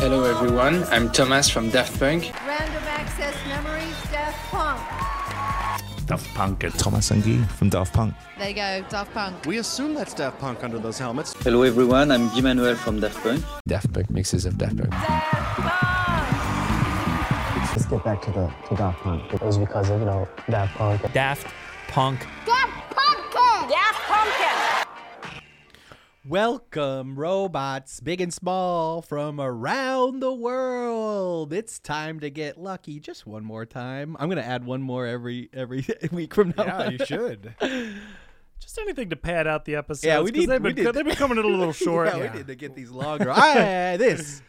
Hello everyone, I'm Thomas from Daft Punk. Random Access Memories, Daft Punk. Daft Punk and Thomas and Guy from Daft Punk. There you go, Daft Punk. We assume that's Daft Punk under those helmets. Hello everyone, I'm Guy Manuel from Daft Punk. Daft Punk mixes of Daft Punk. Let's get back to the to Daft Punk. It was because of you know Daft Punk. Daft Punk. Daft Welcome, robots, big and small, from around the world. It's time to get lucky just one more time. I'm gonna add one more every every week from now. Yeah, on. you should. Just anything to pad out the episodes. Yeah, we 'cause need- They've we been, need- they've been coming in a little short. yeah, we need to get these longer. Ah, this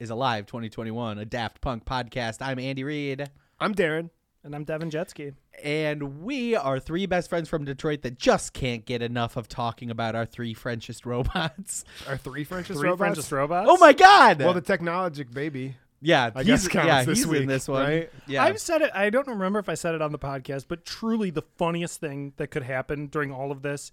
is Alive 2021, a Daft Punk podcast. I'm Andy Reid. I'm Darren. And I'm Devin Jetski. And we are three best friends from Detroit that just can't get enough of talking about our three Frenchest robots. Our three Frenchest Three robots. Frenchest robots. Oh my God! Well, the Technologic baby. yeah, I he's, guess counts yeah, this he's week, in this one. right? Yeah, I've said it. I don't remember if I said it on the podcast, but truly the funniest thing that could happen during all of this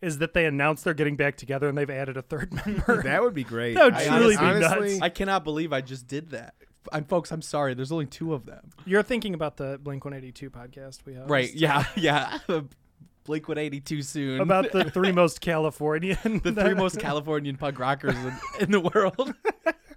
is that they announced they're getting back together and they've added a third member. That would be great. That would I truly be honestly, nuts. I cannot believe I just did that. I'm folks. I'm sorry. There's only two of them. You're thinking about the Blink 182 podcast we have. Right? Yeah. Yeah. Blink 182 soon. About the three most Californian. the three most Californian punk rockers in, in the world.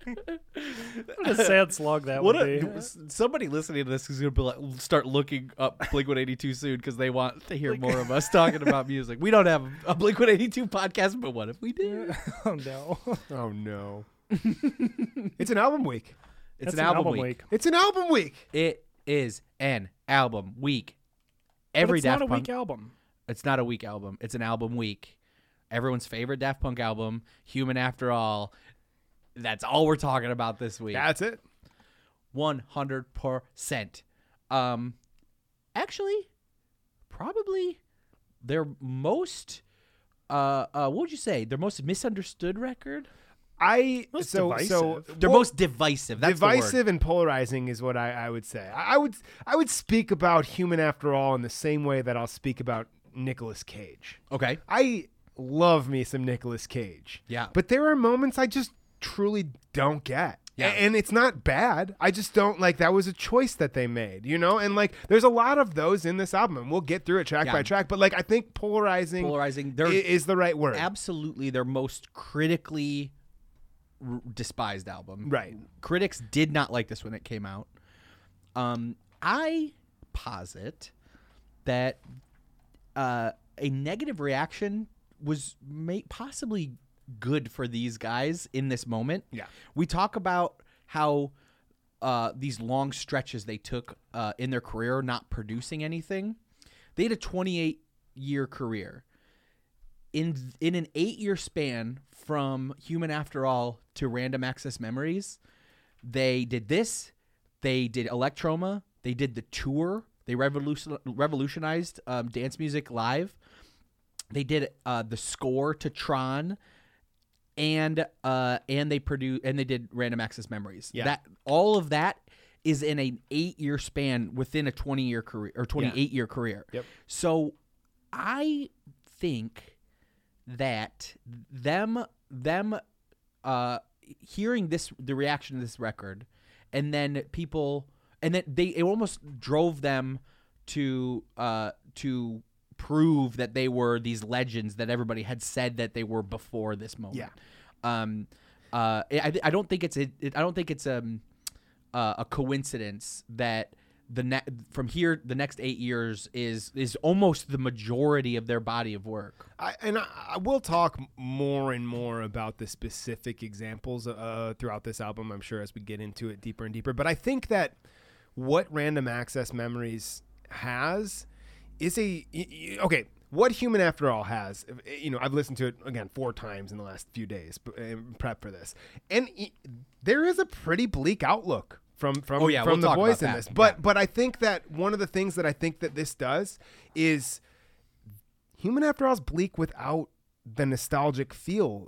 What a sad slog that What would a, be. somebody listening to this is gonna be like, start looking up Blink 182 soon because they want to hear more of us talking about music. We don't have a Blink 182 podcast, but what if we did? Oh no. oh no. it's an album week. It's an, album, week. It's an album week. It is an album week. Every it's Daft not a Punk. weak album. It's not a week album. It's an album week. Everyone's favorite Daft Punk album, Human After All. That's all we're talking about this week. That's it. One hundred percent. Um, actually, probably their most. Uh, uh, what would you say? Their most misunderstood record. I Most so so divisive. Their well, most divisive. That's divisive and polarizing is what I, I would say. I, I would I would speak about Human After All in the same way that I'll speak about Nicolas Cage. Okay. I love me some Nicolas Cage. Yeah. But there are moments I just truly don't get. Yeah. And it's not bad. I just don't like that was a choice that they made, you know? And like there's a lot of those in this album and we'll get through it track Yeah. by track, but like I think polarizing Polarizing. is the right word. absolutely their most critically r- despised album. Right. Critics did not like this when it came out. Um, I posit that uh, a negative reaction was may- possibly good for these guys in this moment. Yeah. We talk about how uh, these long stretches they took uh, in their career not producing anything. They had a 28 year career. In in an 8 year span from Human After All to Random Access Memories, they did this, they did Electroma, they did the tour, they revolution, revolutionized um, dance music live. They did uh, the score to Tron, and uh, and they produced and they did Random Access Memories. Yeah. That all of that is in an eight year span within a twenty year career or twenty eight year career. Yep. So I think that them them uh hearing this the reaction to this record and then people and then they it almost drove them to uh to prove that they were these legends that everybody had said that they were before this moment. Yeah. Um uh I, I don't think it's a, it, I don't think it's um uh, a coincidence that the ne- from here the next 8 years is is almost the majority of their body of work. I, and I, I will talk more and more about the specific examples uh, throughout this album, I'm sure, as we get into it deeper and deeper. But I think that what Random Access Memories has is a. Okay, what Human After All has, you know, I've listened to it again four times in the last few days in prep for this. And there is a pretty bleak outlook. From from, Oh, yeah, from we'll the boys in this, but Yeah. but I think that one of the things that I think that this does is Human After All is bleak without the nostalgic feel.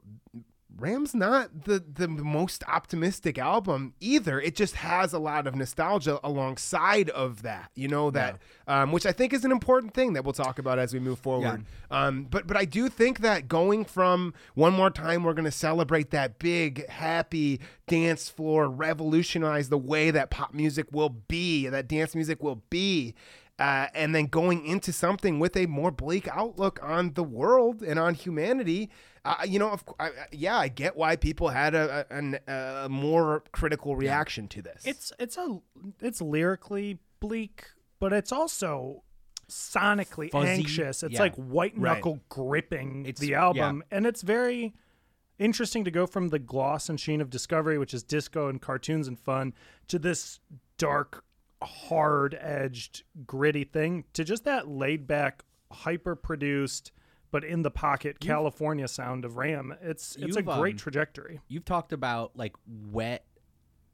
Ram's not the the most optimistic album either. It just has a lot of nostalgia alongside of that, you know that, um, which I think is an important thing that we'll talk about as we move forward. Um, but but I do think that going from one more time, we're going to celebrate that big happy dance floor, revolutionize the way that pop music will be, that dance music will be uh, and then going into something with a more bleak outlook on the world and on humanity. Uh, you know, of, I, I- yeah, I get why people had a, a, a more critical reaction to this. It's it's a it's lyrically bleak, but it's also sonically Fuzzy. anxious. It's Yeah. like white Right. knuckle gripping It's- the yeah. album, and it's very interesting to go from the gloss and sheen of Discovery, which is disco and cartoons and fun, to this dark, hard edged, gritty thing, to just that laid back, hyper produced. But in the pocket California sound of Ram, it's it's a great um, trajectory. You've talked about like wet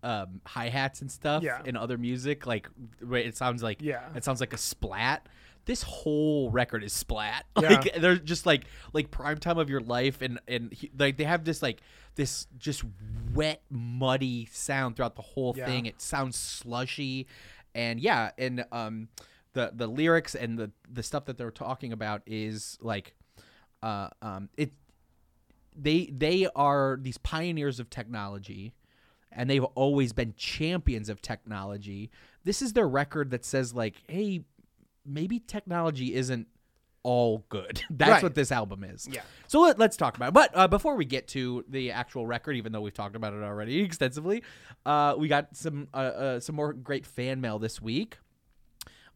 um, hi hats and stuff Yeah. in other music. Like it sounds like Yeah. it sounds like a splat. This whole record is splat. Yeah. Like they're just like like prime time of your life, and and he, like they have this like this just wet, muddy sound throughout the whole Yeah. thing. It sounds slushy, and yeah, and um, the the lyrics and the the stuff that they're talking about is like, uh, um, it they they are these pioneers of technology and they've always been champions of technology this is their record that says like hey maybe technology isn't all good that's Right. what this album is Yeah. so let, let's talk about it but uh, before we get to the actual record even though we've talked about it already extensively uh, we got some uh, uh, some more great fan mail this week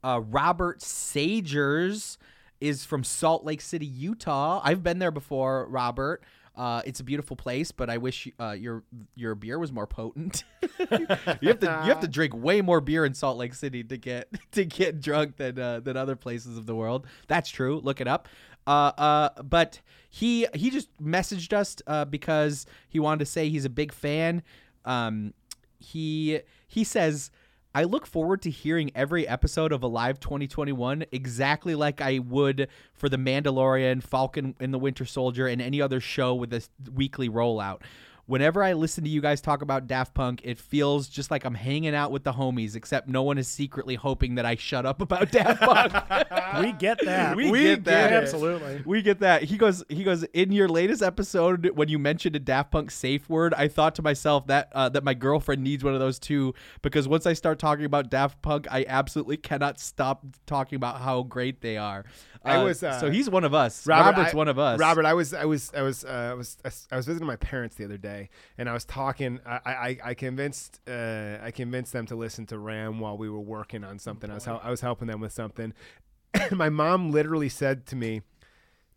uh, Robert Sagers is from Salt Lake City, Utah. I've been there before, Robert. Uh, it's a beautiful place, but I wish uh, your your beer was more potent. you have to you have to drink way more beer in Salt Lake City to get to get drunk than uh, than other places of the world. That's true. Look it up. Uh, uh, but he he just messaged us uh, because he wanted to say he's a big fan. Um, he he says I look forward to hearing every episode of Alive 2021 exactly like I would for The Mandalorian, Falcon and the Winter Soldier, and any other show with a weekly rollout. Whenever I listen to you guys talk about Daft Punk, it feels just like I'm hanging out with the homies, except no one is secretly hoping that I shut up about Daft Punk. we get that. We get that. Absolutely. We get that. He goes. He goes. In your latest episode, when you mentioned a Daft Punk safe word, I thought to myself that uh, that my girlfriend needs one of those too. Because once I start talking about Daft Punk, I absolutely cannot stop talking about how great they are. I Uh, was, uh, so he's one of us. Robert, Robert's I- one of us. Robert, I was, I was, I was, uh, I was, I was visiting my parents the other day, and I was talking. I, I, I convinced, uh, I convinced them to listen to Ram while we were working on something. I was, I was helping them with something. my mom literally said to me,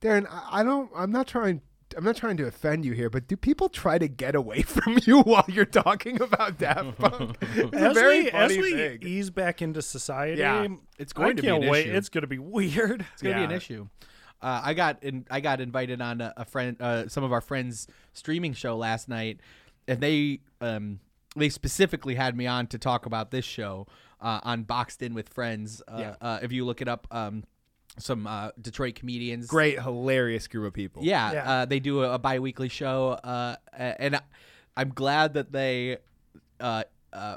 "Darren, I, I don't, I'm not trying." I'm not trying to offend you here, but do people try to get away from you while you're talking about Daft Punk? It's a as very we, funny as we thing. ease back into society, Yeah. It's going I to be can't an wait. issue. It's going to be weird. It's gonna be an issue. Uh, I got in, I got invited on a, a friend, uh, some of our friends' streaming show last night, and they um, they specifically had me on to talk about this show uh, on Boxed In with Friends. Uh, Yeah. uh, if you look it up, um, some uh, Detroit comedians, Great, hilarious group of people. yeah, Yeah. Uh, they do a, a bi-weekly show, uh, and I- I'm glad that they, uh, uh,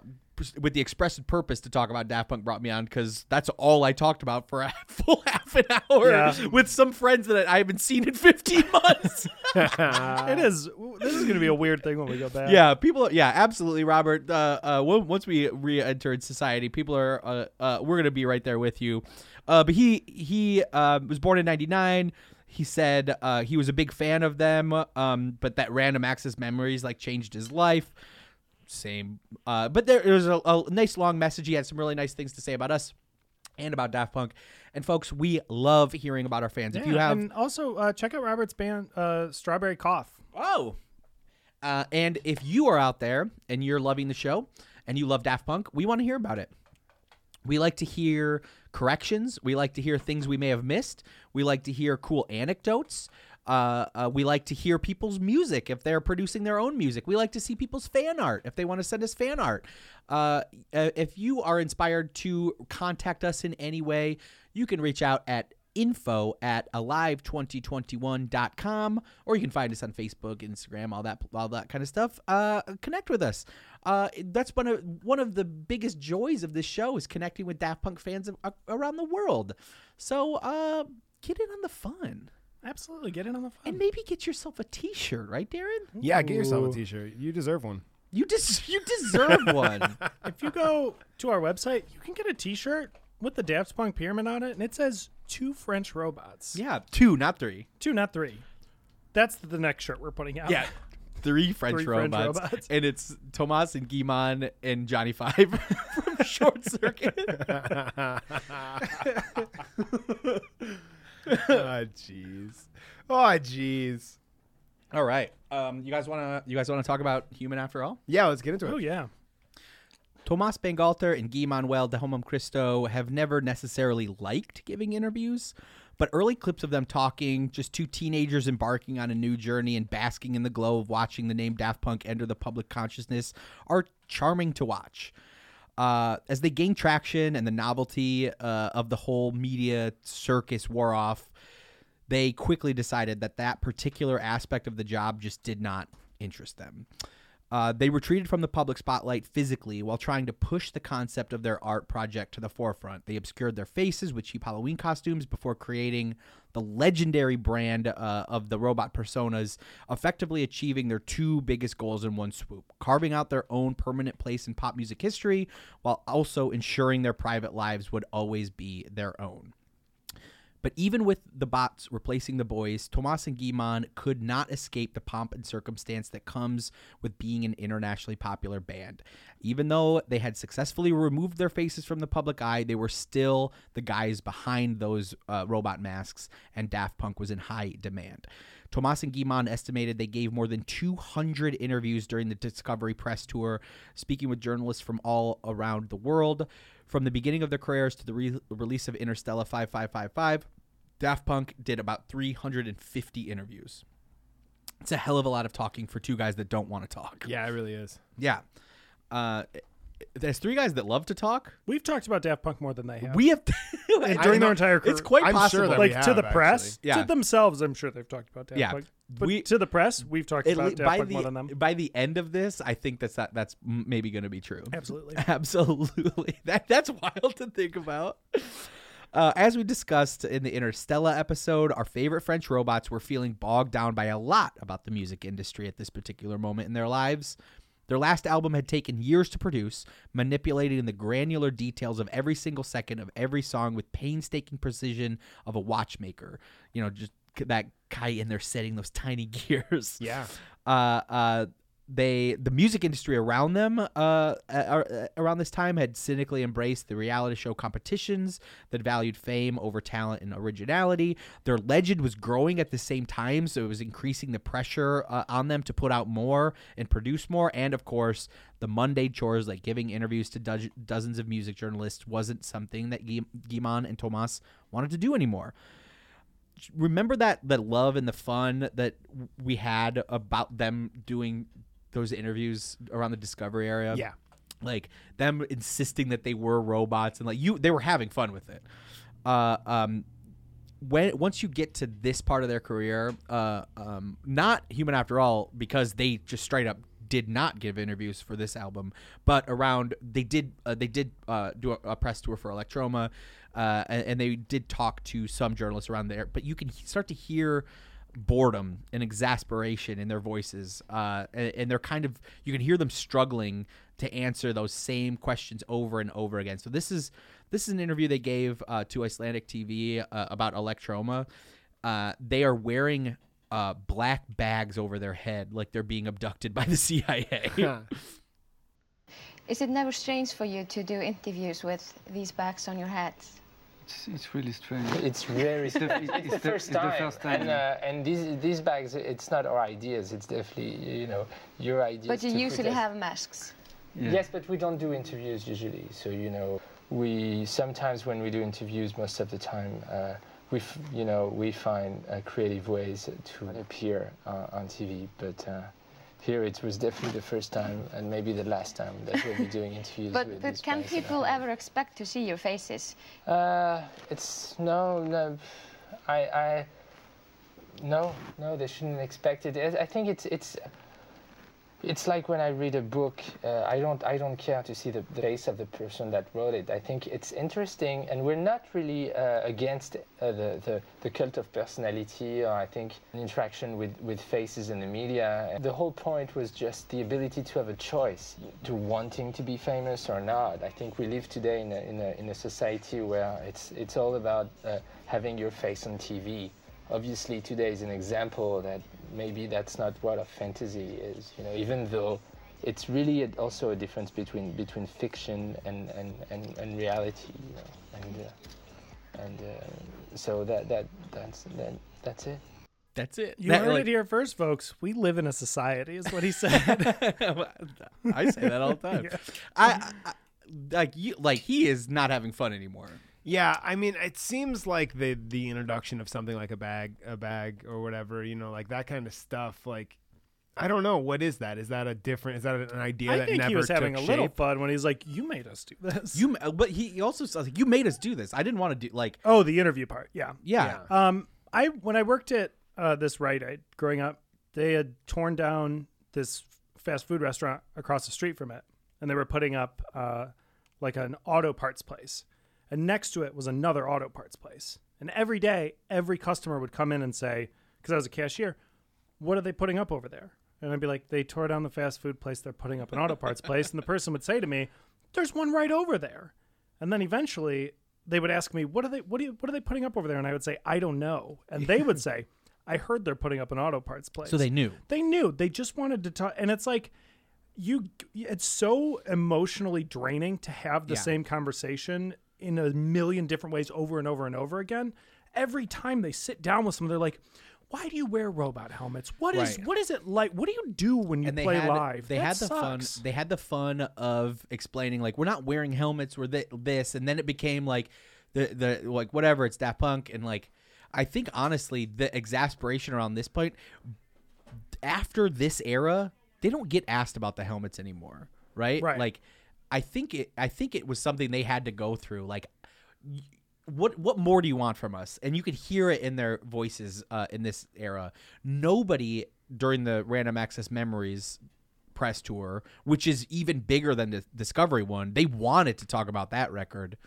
with the expressed purpose to talk about Daft Punk, brought me on because that's all I talked about for a full half an hour Yeah. with some friends that I haven't seen in 15 months. it is. This is going to be a weird thing when we go back. yeah, people. Yeah, absolutely, Robert. Uh, uh, once we re-entered society, people are. Uh, uh, we're gonna be right there with you. Uh, but he he uh, was born in '99. He said uh, he was a big fan of them, um, but that random access memories like changed his life. Same, uh, but there it was a, a nice long message. He had some really nice things to say about us and about Daft Punk. And folks, we love hearing about our fans. if you have and also uh, check out Robert's band, uh, Strawberry Cough. Oh. Uh, and if you are out there and you're loving the show and you love Daft Punk, we want to hear about it. We like to hear corrections. We like to hear things we may have missed. We like to hear cool anecdotes. Uh, uh, we like to hear people's music if they're producing their own music. We like to see people's fan art if they want to send us fan art. Uh, uh, if you are inspired to contact us in any way, you can reach out at info at alive2021.com or you can find us on facebook instagram all that all that kind of stuff. Uh, connect with us. Uh, that's one of one of the biggest joys of this show is connecting with daft punk fans of, uh, around the world. So uh, get in on the fun. Absolutely, get in on the fun. and maybe get yourself a t-shirt right darren? Yeah, get yourself a T-shirt. You deserve one. you des- you deserve one. If you go to our website, you can get a T-shirt with the Daft Punk pyramid on it, and it says two French robots. yeah two not three Two, not three. That's the next shirt we're putting out. Yeah. Three French, Three French robots, robots. and it's Tomas and Guimon and Johnny Five from Short Circuit. oh jeez. Oh jeez. All right, um, you guys want to you guys want to talk about Human After All? Yeah, let's get into it. Oh yeah. Tomas Bangalter and Guy Manuel de Homem Christo have never necessarily liked giving interviews, but early clips of them talking, just two teenagers embarking on a new journey and basking in the glow of watching the name Daft Punk enter the public consciousness, are charming to watch. Uh, as they gain traction and the novelty uh, of the whole media circus wore off, they quickly decided that that particular aspect of the job just did not interest them. Uh, they retreated from the public spotlight physically while trying to push the concept of their art project to the forefront. They obscured their faces with cheap Halloween costumes before creating the legendary brand uh, of the robot personas, effectively achieving their two biggest goals in one swoop carving out their own permanent place in pop music history while also ensuring their private lives would always be their own. But even with the bots replacing the boys, Tomas and Guimon could not escape the pomp and circumstance that comes with being an internationally popular band. Even though they had successfully removed their faces from the public eye, they were still the guys behind those uh, robot masks, and Daft Punk was in high demand. Tomas and Guimon estimated they gave more than 200 interviews during the Discovery Press Tour, speaking with journalists from all around the world. From the beginning of their careers to the re- release of Interstellar 5555, Daft Punk did about 350 interviews. It's a hell of a lot of talking for two guys that don't want to talk. Yeah, it really is. Yeah. Uh, there's three guys that love to talk. We've talked about Daft Punk more than they have. We have And during their entire career. It's quite I'm sure possible. that like we to the press. Yeah. to themselves. I'm sure they've talked about Daft Yeah. Punk. But We- to the press, we've talked At about le- Daft by Punk the more than them. by the end of this, I think that's that that's maybe going to be true. Absolutely. Absolutely. That that's wild to think about. Uh, as we discussed in the Interstellar episode, our favorite French robots were feeling bogged down by a lot about the music industry at this particular moment in their lives. Their last album had taken years to produce, manipulating the granular details of every single second of every song with painstaking precision of a watchmaker. You know, just that guy in there setting those tiny gears. Yeah. Uh, uh, they the music industry around them uh, uh, uh, around this time had cynically embraced the reality show competitions that valued fame over talent and originality. Their legend was growing at the same time, so it was increasing the pressure uh, on them to put out more and produce more. And of course, the Monday chores like giving interviews to do- dozens of music journalists wasn't something that Guy- Guimon and Tomas wanted to do anymore remember that the love and the fun that we had about them doing those interviews around the discovery area Yeah. like them insisting that they were robots and like you they were having fun with it uh um when once you get to this part of their career uh um not human after all because they just straight up did not give interviews for this album but around they did uh, they did uh, do a, a press tour for electroma uh, and, and they did talk to some journalists around there but you can he- start to hear boredom and exasperation in their voices uh, and, and they're kind of you can hear them struggling to answer those same questions over and over again. So this is this is an interview they gave uh, to icelandic tv uh, about electroma. Uh, they are wearing uh, black bags over their head like they're being abducted by the cia Is it never strange for you to do interviews with these bags on your heads? It's, it's really strange. It's very It's the- strange. it's It's, the- the first it's the time. first time, And, uh, and these, these bags, it's not our ideas. It's definitely, you know, your ideas. But you usually have masks. Yeah. Yes, but we don't do interviews usually. So you know, we sometimes when we do interviews, most of the time, uh, we f- you know we find uh, creative ways to appear uh, on TV. But uh, here it was definitely the first time and maybe the last time that we'll be doing interviews But, with but can people ever expect to see your faces? Uh, it's no, no. I, I, no, no. They shouldn't expect it. I I think it's it's. It's like when I read a book. Uh, I don't I don't care to see the, face of the person that wrote it. I think it's interesting, and we're not really uh, against uh, the, the the cult of personality or I think interaction with with faces in the media. The whole point was just the ability to have a choice to wanting to be famous or not. I think we live today in a in a in a society where it's it's all about uh, having your face on TV obviously today is an example that maybe that's not what a fantasy is you know even though it's really a, also a difference between between fiction and and and, and reality you know and uh, and uh, so that that that's that, that's it That's it. You That, heard like- it here first, folks. We live in a society, is what he said. I say that all the time. Yeah. I, I like you like he is not having fun anymore. Yeah, I mean, it seems like the the introduction of something like a bag, a bag or whatever, you know, like that kind of stuff. Like, I don't know, what is that? Is that a different? Is that an idea I that think never he was having took a little fun when he's like, "You made us do this." You, but he also says like, you made us do this. I didn't want to do like. Oh, the interview part. Yeah. Yeah. Um, I when I worked at uh, this Rite Aid growing up, they had torn down this fast food restaurant across the street from it, and they were putting up uh, like an auto parts place, and next to it was another auto parts place. And every day, every customer would come in and say, because I was a cashier, "What are they putting up over there?" And I'd be like, "They tore down the fast food place. They're putting up an auto parts place." And the person would say to me, "There's one right over there." And then eventually they would ask me, "What are they? What are you, What are they putting up over there?" And I would say, "I don't know." And they would say, "I heard they're putting up an auto parts place." So they knew. They knew. They just wanted to talk. And it's like, you. It's so emotionally draining to have the Yeah. same conversation in a million different ways over and over and over again. Every time they sit down with someone, they're like. Why do you wear robot helmets? What is Right. what is it like? What do you do when you and they play had, live? They That had the sucks. fun. They had the fun of explaining like we're not wearing helmets. We're thi- this, and then it became like the the like whatever. It's Daft Punk, and like I think honestly the exasperation around this point after this era, they don't get asked about the helmets anymore, right? Right. Like I think it. I think it was something they had to go through. Like what what more do you want from us? And you could hear it in their voices uh, in this era. Nobody during the Random Access Memories press tour, which is even bigger than the Discovery one, they wanted to talk about that record.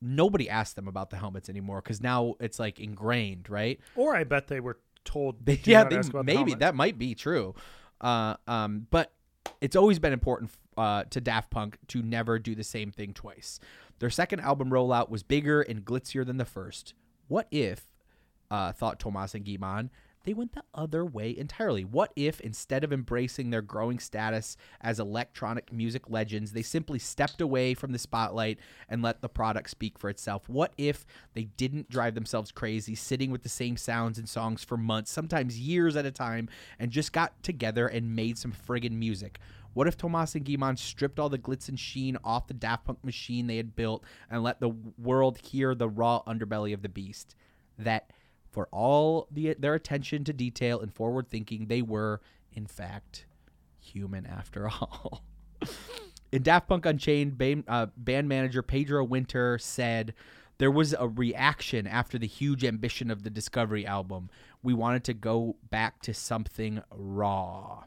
Nobody asked them about the helmets anymore because now it's like ingrained, right? Or I bet they were told. They, yeah, they, about the maybe that might be true. Uh, um, but it's always been important uh, to Daft Punk to never do the same thing twice. Their second album rollout was bigger and glitzier than the first. What if, uh, thought Tomas and Guiman, they went the other way entirely? What if, instead of embracing their growing status as electronic music legends, they simply stepped away from the spotlight and let the product speak for itself? What if they didn't drive themselves crazy, sitting with the same sounds and songs for months, sometimes years at a time, and just got together and made some friggin' music? What if Tomas and Guiman stripped all the glitz and sheen off the Daft Punk machine they had built and let the world hear the raw underbelly of the beast? That for all the, their attention to detail and forward thinking, they were, in fact, human after all. In Daft Punk Unchained, uh, band manager Pedro Winter said, There was a reaction after the huge ambition of the Discovery album. We wanted to go back to something raw.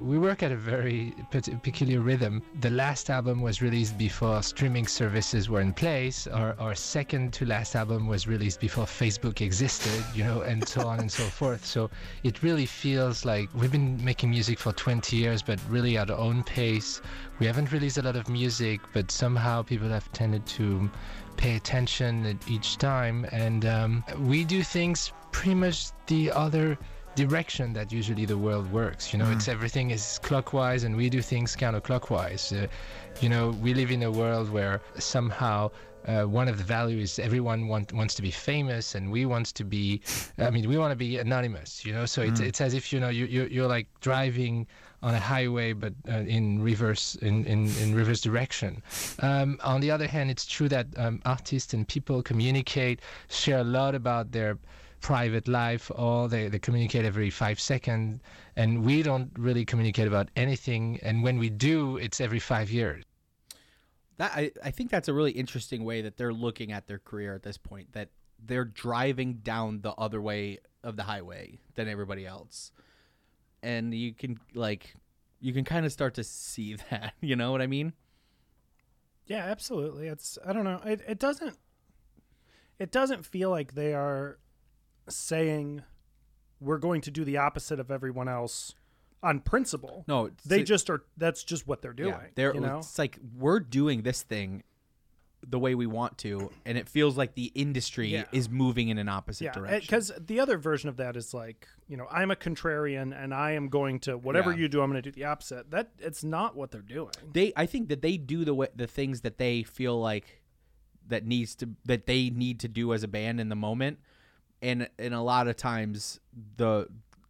We work at a very peculiar rhythm. The last album was released before streaming services were in place. Our, our second to last album was released before Facebook existed, you know, and so on and so forth. So it really feels like we've been making music for 20 years, but really at our own pace. We haven't released a lot of music, but somehow people have tended to pay attention at each time. And um, we do things pretty much the other direction that usually the world works. You know, it's everything is clockwise and we do things counterclockwise. Uh, you know, we live in a world where somehow uh, one of the values is everyone want, wants to be famous and we want to be, I mean, we want to be anonymous, you know, so it's, Mm. it's as if, you know, you, you, you're like driving on a highway but uh, in reverse in, in, in reverse direction um, on the other hand it's true that um, artists and people communicate share a lot about their private life or they, they communicate every five seconds and we don't really communicate about anything and when we do it's every five years That I, I think that's a really interesting way that they're looking at their career at this point. That they're driving down the other way of the highway than everybody else, and you can like you can kind of start to see that. You know what I mean? Yeah, absolutely. It's I don't know. It it doesn't it doesn't feel like they are saying we're going to do the opposite of everyone else on principle. No, they just are. That's just what they're doing. Yeah, they're you know? it's like we're doing this thing the way we want to, and it feels like the industry Yeah. is moving in an opposite yeah, direction. because the other version of that is like you know I'm a contrarian and I am going to whatever you do I'm going to do the opposite. That it's not what they're doing. they I think that they do the way, the things that they feel like that needs to that they need to do as a band in the moment and and a lot of times the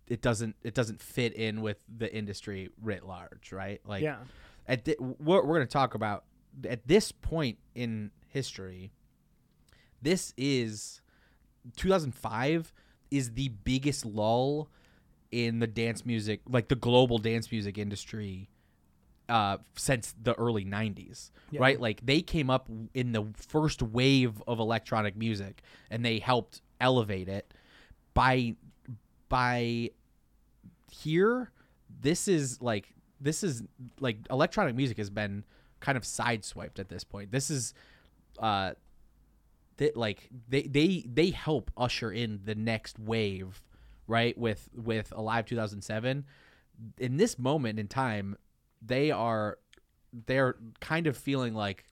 it doesn't it doesn't fit in with the industry writ large right like Yeah. at the, what we're going to talk about at this point in history this is 2005 is the biggest lull in the dance music like the global dance music industry uh, since the early 90s Yeah. right like they came up in the first wave of electronic music and they helped elevate it. By by here this is like this is like electronic music has been kind of sideswiped at this point. This is uh that like they they they help usher in the next wave right with with alive 2007 in this moment in time they are they're kind of feeling like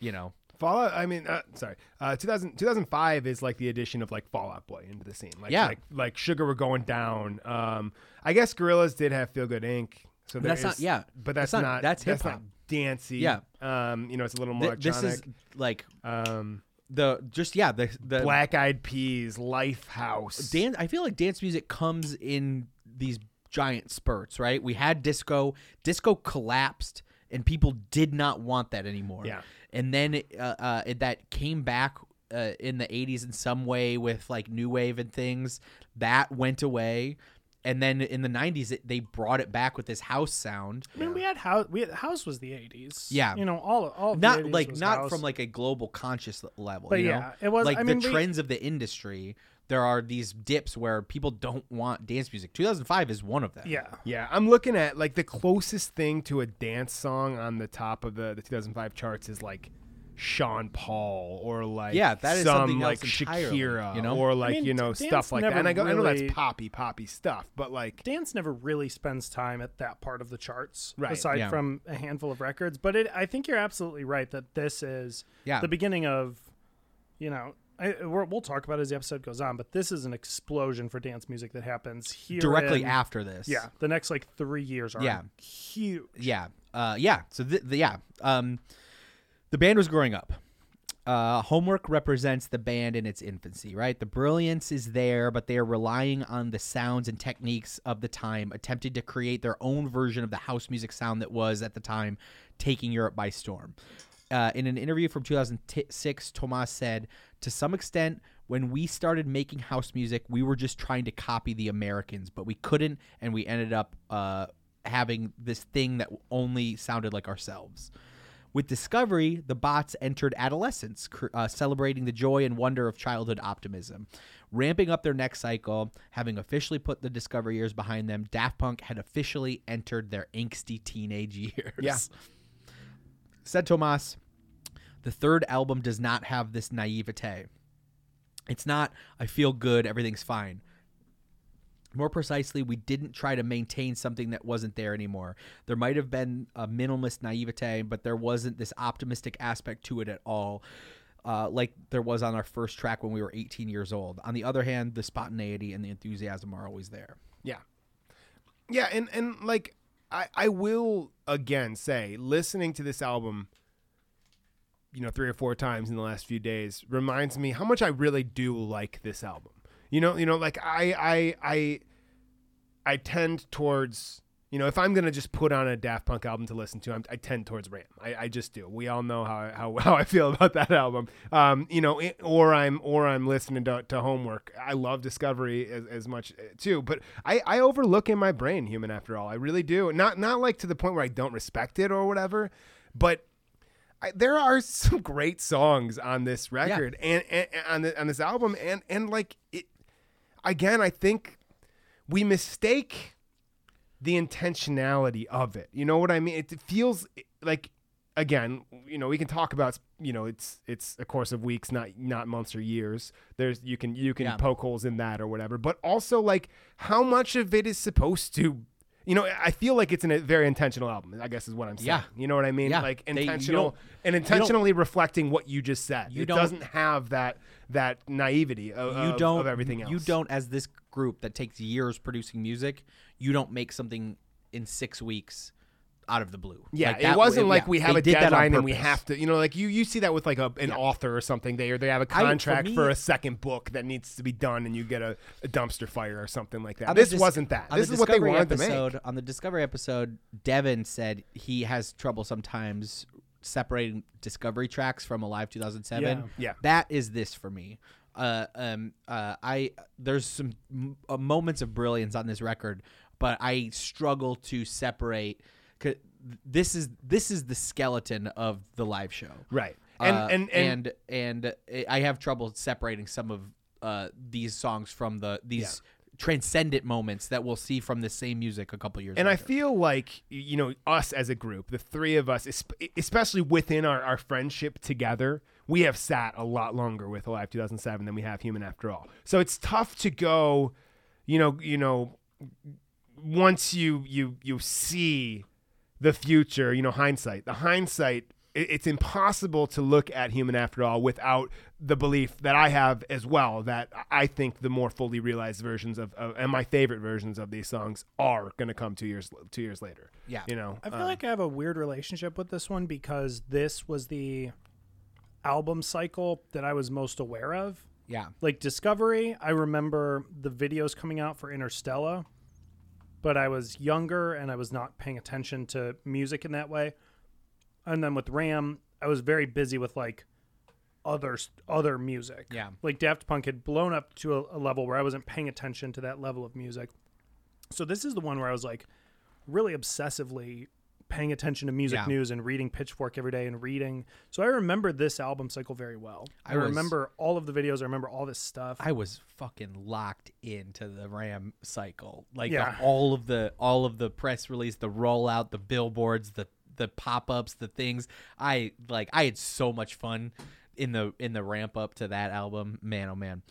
you know Fallout. I mean, uh, sorry. Uh, 2000, 2005 is like the addition of like Fall Out Boy into the scene. Like, Yeah. Like, like Sugar were going down. Um, I guess Gorillaz did have Feel Good Inc. So that's there not- yeah. But that's, That's not- not. that's not hip-hop. dancey. Yeah. Um, you know, it's a little more Th- this is like um the just yeah the the Black Eyed Peas, Lifehouse. dance i feel like dance music comes in these giant spurts right we had disco disco collapsed and people did not want that anymore Yeah. And then uh, uh, it, that came back uh, in the 80s in some way with like new wave and things that went away and then in the 90s it, they brought it back with this house sound I mean, we had house. We had, house was the '80s. Yeah. you know, all all not the 80s like not house. from like a global conscious level But you know? yeah, it was- like I mean, the we- trends of the industry there are these dips where people don't want dance music 2005 is one of them Yeah, Yeah, I'm looking at like the closest thing to a dance song on the top of the, the 2005 charts is like Sean Paul or like Yeah, that is some something like entirely, Shakira, you know? or I like mean, you know stuff like that. And I go, I know that's poppy poppy stuff, but like dance never really spends time at that part of the charts, Right, aside yeah. from a handful of records. But it, I think you're absolutely right that this is Yeah. the beginning of, you know, I, we'll talk about it as the episode goes on. But this is an explosion for dance music that happens here directly in- after this Yeah, the next like three years are Yeah. huge. yeah uh yeah so the, the yeah um the band was growing up uh, homework represents the band in its infancy, right? The brilliance is there, but they are relying on the sounds and techniques of the time, attempting to create their own version of the house music sound that was at the time taking Europe by storm. Uh, in an interview from 2006, Tomas said, To some extent, when we started making house music, we were just trying to copy the Americans, but we couldn't, and we ended up uh, having this thing that only sounded like ourselves. With Discovery, the bots entered adolescence, cr- uh, celebrating the joy and wonder of childhood optimism. Ramping up their next cycle, having officially put the Discovery years behind them, Daft Punk had officially entered their angsty teenage years. Yeah. Said Tomas, the third album does not have this naivete. It's not, I feel good, everything's fine. More precisely, we didn't try to maintain something that wasn't there anymore. There might have been a minimalist naivete, but there wasn't this optimistic aspect to it at all, uh, like there was on our first track when we were 18 years old. On the other hand, the spontaneity and the enthusiasm are always there. Yeah. Yeah, and and like I I will again say listening to this album you know 3 or 4 times in the last few days reminds me how much I really do like this album. You know, you know like I I I I tend towards You know, if I'm gonna just put on a Daft Punk album to listen to, I'm, I tend towards Ram. I, I just do. We all know how, how how I feel about that album. Um, you know, it, or I'm or I'm listening to, to Homework. I love Discovery as, as much uh, too, but I, I overlook in my brain Human After All. I really do. Not not like to the point where I don't respect it or whatever, but I, there are some great songs on this record and, and, and on the, on this album, and and like it again. I think we mistake the intentionality of it. You know what I mean? It feels like again, you know, we can talk about you know, it's it's a course of weeks, not not months or years. There's you can you can Yeah. poke holes in that or whatever, but also like how much of it is supposed to. You know, I feel like it's a very intentional album. I guess is what I'm saying. Yeah. You know what I mean? Yeah. Like intentional don't- and intentionally reflecting what you just said. You it don't- doesn't have that that naivety of, you don't of everything else. You don't, as this group that takes years producing music, you don't make something in six weeks out of the blue. Yeah, Like it wasn't like yeah, we have they a that deadline and we have to, you know, like you you see that with like a, an author or something. They or they have a for contract for, me- a second book that needs to be done, and you get a, a dumpster fire or something like that. This dis- wasn't that. This is what they wanted episode, to make. On the Discovery episode, Devin said he has trouble sometimes separating Discovery tracks from Alive 2007. Yeah. Yeah. That is this for me. Uh, um, uh, I there's some m- uh, moments of brilliance on this record, but I struggle to separate. This is this is the skeleton of the live show, Right. And- Uh, and- and- and and I have trouble separating some of uh, these songs from the these transcendent moments that we'll see from the same music a couple years And I feel like you know us as a group, the three of us, especially within our, our friendship together, we have sat a lot longer with Alive 2007 than we have Human After All. So it's tough to go, you know, you know, once you you you see the future, you know, hindsight. The hindsight. it- It's impossible to look at Human After All without the belief that I have as well that I think the more fully realized versions of, of and my favorite versions of these songs are going to come two years two years later. Yeah. you know. I feel um, like I have a weird relationship with this one because this was the album cycle that I was most aware of. Yeah. Like Discovery, I remember the videos coming out for Interstellar, but I was younger and I was not paying attention to music in that way. And then with Ram, I was very busy with like other other music. Yeah. Like Daft Punk had blown up to a, a level where I wasn't paying attention to that level of music. So this is the one where I was like really obsessively paying attention to music Yeah. news and reading Pitchfork every day and reading. So I remember this album cycle very well. I, I was- remember all of the videos. I remember all this stuff. I was fucking locked into the Ram cycle. Like Yeah. the, all of the all of the press release, the rollout, the billboards, the the pop-ups, the things. I like I had so much fun in the in the ramp up to that album. Man, oh man.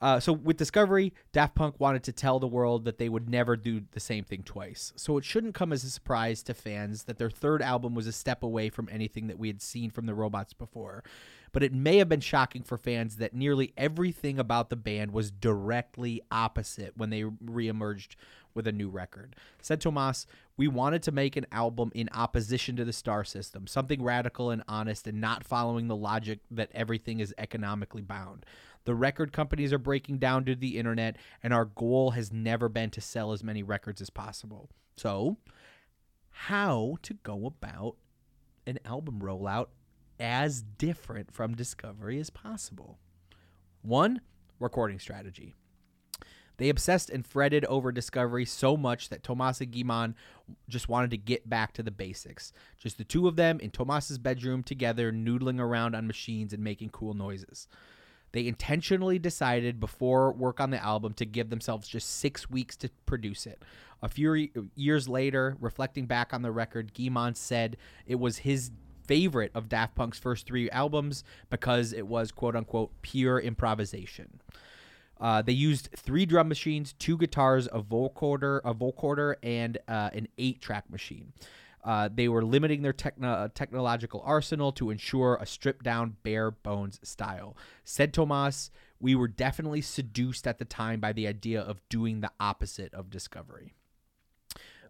Uh, so with Discovery, Daft Punk wanted to tell the world that they would never do the same thing twice. So it shouldn't come as a surprise to fans that their third album was a step away from anything that we had seen from the Robots before. But it may have been shocking for fans that nearly everything about the band was directly opposite when they reemerged with a new record. Said Tomas, we wanted to make an album in opposition to the star system, something radical and honest and not following the logic that everything is economically bound. The record companies are breaking down to the internet, and our goal has never been to sell as many records as possible. So, how to go about an album rollout as different from Discovery as possible? One, recording strategy. They obsessed and fretted over Discovery so much that Tomas and Guiman just wanted to get back to the basics. Just the two of them in Tomas's bedroom together, noodling around on machines and making cool noises. They intentionally decided before work on the album to give themselves just six weeks to produce it. A few years later, reflecting back on the record, Guiman said it was his favorite of Daft Punk's first three albums because it was quote unquote pure improvisation. Uh, they used three drum machines, two guitars, a vocoder, a vocoder, and uh, an eight-track machine. Uh, they were limiting their techno- technological arsenal to ensure a stripped-down, bare bones style. Said Tomas, "We were definitely seduced at the time by the idea of doing the opposite of Discovery."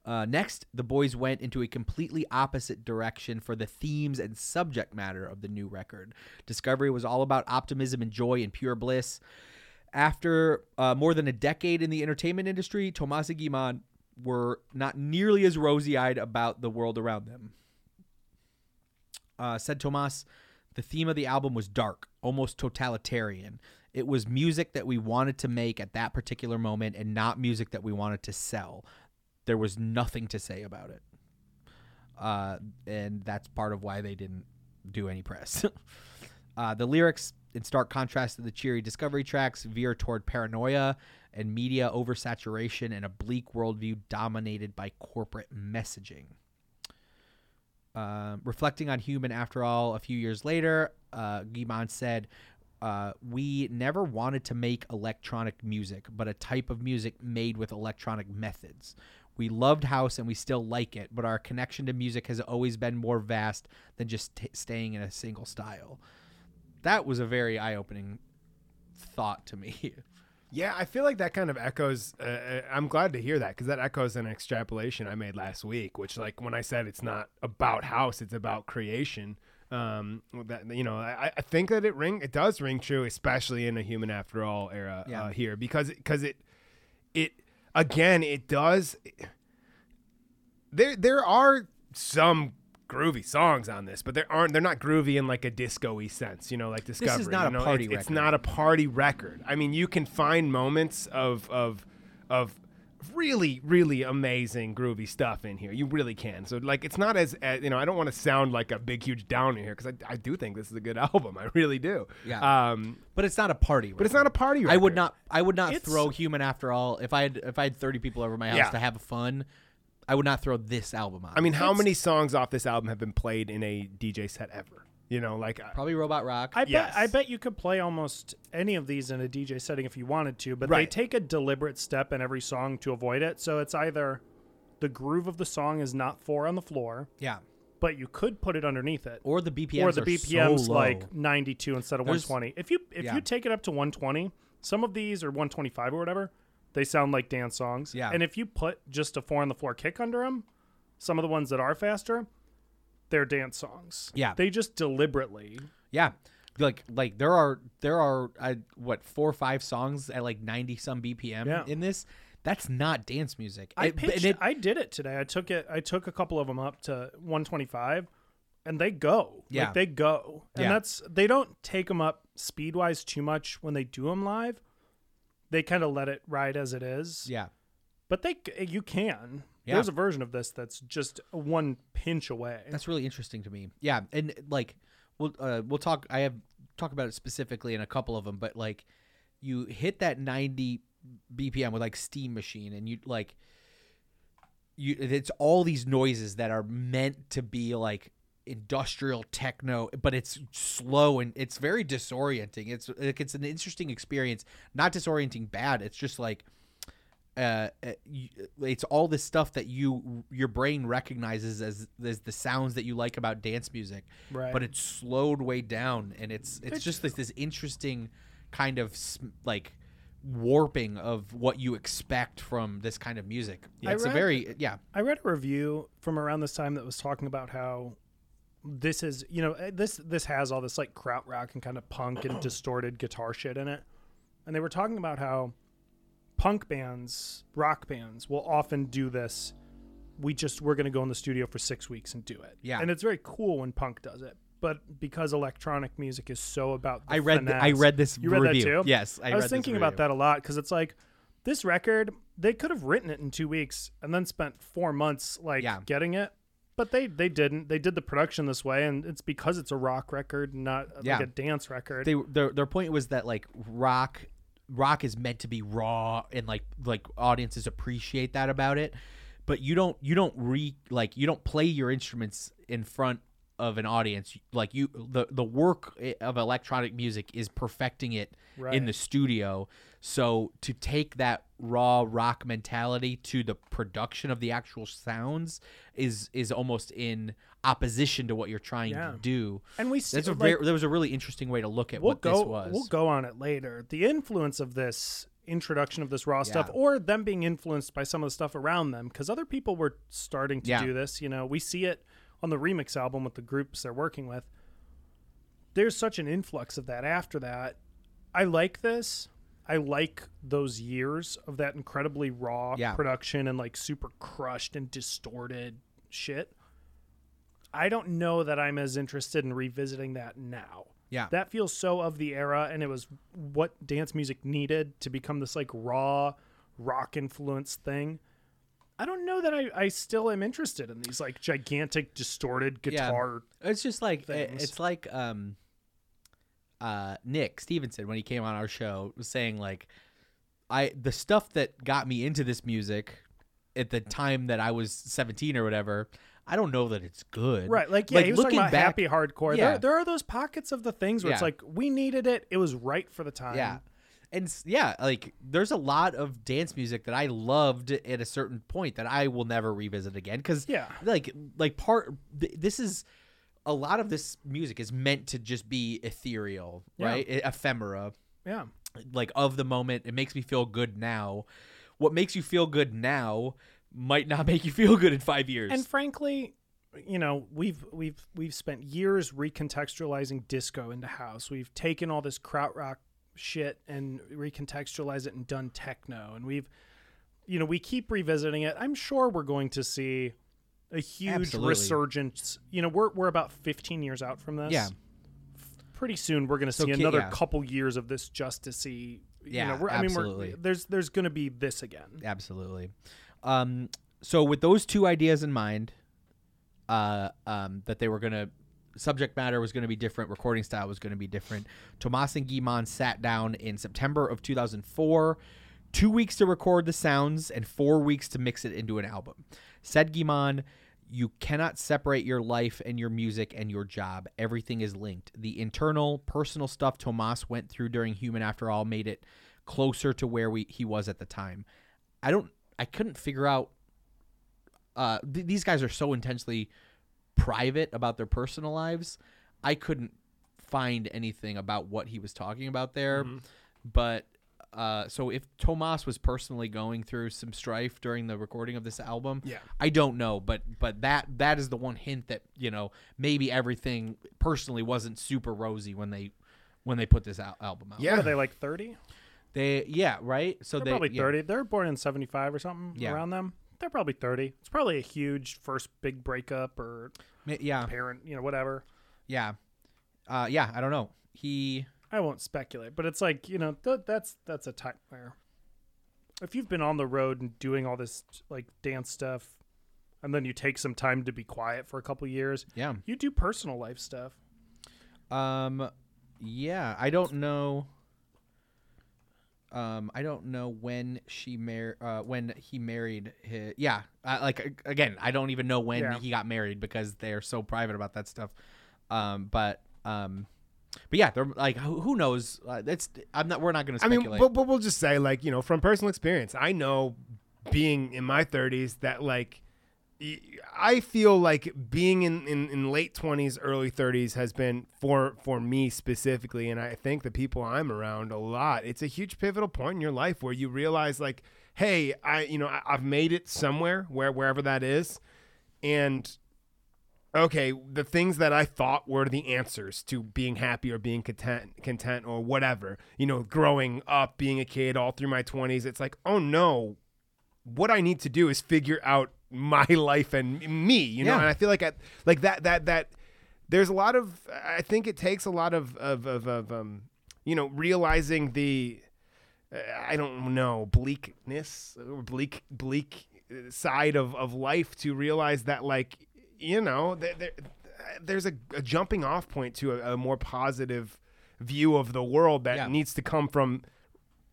Uh, next, the boys went into a completely opposite direction for the themes and subject matter of the new record. Discovery was all about optimism and joy and pure bliss. After uh, more than a decade in the entertainment industry, Tomas and Guiman were not nearly as rosy-eyed about the world around them. Uh, said Tomas, the theme of the album was dark, almost totalitarian. It was music that we wanted to make at that particular moment and not music that we wanted to sell. There was nothing to say about it. Uh, and that's part of why they didn't do any press. uh, the lyrics, in stark contrast to the cheery Discovery tracks, veer toward paranoia and media oversaturation and a bleak worldview dominated by corporate messaging. Uh, reflecting on Human After All a few years later, uh, Guimond said, uh, We never wanted to make electronic music, but a type of music made with electronic methods. We loved house and we still like it, but our connection to music has always been more vast than just t- staying in a single style. That was a very eye opening thought to me. Yeah, I feel like that kind of echoes. Uh, uh I'm glad to hear that because that echoes an extrapolation I made last week, which, like, when I said it's not about house, it's about creation. Um, that you know, I, I think that it ring it does ring true, especially in a human after all era Yeah. uh, here, because because it it again it does. There there are some groovy songs on this, but there aren't. They're not groovy in like a disco-y sense, you know, like this is Discovery. not you a party It's, it's not a party record. I mean, you can find moments of of of really really amazing groovy stuff in here. You really can. So like, it's not as, as you know. I don't want to sound like a big huge downer here because I, I do think this is a good album. I really do. Yeah. Um, but it's not a party. but it's not a party. Record. I would not. I would not It's- throw Human After All if I had if I had thirty people over my house Yeah. to have fun. I would not throw this album on. I mean, how many songs off this album have been played in a DJ set ever? You know, like uh, probably Robot Rock. I Yes. bet I bet you could play almost any of these in a DJ setting if you wanted to, but they Right. take a deliberate step in every song to avoid it. So it's either the groove of the song is not four on the floor, yeah, but you could put it underneath it. or the BPMs or the BPMs so like 92 instead of There's- 120. If you if yeah. you take it up to 120, some of these are 125 or whatever, they sound like dance songs. Yeah. And if you put just a four on the floor kick under them, some of the ones that are faster, they're dance songs. Yeah. They just deliberately. Yeah, like like there are there are uh, what four or five songs at like ninety some BPM Yeah. in this. That's not dance music. I It- pitched, it- I did it today. I took it. I took a couple of them up to 125, and they go. Yeah. like they go. And Yeah. that's they don't take them up speed wise too much when they do them live. They kind of let it ride as it is. yeah, But they you can. Yeah. There's a version of this that's just one pinch away. That's really interesting to me. Yeah, and like we'll uh, we'll talk. I have talk about it specifically in a couple of them, but like you hit that ninety BPM with like Steam Machine, and you like you. It's all these noises that are meant to be like industrial techno, but it's slow and it's very disorienting. It's like it's an interesting experience, not disorienting bad. It's just like uh, uh, it's all this stuff that you your brain recognizes as as the sounds that you like about dance music, Right. but it's slowed way down, and it's it's, just this this interesting kind of like warping of what you expect from this kind of music. I it's a very yeah I read a review from around this time that was talking about how this is, you know, eh, this this has all this like krautrock and kind of punk and distorted guitar shit in it. And they were talking about how punk bands, rock bands will often do this. We just we're going to go in the studio for 6 weeks and do it. Yeah. And it's very cool when punk does it. But because electronic music is so about the I read th- I read this You read review. that too? Yes, I I was thinking about that a lot because it's like this record they could have written it in two weeks and then spent four months like Yeah. getting it but they they didn't. They did the production this way and it's because it's a rock record not Yeah. like a dance record. They their their point was that like rock rock is meant to be raw and like like audiences appreciate that about it. But you don't you don't re like you don't play your instruments in front of an audience like you the the work eh, of electronic music is perfecting it in the studio. So to take that raw rock mentality to the production of the actual sounds is is almost in opposition to what you're trying Yeah. to do. And we see- like- very there was a really interesting way to look at we'll what go this was. we'll go on it later. The influence of this introduction of this raw stuff or them being influenced by some of the stuff around them because other people were starting to Yeah. do this you know we see it on the remix album with the groups they're working with there's such an influx of that after that i like this I like those years of that incredibly raw Yeah. production and like super crushed and distorted shit. I don't know that I'm as interested in revisiting that now. Yeah. That feels so of the era and it was what dance music needed to become this like raw rock influenced thing. I don't know that I, I still am interested in these like gigantic distorted Yeah. guitar. It's just like things. it's like um uh Nick Stevenson when he came on our show was saying like I the stuff that got me into this music at the time that I was 17 or whatever, I don't know that it's good. Right, like yeah, he was looking back- happy hardcore. Yeah. There, there are those pockets of the things where it's like we needed it. It was right for the time. Yeah. And yeah, like there's a lot of dance music that I loved at a certain point that I will never revisit again cuz Yeah. like like part th- this is a lot of this music is meant to just be ethereal, Yeah. right? E- Ephemera. Yeah. Like of the moment, it makes me feel good now. What makes you feel good now might not make you feel good in 5 years. And frankly, you know, we've we've we've spent years recontextualizing disco into house. We've taken all this krautrock shit and recontextualize it and done techno. And we've you know, we keep revisiting it. I'm sure we're going to see a huge Absolutely. resurgence. You know, we're we're about 15 years out from this. Yeah. Pretty soon we're going to So see another yeah. couple years of this justicey. Yeah, you know, we're, I mean, absolutely. there's there's going to be this again. Absolutely. Um, so with those two ideas in mind, uh, um, that they were gonna subject matter was going to be different, recording style was going to be different. Thomas and Guy-Man sat down in September of 2004, two weeks to record the sounds and four weeks to mix it into an album. Said Guy-Man, you cannot separate your life and your music and your job. Everything is linked. The internal, personal stuff Thomas went through during Human After All made it closer to where we he was at the time. I don't. I couldn't figure out. Uh, th- these guys are so intensely private about their personal lives. I couldn't find anything about what he was talking about there. Mm-hmm. But uh, so if Thomas was personally going through some strife during the recording of this album, Yeah. I don't know. But but that that is the one hint that you know maybe everything personally wasn't super rosy when they when they put this al- album out. Yeah, What are they like 30? They yeah right. So They're they probably yeah. 30. They're born in 75 or something Yeah. around them. They're probably 30. It's probably a huge first big breakup or yeah parent, you know, whatever. yeah uh, yeah. I don't know. He I won't speculate, but it's like, you know, th- that's that's a time where if you've been on the road and doing all this like dance stuff and then you take some time to be quiet for a couple years, yeah you do personal life stuff. Um, yeah, I don't know. Um, I don't know when she mar- uh, when he married his. Yeah, uh, like again, I don't even know when Yeah. he got married because they're so private about that stuff. Um, but um, but yeah, they're like who, who knows? Uh, that's I'm not. We're not going to I mean, but, but we'll just say, like, you know, from personal experience, I know being in my 30s that, like, I feel like being in, in, in late 20s, early 30s has been for for me specifically, and I think the people I'm around a lot. It's a huge pivotal point in your life where you realize, like, hey, I you know I, I've made it somewhere where wherever that is, and okay, the things that I thought were the answers to being happy or being content, content or whatever, you know, growing up, being a kid all through my 20s, it's like, oh no, what I need to do is figure out my life and me, you know, Yeah. and I feel like I, like that, that, that there's a lot of, I think it takes a lot of, of, of, of um, you know, realizing the, uh, I don't know, bleakness or bleak, bleak uh, side of, of life to realize that, like, you know, there, there, there's a, a jumping off point to a, a more positive view of the world that Yeah. needs to come from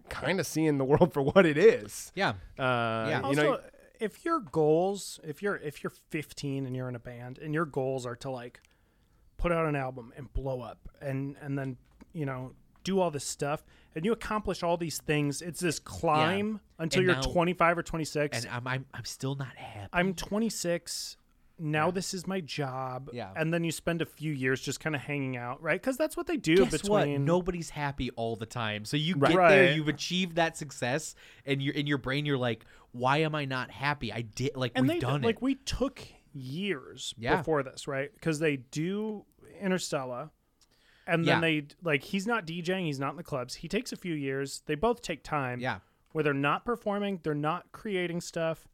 kind of seeing the world for what it is. yeah, Uh, Yeah. You Also, know, if your goals, if you're if you're 15 and you're in a band and your goals are to like put out an album and blow up and and then, you know, do all this stuff and you accomplish all these things, it's this climb until And you're now- 25 or 26. and I'm, I'm I'm still not happy. I'm 26. Now this is my job. Yeah. And then you spend a few years just kind of hanging out, right? Because that's what they do Guess between. what? Nobody's happy all the time. So you Right. get there, you've achieved that success, and you're in your brain. You're like, why am I not happy? I did like and we've they done like it. Like we took years Yeah. before this, right? Because they do Interstella, and then Yeah. they like he's not DJing, he's not in the clubs. He takes a few years. They both take time. Yeah. Where they're not performing, they're not creating stuff.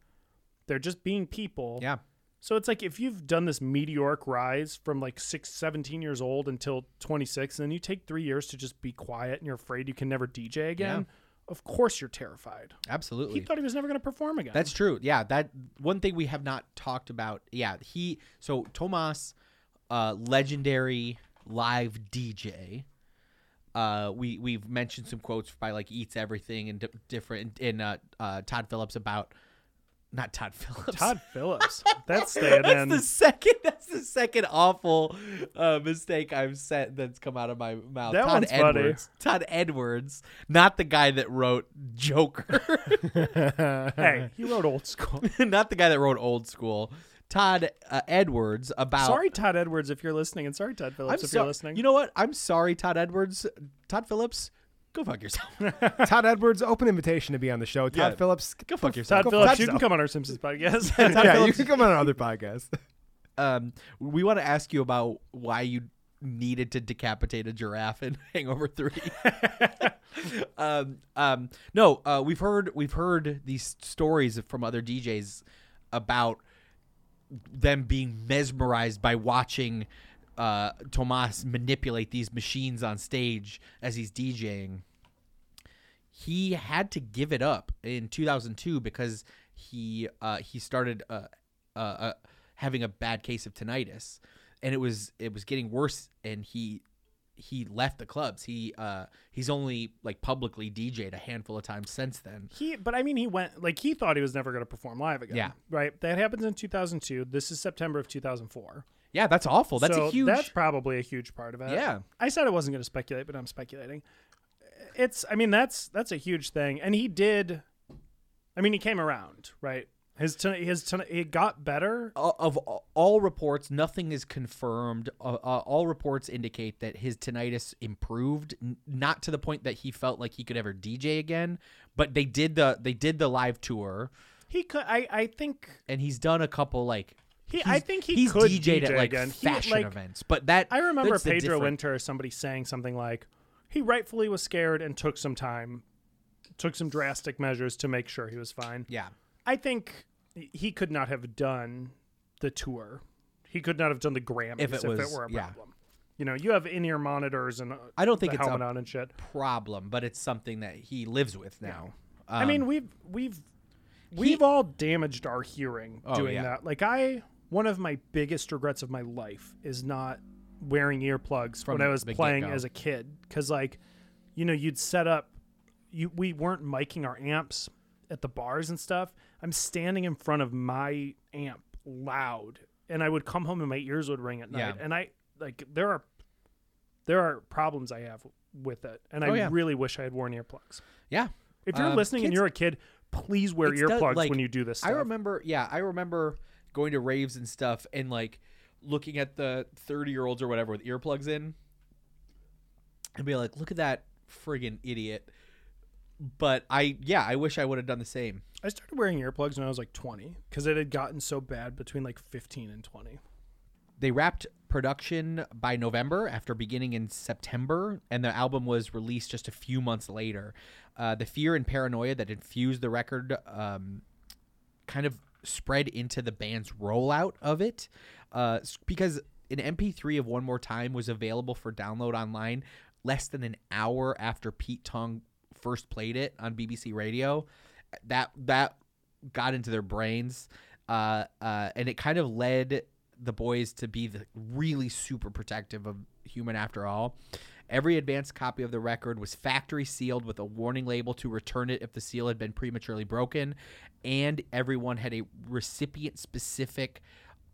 They're just being people. Yeah. So it's like if you've done this meteoric rise from like six, 17 years old until 26, and then you take three years to just be quiet and you're afraid you can never DJ again, of course you're terrified. Absolutely. He thought he was never going to perform again. That's true. Yeah, that one thing we have not talked about. Yeah, he so Thomas, uh, legendary live DJ. Uh, we we've mentioned some quotes by like eats everything and di- different in uh, uh, Todd Phillips about not Todd Phillips. Todd Phillips. That's staying that's the second. That's the second awful uh, mistake I've said that's come out of my mouth. That Todd one's funny. Edwards. Todd Edwards, not the guy that wrote Joker. hey, he wrote old school. not the guy that wrote Old School. Todd uh, Edwards about. sorry, Todd Edwards, if you're listening, and sorry, Todd I'm Phillips, if so- you're listening. You know what? I'm sorry, Todd Edwards. Todd Phillips, go fuck yourself. Todd Edwards, open invitation to be on the show. Todd Yeah. Phillips, Go fuck yourself. Todd go Phillips, you can come on our Simpsons podcast. Todd yeah, you can come on our other podcast. um, we want to ask you about why you needed to decapitate a giraffe in Hangover Three. um, um, no, uh, we've heard we've heard these stories from other DJs about them being mesmerized by watching uh, Thomas manipulate these machines on stage as he's DJing. He had to give it up in 2002 because he uh, he started uh, uh, uh, having a bad case of tinnitus, and it was it was getting worse, and he he left the clubs. He uh, he's only like publicly DJ'd a handful of times since then. He, but I mean, he went like he thought he was never going to perform live again. Yeah. right. That happens in 2002. This is September of 2004. Yeah, that's awful. That's So a huge. That's probably a huge part of it. Yeah. I said I wasn't going to speculate, but I'm speculating. It's. I mean, that's that's a huge thing, and he did. I mean, he came around, right? His ton, his ton, it got better. of of all reports, nothing is confirmed. Uh, uh, all reports indicate that his tinnitus improved, n- not to the point that he felt like he could ever DJ again. But they did the they did the live tour, He could. I. I think. and he's done a couple like. He, I think he he's could DJ'd DJ at like again. He, fashion like, events, but that I remember Pedro Winter or somebody saying something like, he rightfully was scared and took some time, took some drastic measures to make sure he was fine. Yeah, I think he could not have done the tour. He could not have done the Grammys If if it it, were a yeah. problem. You know, you have in-ear monitors and uh, I don't think it's a on and shit. problem, but it's something that he lives with now. I mean, Um, we've we've we've all damaged our hearing Oh, doing yeah. that. Like I, one of my biggest regrets of my life is not wearing earplugs From when I was the playing get-go. as a kid. Because like, you know, you'd set up, you we weren't miking our amps at the bars and stuff. I'm standing in front of my amp loud, and I would come home and my ears would ring at night. Yeah. And I like there are there are problems I have with it, and Oh, I yeah. really wish I had worn earplugs. yeah. If you're Um, listening and you're a kid, please wear earplugs like, when you do this stuff. I remember, yeah, I remember going to raves and stuff and like looking at the 30 year olds or whatever with earplugs in and be like, look at that friggin' idiot. But I, yeah, I wish I would have done the same. I started wearing earplugs when I was like 20 because it had gotten so bad between like 15 and 20. They wrapped production by November after beginning in September, and the album was released just a few months later. Uh, the fear and paranoia that infused the record um, kind of spread into the band's rollout of it uh, because an MP3 of One More Time was available for download online less than an hour after Pete Tong first played it on BBC Radio. That that got into their brains, uh, uh, and it kind of led the boys to be the really super protective of Human After All. Every advanced copy of the record was factory sealed with a warning label to return it if the seal had been prematurely broken, and everyone had a recipient specific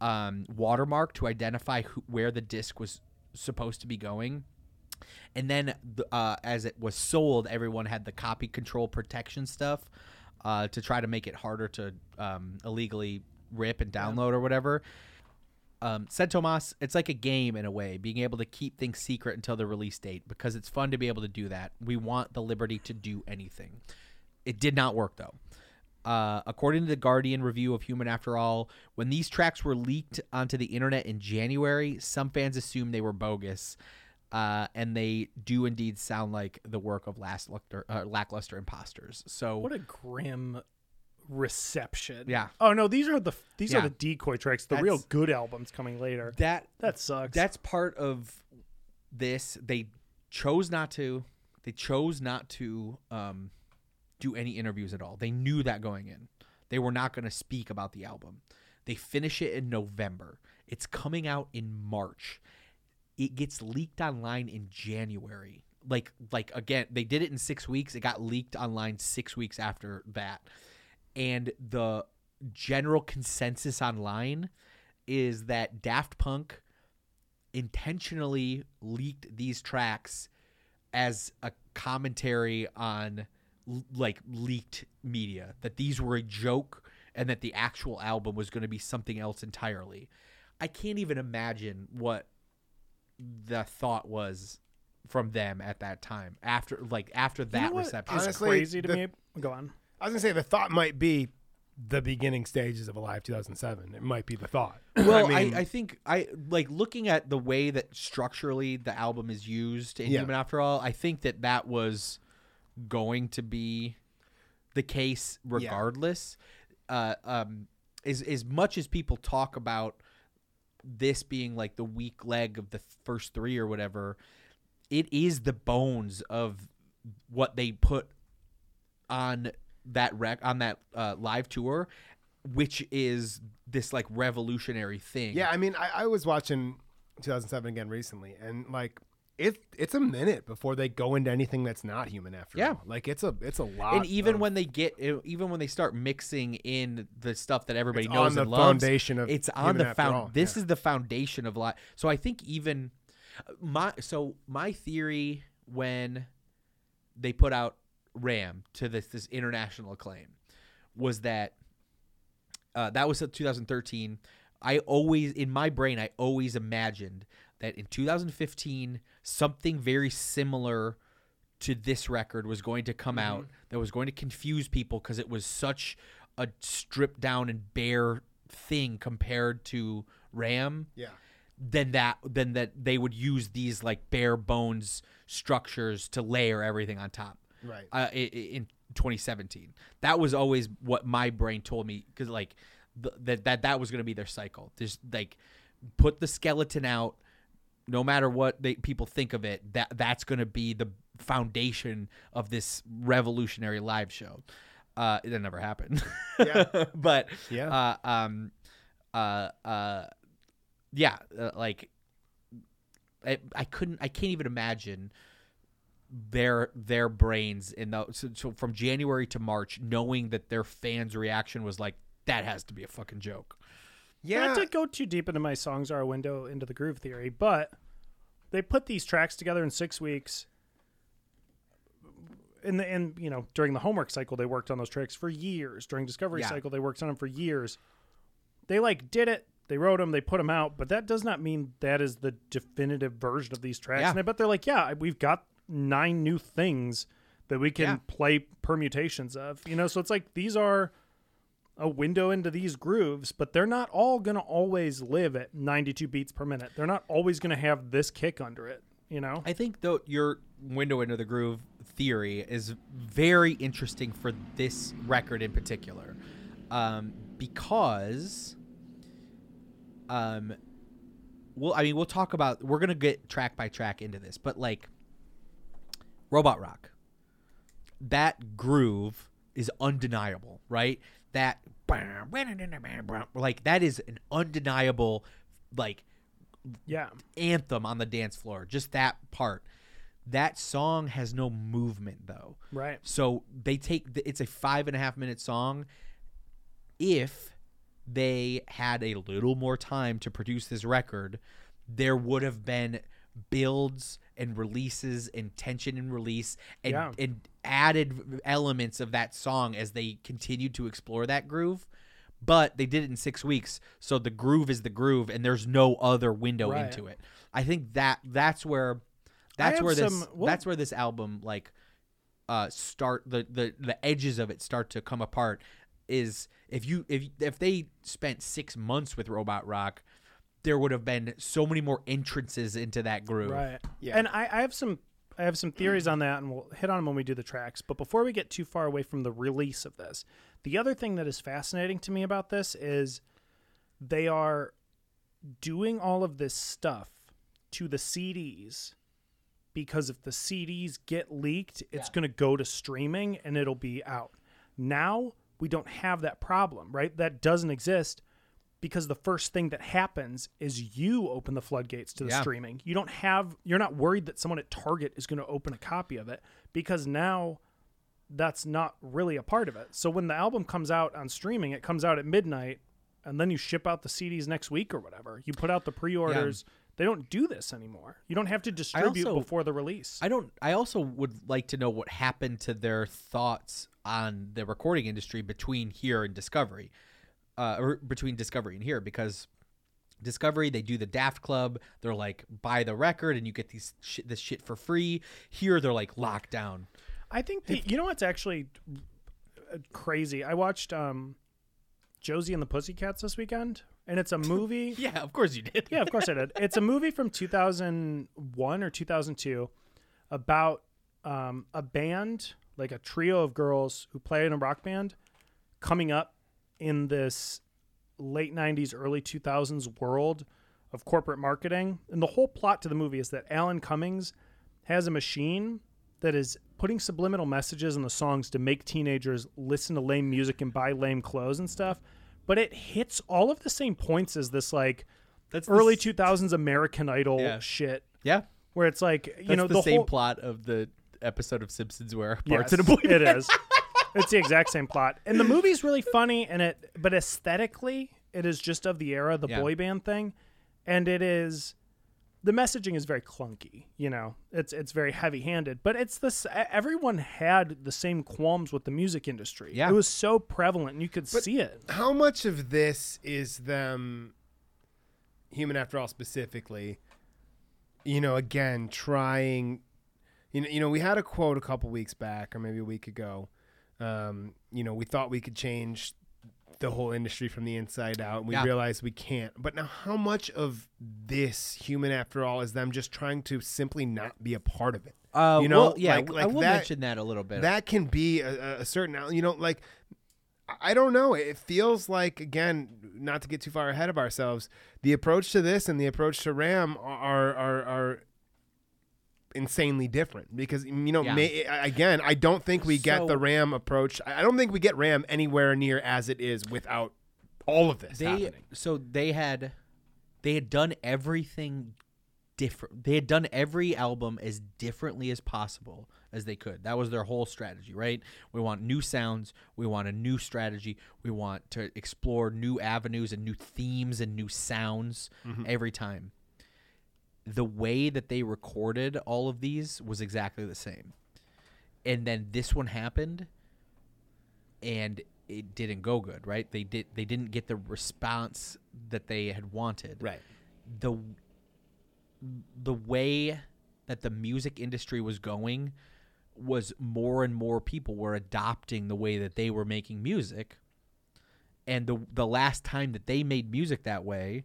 um, watermark to identify who, where the disc was supposed to be going. And then, uh, as it was sold, everyone had the copy control protection stuff uh, to try to make it harder to um, illegally rip and download or whatever. Um, said Thomas, it's like a game in a way, being able to keep things secret until the release date because it's fun to be able to do that. We want the liberty to do anything. It did not work though. Uh, according to the Guardian review of Human After All, when these tracks were leaked onto the internet in January, some fans assumed they were bogus. uh, and they do indeed sound like the work of lackluster, uh, lackluster imposters. So What a grim reception. Yeah. Oh no, these are the these Yeah. are the decoy tracks. The real good albums coming later. that that sucks. That's part of this. They chose not to. They chose not to um, do any interviews at all. They knew that going in. They were not going to speak about the album. They finish it in November. It's coming out in March. It gets leaked online in January. Like like again, they did it in 6 weeks. It got leaked online 6 weeks after that. And the general consensus online is that Daft Punk intentionally leaked these tracks as a commentary on like leaked media that these were a joke and that the actual album was going to be something else entirely. I can't even imagine what the thought was from them at that time after like after that You know what? reception. Honestly, crazy to the- me. Go on. I was gonna say the thought might be the beginning stages of Alive 2007. It might be the thought. Well, I I, mean, I, think I like looking at the way that structurally the album is used in Yeah. Human After All. I think that that was going to be the case regardless. Uh, um, as as much as people talk about this being like the weak leg of the first three or whatever, it is the bones of what they put on that rec on that uh, live tour, which is this like revolutionary thing. Yeah, I mean, I, I was watching 2007 again recently, and like it, it's a minute before they go into anything that's not human after Yeah. all. Like it's a, it's a lot. and even of- when they get even when they start mixing in the stuff that everybody It's knows on the and loves foundation of it's on the found this yeah. is the foundation of life so i think even my so my theory when they put out ram to this this international acclaim was that uh, that was 2013 i always in my brain i always imagined that in 2015 something very similar to this record was going to come Mm-hmm. out that was going to confuse people because it was such a stripped down and bare thing compared to ram Yeah. then that then that they would use these like bare bones structures to layer everything on top Right. uh, in 2017 that was always what my brain told me because like th- that that that was going to be their cycle just like put the skeleton out no matter what they people think of it that that's going to be the foundation of this revolutionary live show uh it never happened Yeah. but Yeah. uh um uh uh yeah uh, like I, I couldn't I can't even imagine their their brains in the so, so from January to March knowing that their fans reaction was like that has to be a fucking joke. Yeah, not to go too deep into my songs are a window into the groove theory, but they put these tracks together in six weeks. In the in you know during the homework cycle they worked on those tracks for years. During discovery Yeah. cycle they worked on them for years. They like did it. They wrote them. They put them out. But that does not mean that is the definitive version of these tracks. Yeah. And I bet they're like, yeah, we've got nine new things that we can Yeah. play permutations of. You know, so it's like these are a window into these grooves, but they're not all going to always live at 92 beats per minute. They're not always going to have this kick under it, you know? I think though your window into the groove theory is very interesting for this record in particular, um, because, um, well, I mean, we'll talk about we're gonna get track by track into this, but like, robot rock, that groove is undeniable, right? That like that is an undeniable like Yeah. anthem on the dance floor. Just that part. That song has no movement though. Right. So they take the, it's a five and a half minute song. If they had a little more time to produce this record, there would have been builds and releases and tension and release and, Yeah. and added elements of that song as they continued to explore that groove. But they did it in six weeks, so the groove is the groove, and there's no other window Right. into it. I think that that's where that's where this some- well- that's where this album like uh start the, the the edges of it start to come apart is if you if if they spent six months with robot rock there would have been so many more entrances into that groove. Right. Yeah. And I, I have some I have some theories on that, and we'll hit on them when we do the tracks. But before we get too far away from the release of this, the other thing that is fascinating to me about this is they are doing all of this stuff to the CDs because if the CDs get leaked, it's going to go to streaming and it'll be out. Now we don't have that problem, right? That doesn't exist because the first thing that happens is you open the floodgates to the Yeah. streaming. You don't have you're not worried that someone at Target is going to open a copy of it because now that's not really a part of it. So when the album comes out on streaming, it comes out at midnight and then you ship out the CDs next week or whatever. You put out the pre-orders. They don't do this anymore. You don't have to distribute also- before the release. I don't. I also would like to know what happened to their thoughts on the recording industry between here and Discovery, uh, or between Discovery and here, because Discovery they do the Daft Club. They're like buy the record and you get these shit, this shit for free. Here they're like locked down. I think the, you know what's actually uh, crazy. I watched um, Josie and the Pussycats this weekend, and it's a movie. yeah, of course you did. yeah, of course I did. It's a movie from 2001 or 2002 about um, a band, like a trio of girls who play in a rock band, coming up in this late 90s, early 2000s world of corporate marketing. And the whole plot to the movie is that Alan Cummings has a machine that is putting subliminal messages in the songs to make teenagers listen to lame music and buy lame clothes and stuff. But it hits all of the same points as this like That's the early s- 2000s American Idol Yeah. shit. Yeah, Where it's like, you That's know, the, the, same whole, plot of the episode of Simpsons where Yes, Bart's in a boy It is. It's the exact same plot, and the movie's really funny, and it but aesthetically, it is just of the era, the Yeah. boy band thing, and it is. The messaging is very clunky, you know. It's it's very heavy-handed, but it's this. Everyone had the same qualms with the music industry. Yeah. it was so prevalent, and you could see it. How much of this is them, human after all specifically, you know, again, trying, you know, you know, we had a quote a couple weeks back or maybe a week ago. Um, you know, we thought we could change the whole industry from the inside out and we Yeah. realized we can't. But now how much of this human after all is them just trying to simply not be a part of it? Uh, you know, well, yeah, like, I will that, mention that a little bit. That can be a- a certain, you know, like I don't know. It feels like again, not to get too far ahead of ourselves. The approach to this and the approach to Ram are are are insanely different because you know Yeah. may, again I don't think we get So- the Ram approach. I I don't think we get Ram anywhere near as it is without all of this they happening. so they had they had done everything different they had done every album as differently as possible as they could that was their whole strategy right we want new sounds we want a new strategy we want to explore new avenues and new themes and new sounds mm-hmm. every time the way that they recorded all of these was exactly the same and then this one happened and it didn't go good, right? They did they didn't get the response that they had wanted. Right. The the way that the music industry was going was more and more people were adopting the way that they were making music. And the the last time that they made music that way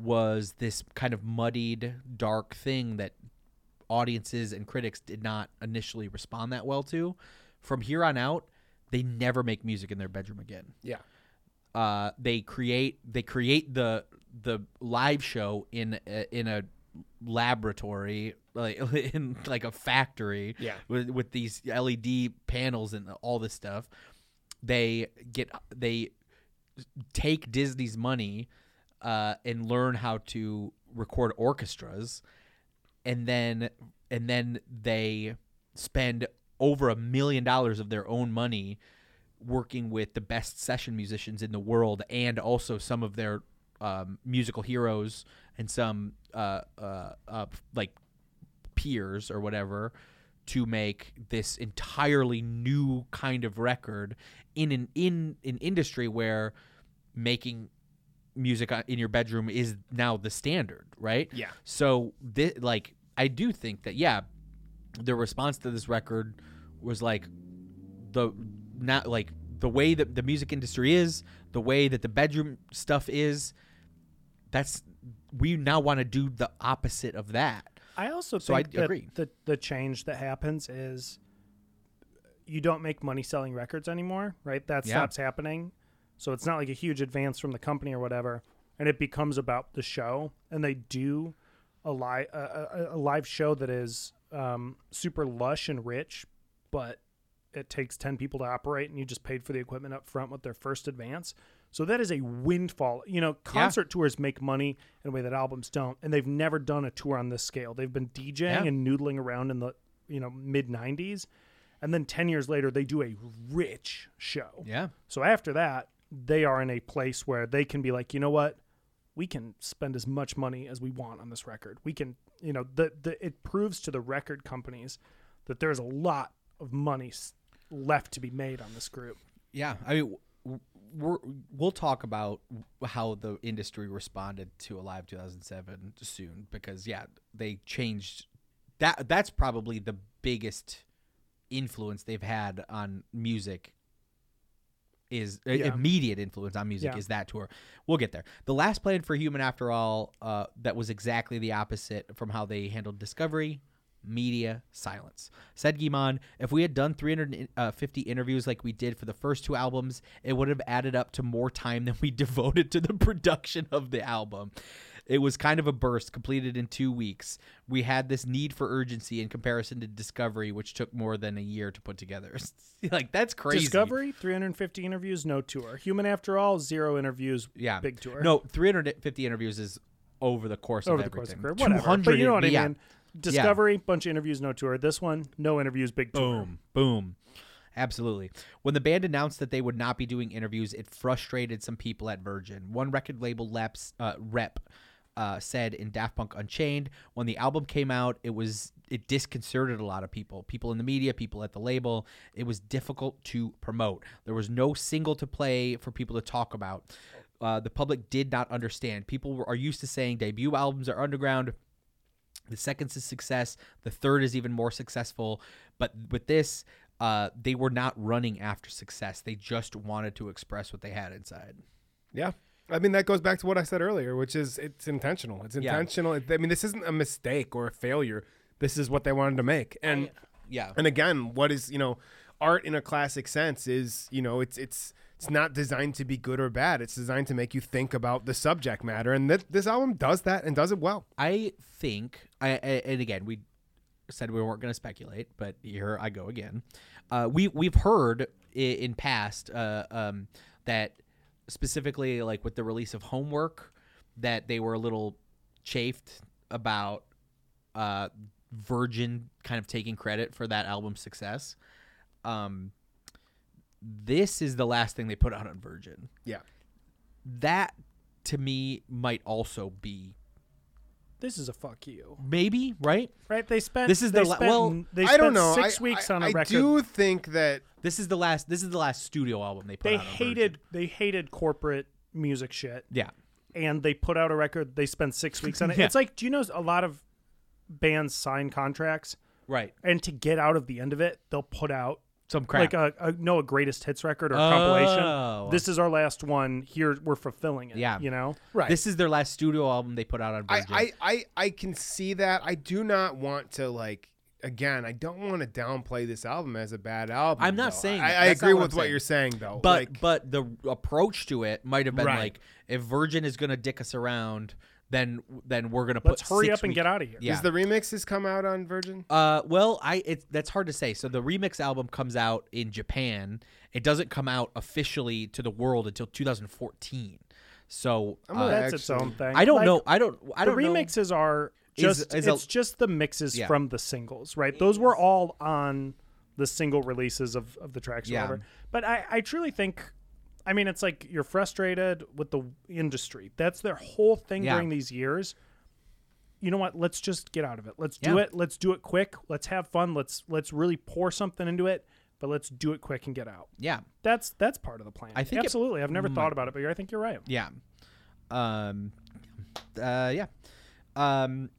was this kind of muddied, dark thing that audiences and critics did not initially respond that well to. From here on out, they never make music in their bedroom again. Yeah. Uh, they create they create the the live show in a, in a laboratory like in like a factory Yeah. with with these LED panels and all this stuff. They get they take Disney's money uh, and learn how to record orchestras, and then and then they spend over a million dollars of their own money working with the best session musicians in the world and also some of their um, musical heroes and some uh, uh, uh, like peers or whatever to make this entirely new kind of record in an in an industry where making music uh, in your bedroom is now the standard, right? Yeah. So like I do think that yeah, the response to this record was like the not like the way that the music industry is, the way that the bedroom stuff is. That's we now want to do the opposite of that. I also So I that agree. the the change that happens is you don't make money selling records anymore, right? That Yeah. stops happening. So it's not like a huge advance from the company or whatever, and it becomes about the show. And they do a live a, a, a live show that is um, super lush and rich, but it takes 10 people to operate and you just paid for the equipment up front with their first advance. So that is a windfall. You know, concert tours make money in a way that albums don't, and they've never done a tour on this scale. They've been DJing Yeah. and noodling around in the, you know, mid 90s, and then 10 years later they do a rich show. Yeah. So after that, they are in a place where they can be like, "You know what? We can spend as much money as we want on this record. We can, you know, the the it proves to the record companies that there's a lot of money left to be made on this group. Yeah, I mean, we're, we'll talk about how the industry responded to Alive 2007 soon because yeah, they changed. That that's probably the biggest influence they've had on music. Is uh, Yeah. immediate influence on music Yeah. is that tour. We'll get there. The last Plan for Human, after all, uh, that was exactly the opposite from how they handled Discovery, media silence. Said Guy-Man, if we had done 350 interviews like we did for the first two albums, it would have added up to more time than we devoted to the production of the album. It was kind of a burst completed in two weeks. We had this need for urgency in comparison to Discovery, which took more than a year to put together. like, that's crazy. Discovery, 350 interviews, no tour. Human After All, zero interviews, Yeah. big tour. No, 350 interviews is over the course over of the course of career, whatever. But you know what I mean. yeah. Discovery, bunch of interviews, no tour. This one, no interviews, big tour. Boom, boom. Absolutely. When the band announced that they would not be doing interviews, it frustrated some people at Virgin. One record label leps, uh, rep uh, said in Daft Punk Unchained, when the album came out, it was it disconcerted a lot of people, people in the media, people at the label. It was difficult to promote. There was no single to play for people to talk about. Uh, the public did not understand. People were, are used to saying debut albums are underground. The second's is success. The third is even more successful. But with this, uh, they were not running after success. They just wanted to express what they had inside. Yeah. I mean, that goes back to what I said earlier, which is it's intentional. It's Yeah. intentional. I mean, this isn't a mistake or a failure. This is what they wanted to make. And yeah. And again, what is, you know, art in a classic sense is, you know, it's it's it's not designed to be good or bad. It's designed to make you think about the subject matter. And th- this album does that and does it well. I think, I, I and again, we said we weren't going to speculate, but here I go again. Uh, we we've heard i- in past uh, um, that specifically, like with the release of Homework, that they were a little chafed about uh, Virgin kind of taking credit for that album's success. Um, this is the last thing they put out on Virgin. Yeah. That to me might also be This is a fuck you. maybe right. Right? They spent. This is they the la- spent, well, They I don't know. Six I- weeks I- on a I record. I do think that This is the last. This is the last studio album they put they out. on Virgin. hated. They hated corporate music shit. Yeah. and they put out a record. They spent six weeks on it. Yeah. It's like, do you know a lot of bands sign contracts, Right. and to get out of the end of it, they'll put out Some crap. like a, a no a greatest hits record or Oh. compilation. This is our last one. Here we're fulfilling it. Yeah. you know. Right. This is their last studio album they put out on I, I, I, I can see that. I do not want to like again, I don't want to downplay this album as a bad album. I'm not though. saying I. I agree what with I'm what saying. you're saying though. but like, but the approach to it might have been Right. like if Virgin is gonna dick us around, then then we're gonna put. Let's hurry six up and week- get out of here. Yeah. does the remixes come out on Virgin? Uh, well, I it's that's hard to say. So the remix album comes out in Japan. It doesn't come out officially to the world until 2014. So I'm uh, gonna That's its own thing. I don't Like, know. I don't. I don't the know. remixes are just is a- it's just the mixes Yeah. from the singles, right? Those were all on the single releases of, of the tracks or Yeah. whatever. But I, I truly think I mean it's like you're frustrated with the industry. That's their whole thing Yeah. during these years. You know what? Let's just get out of it. Let's do Yeah. it. Let's do it quick. Let's have fun. Let's let's really pour something into it, but let's do it quick and get out. Yeah. That's that's part of the plan. I think it absolutely. I've never might- thought about it, but I think you're right. Yeah. Um. Uh. Yeah. Um.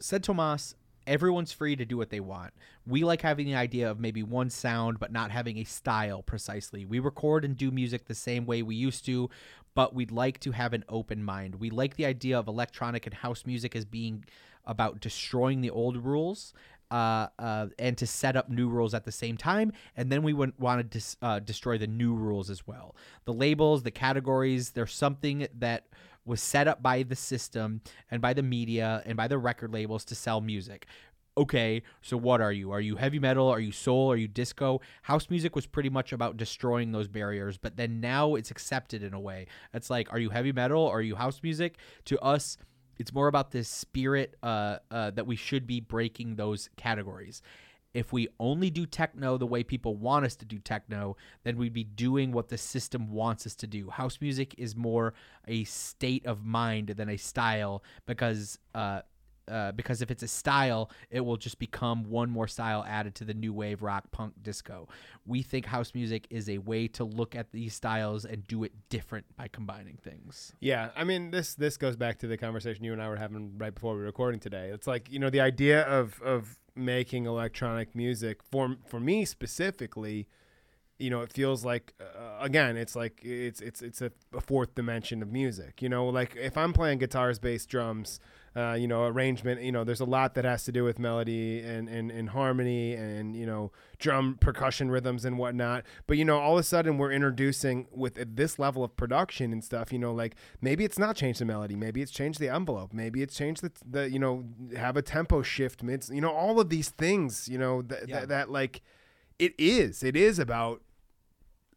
Said Thomas. Everyone's free to do what they want. We like having the idea of maybe one sound, but not having a style precisely. We record and do music the same way we used to, but we'd like to have an open mind. We like the idea of electronic and house music as being about destroying the old rules. Uh, uh, and to set up new rules at the same time, and then we would want to dis- uh, destroy the new rules as well. The labels, the categories, there's something that was set up by the system and by the media and by the record labels to sell music. Okay, so what are you? Are you heavy metal? Are you soul? Are you disco? House music was pretty much about destroying those barriers, but then now it's accepted in a way. It's like, are you heavy metal? Are you house music? To us, it's more about this spirit uh, uh, that we should be breaking those categories. If we only do techno the way people want us to do techno, then we'd be doing what the system wants us to do. House music is more a state of mind than a style because uh, uh, because if it's a style, it will just become one more style added to the new wave rock, punk, disco. We think house music is a way to look at these styles and do it different by combining things. Yeah, I mean this this goes back to the conversation you and I were having right before we were recording today. It's like you know the idea of of making electronic music for for me specifically. You know, it feels like uh, again, it's like it's it's it's a, a fourth dimension of music. You know, like if I'm playing guitars, bass, drums, uh, you know, arrangement. You know, there's a lot that has to do with melody and, and, and harmony and, you know, drum percussion rhythms and whatnot. But, you know, all of a sudden we're introducing with this level of production and stuff, you know, like maybe it's not changed the melody. Maybe it's changed the envelope. Maybe it's changed the, the you know, have a tempo shift mid, you know, all of these things, you know, th- Yeah. th- that like it is, it is about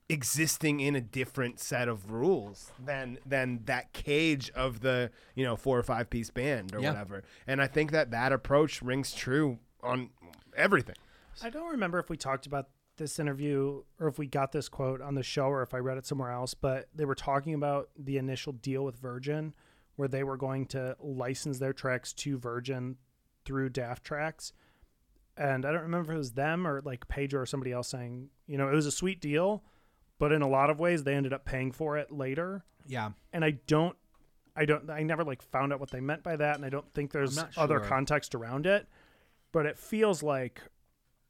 existing in a different set of rules than than that cage of the you know four or five piece band or Yeah. whatever and i think that that approach rings true on everything I don't remember if we talked about this interview or if we got this quote on the show or if I read it somewhere else, but they were talking about the initial deal with Virgin where they were going to license their tracks to Virgin through Daft Trax. And I don't remember if it was them or like Pedro or somebody else saying, you know, it was a sweet deal, but in a lot of ways they ended up paying for it later. Yeah. And I don't I don't I never like found out what they meant by that and I don't think there's not other context around it. But it feels like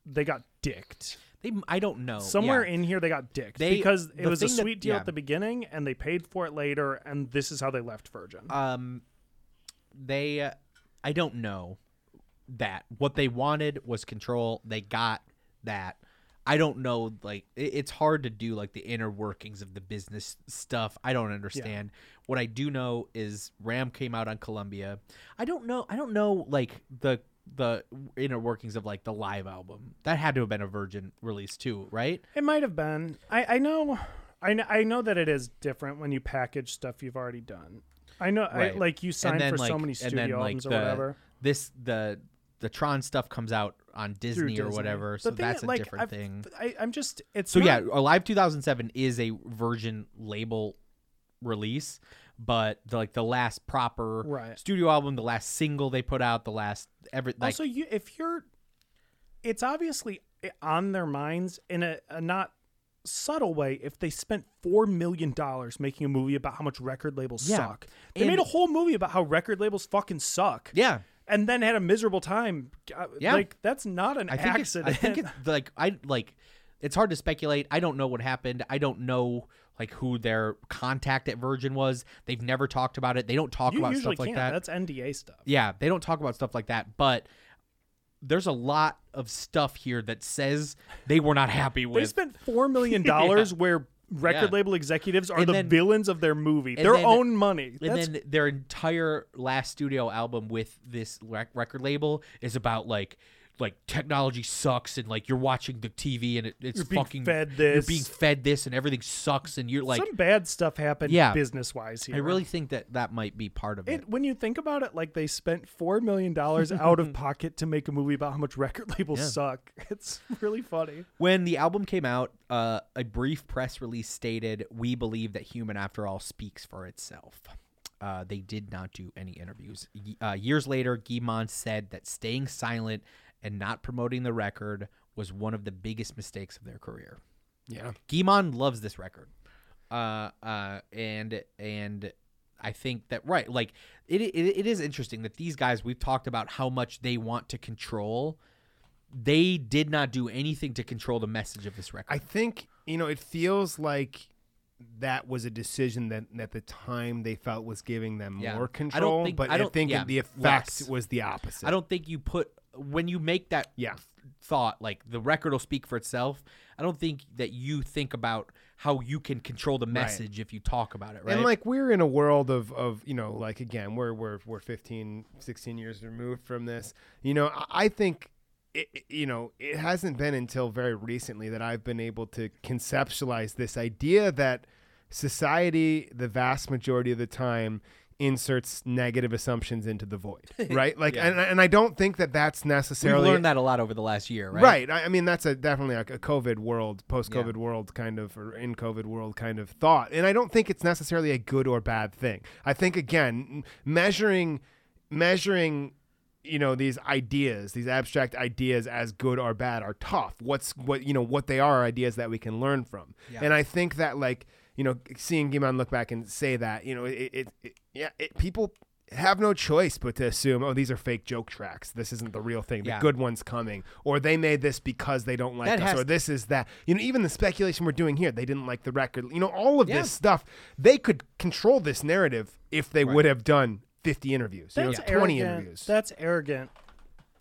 they got dicked. They, I don't know. Somewhere Yeah. in here they got dicked They- because it was a thing that- sweet deal yeah. at the beginning and they paid for it later and this is how they left Virgin. um they uh, i don't know that what they wanted was control they got that i don't know like it, it's hard to do like the inner workings of the business stuff. I don't understand. What i do know is ram came out on columbia. I don't know i don't know like the the inner workings of like the live album. That had to have been a virgin release too right? It might have been. I, I know, I know, I know that it is different when you package stuff you've already done. I know, I, like you signed then, for so like- many and studio then, like, albums or the- whatever. This the the Tron stuff comes out on Disney, or whatever, so that's a like, different I've- thing. I, I'm just, it's So not- yeah, Alive 2007 is a Virgin label release, but the, like the last proper Right. studio album, the last single they put out, the last ever. like also, you if you're, it's obviously eh, on their minds in a, a not subtle way. If they spent four million dollars making a movie about how much record labels Yeah. suck, they And- made a whole movie about how record labels fucking suck. Yeah. And then had a miserable time. Uh, Yeah. like that's not an I think it's, accident. I think it's like I like it's hard to speculate. I don't know what happened. I don't know like who their contact at Virgin was. They've never talked about it. They don't talk you about stuff like can't. that. That's NDA stuff. Yeah, they don't talk about stuff like that, but there's a lot of stuff here that says they were not happy with. They spent four million dollars Yeah. where record Yeah. label executives are And the then- villains of their movie. Their then- own money. And That's then their entire last studio album with this rec- record label is about like like technology sucks and like you're watching the TV and it, it's You're being fucking fed You're this. being fed this and everything sucks and you're like some bad stuff happened yeah business wise here. I really think that that might be part of it. It, when you think about it, like they spent four million dollars out of pocket to make a movie about how much record labels Yeah. suck. It's really funny. When the album came out, uh, a brief press release stated, "We believe that Human After All speaks for itself." Uh, they did not do any interviews. Uh, years later, Guy-Man said that staying silent and not promoting the record was one of the biggest mistakes of their career. Yeah. Guy-Man loves this record, uh, uh, and and I think that right, like it, it it is interesting that these guys we've talked about how much they want to control. They did not do anything to control the message of this record. I think you know it feels like that was a decision that at the time they felt was giving them Yeah. I more don't control, think- but I I, don't- think yeah, the effect less. was the opposite. I don't think you put when you make that Yeah. thought like the record will speak for itself. I don't think that you think about how you can control the message if you talk about it, right? And like we're in a world of of you know like again we're we're we're 15 16 years removed from this. You know, I, I think it- you know, it hasn't been until very recently that I've been able to conceptualize this idea that society the vast majority of the time inserts negative assumptions into the void, right? Like Yeah. and and I don't think that that's necessarily. We've learned that a lot over the last year, right? Right. I, I mean, that's a definitely like a COVID world, post-COVID world kind of, or in COVID world kind of thought. And I don't think it's necessarily a good or bad thing. I think again, measuring, measuring, you know, these ideas, these abstract ideas as good or bad are tough. What's what you know what they are, are ideas that we can learn from. Yeah. And I think that like you know, seeing Guy-Man look back and say that, you know, it, it, it yeah, it, people have no choice but to assume, oh, these are fake joke tracks. This isn't the real thing. The Yeah. good one's coming, or they made this because they don't like That us, or this is that. You know, even the speculation we're doing here, they didn't like the record. You know, all of Yeah. this stuff, they could control this narrative if they would have done 50 interviews, you know, That's 20 arrogant. interviews. That's arrogant,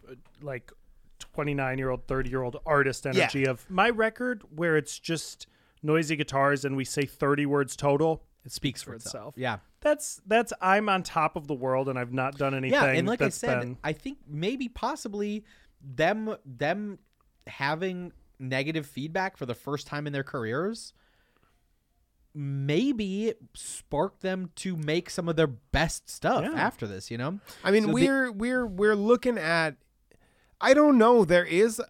uh, like twenty-nine year old, thirty year old artist energy of my record, where it's just noisy guitars and we say thirty words total. It Speaks for itself. Yeah. That's that's I'm on top of the world and I've not done anything. Yeah, and like I said, been- I think maybe possibly them them having negative feedback for the first time in their careers maybe it sparked them to make some of their best stuff Yeah. after this, you know? I mean, So we're we're we're looking at. I don't know. There is.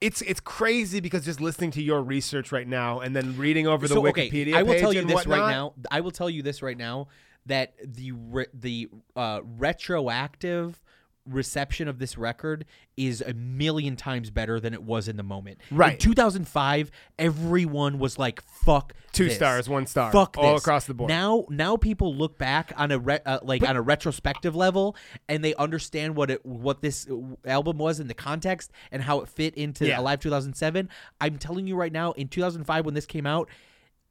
It's it's crazy because just listening to your research right now and then reading over the So, Wikipedia okay, I will tell you this whatnot, right now. I will tell you this right now that the re- the uh, retroactive reception of this record is a million times better than it was in the moment. Right. In Right. 2005, everyone was like, "Fuck." Two this. stars, one star, Fuck all this." across the board. Now, now people look back on a re- uh, like on a retrospective level, and they understand what it what this album was in the context and how it fit into Yeah. Alive 2007. I'm telling you right now, in 2005 when this came out,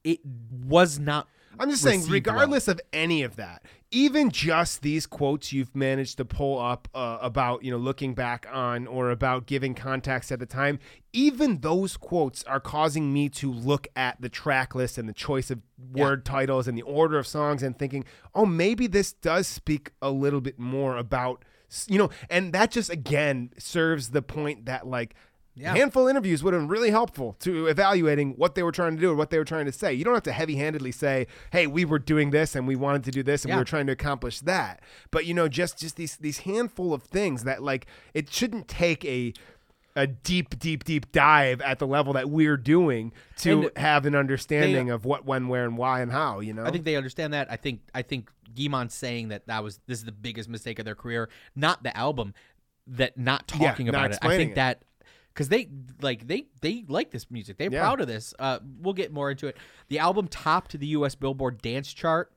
it was not. I'm just saying, regardless of any of that, even just these quotes you've managed to pull up uh, about, you know, looking back on or about giving context at the time, even those quotes are causing me to look at the track list and the choice of word titles and the order of songs and thinking, oh, maybe this does speak a little bit more about, you know, and that just again serves the point that like. Yeah. A handful of interviews would have been really helpful to evaluating what they were trying to do or what they were trying to say. You don't have to heavy handedly say, hey, we were doing this and we wanted to do this and Yeah. we were trying to accomplish that. But you know, just just these these handful of things that like it shouldn't take a a deep, deep, deep dive at the level that we're doing to And have an understanding of what, when, where, and why and how. You know, I think they understand that. I think I think Guy-Man's saying that that was this is the biggest mistake of their career, not the album, that not Yeah, talking not about it. I think it. that because they like they they like this music, they're Yeah. proud of this. Uh, we'll get more into it. The album topped the U.S. Billboard Dance Chart.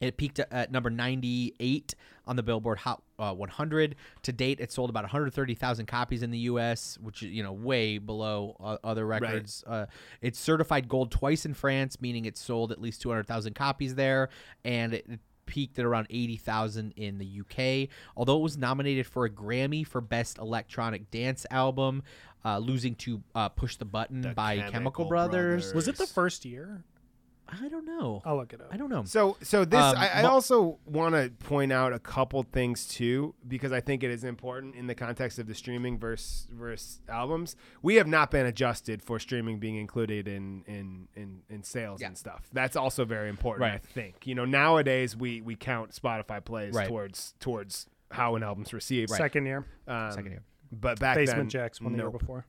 It peaked at, number 98 on the Billboard Hot uh, 100. To date, it sold about 130,000 copies in the U.S., which is you know way below uh, other records. Uh, it's certified gold twice in France, meaning it sold at least 200,000 copies there, and it it peaked at around 80,000 in the UK. Although it was nominated for a Grammy for Best Electronic Dance Album, uh, losing to uh, Push the Button by Chemical, Chemical Brothers. was it the first year? I don't know. I'll look it up. I don't know. So, so this Um, I, I but- also want to point out a couple things too, because I think it is important in the context of the streaming versus versus albums. We have not been adjusted for streaming being included in in in, in sales Yeah. and stuff. That's also very important. I Right. think you know nowadays we we count Spotify plays Right. towards towards how an album's received. Second year. Um, Second year. But back Basement then, Jaxx one nope. year before.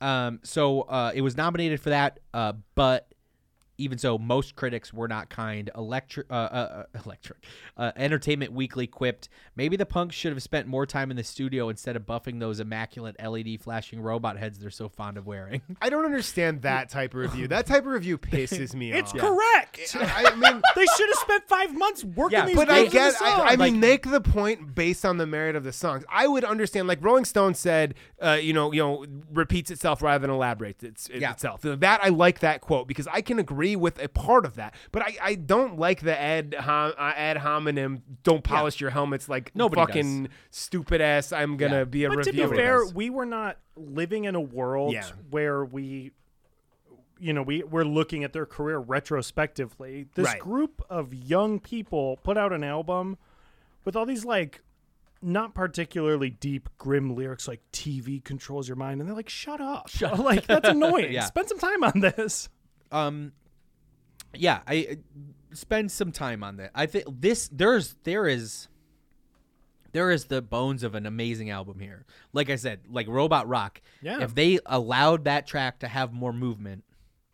Um, so uh, it was nominated for that, uh, but Even so, most critics were not kind. Electric, uh, uh, uh, electric, uh, Entertainment Weekly quipped, "Maybe the punks should have spent more time in the studio instead of buffing those immaculate LED flashing robot heads they're so fond of wearing." I don't understand that type of review. That type of review pisses me It's off. It's correct. I, I mean, they should have spent five months working Yeah, these but I guess the song. I, I Like- mean, make the point based on the merit of the songs. I would understand. Like Rolling Stone said, uh, you know, you know, repeats itself rather than elaborates its, Yeah. itself. That I like that quote because I can agree with a part of that, but I, I don't like the ad hom, uh, ad hominem. Don't polish your helmets like Nobody fucking stupid ass. I'm gonna Yeah. be a but to be fair, we were not living in a world Yeah. where we, you know, we we're looking at their career retrospectively. This Right. group of young people put out an album with all these like not particularly deep, grim lyrics like "TV controls your mind," and they're like, "Shut up!" like that's annoying. Yeah. Spend some time on this. um yeah i uh, spend some time on that i think this there's there is there is the bones of an amazing album here like i said like robot rock Yeah. if they allowed that track to have more movement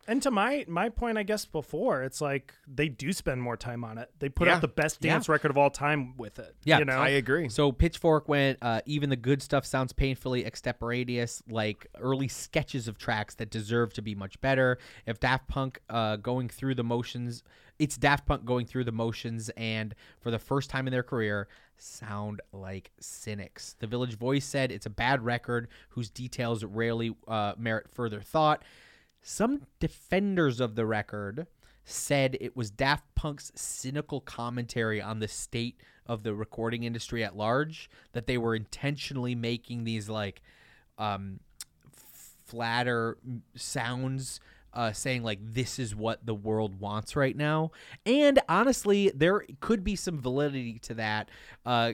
And to my my point, I guess before, it's like they do spend more time on it. They put Yeah. out the best Yeah. dance record of all time with it. Yeah, you know, I agree. so pitchfork went uh, even the good stuff sounds painfully extemporaneous like early sketches of tracks that deserve to be much better if daft punk uh, going through the motions it's daft punk going through the motions and for the first time in their career sound like cynics the village voice said it's a bad record whose details rarely uh, merit further thought some defenders of the record said it was Daft Punk's cynical commentary on the state of the recording industry at large that they were intentionally making these like um flatter sounds uh, saying like this is what the world wants right now. And honestly there could be some validity to that uh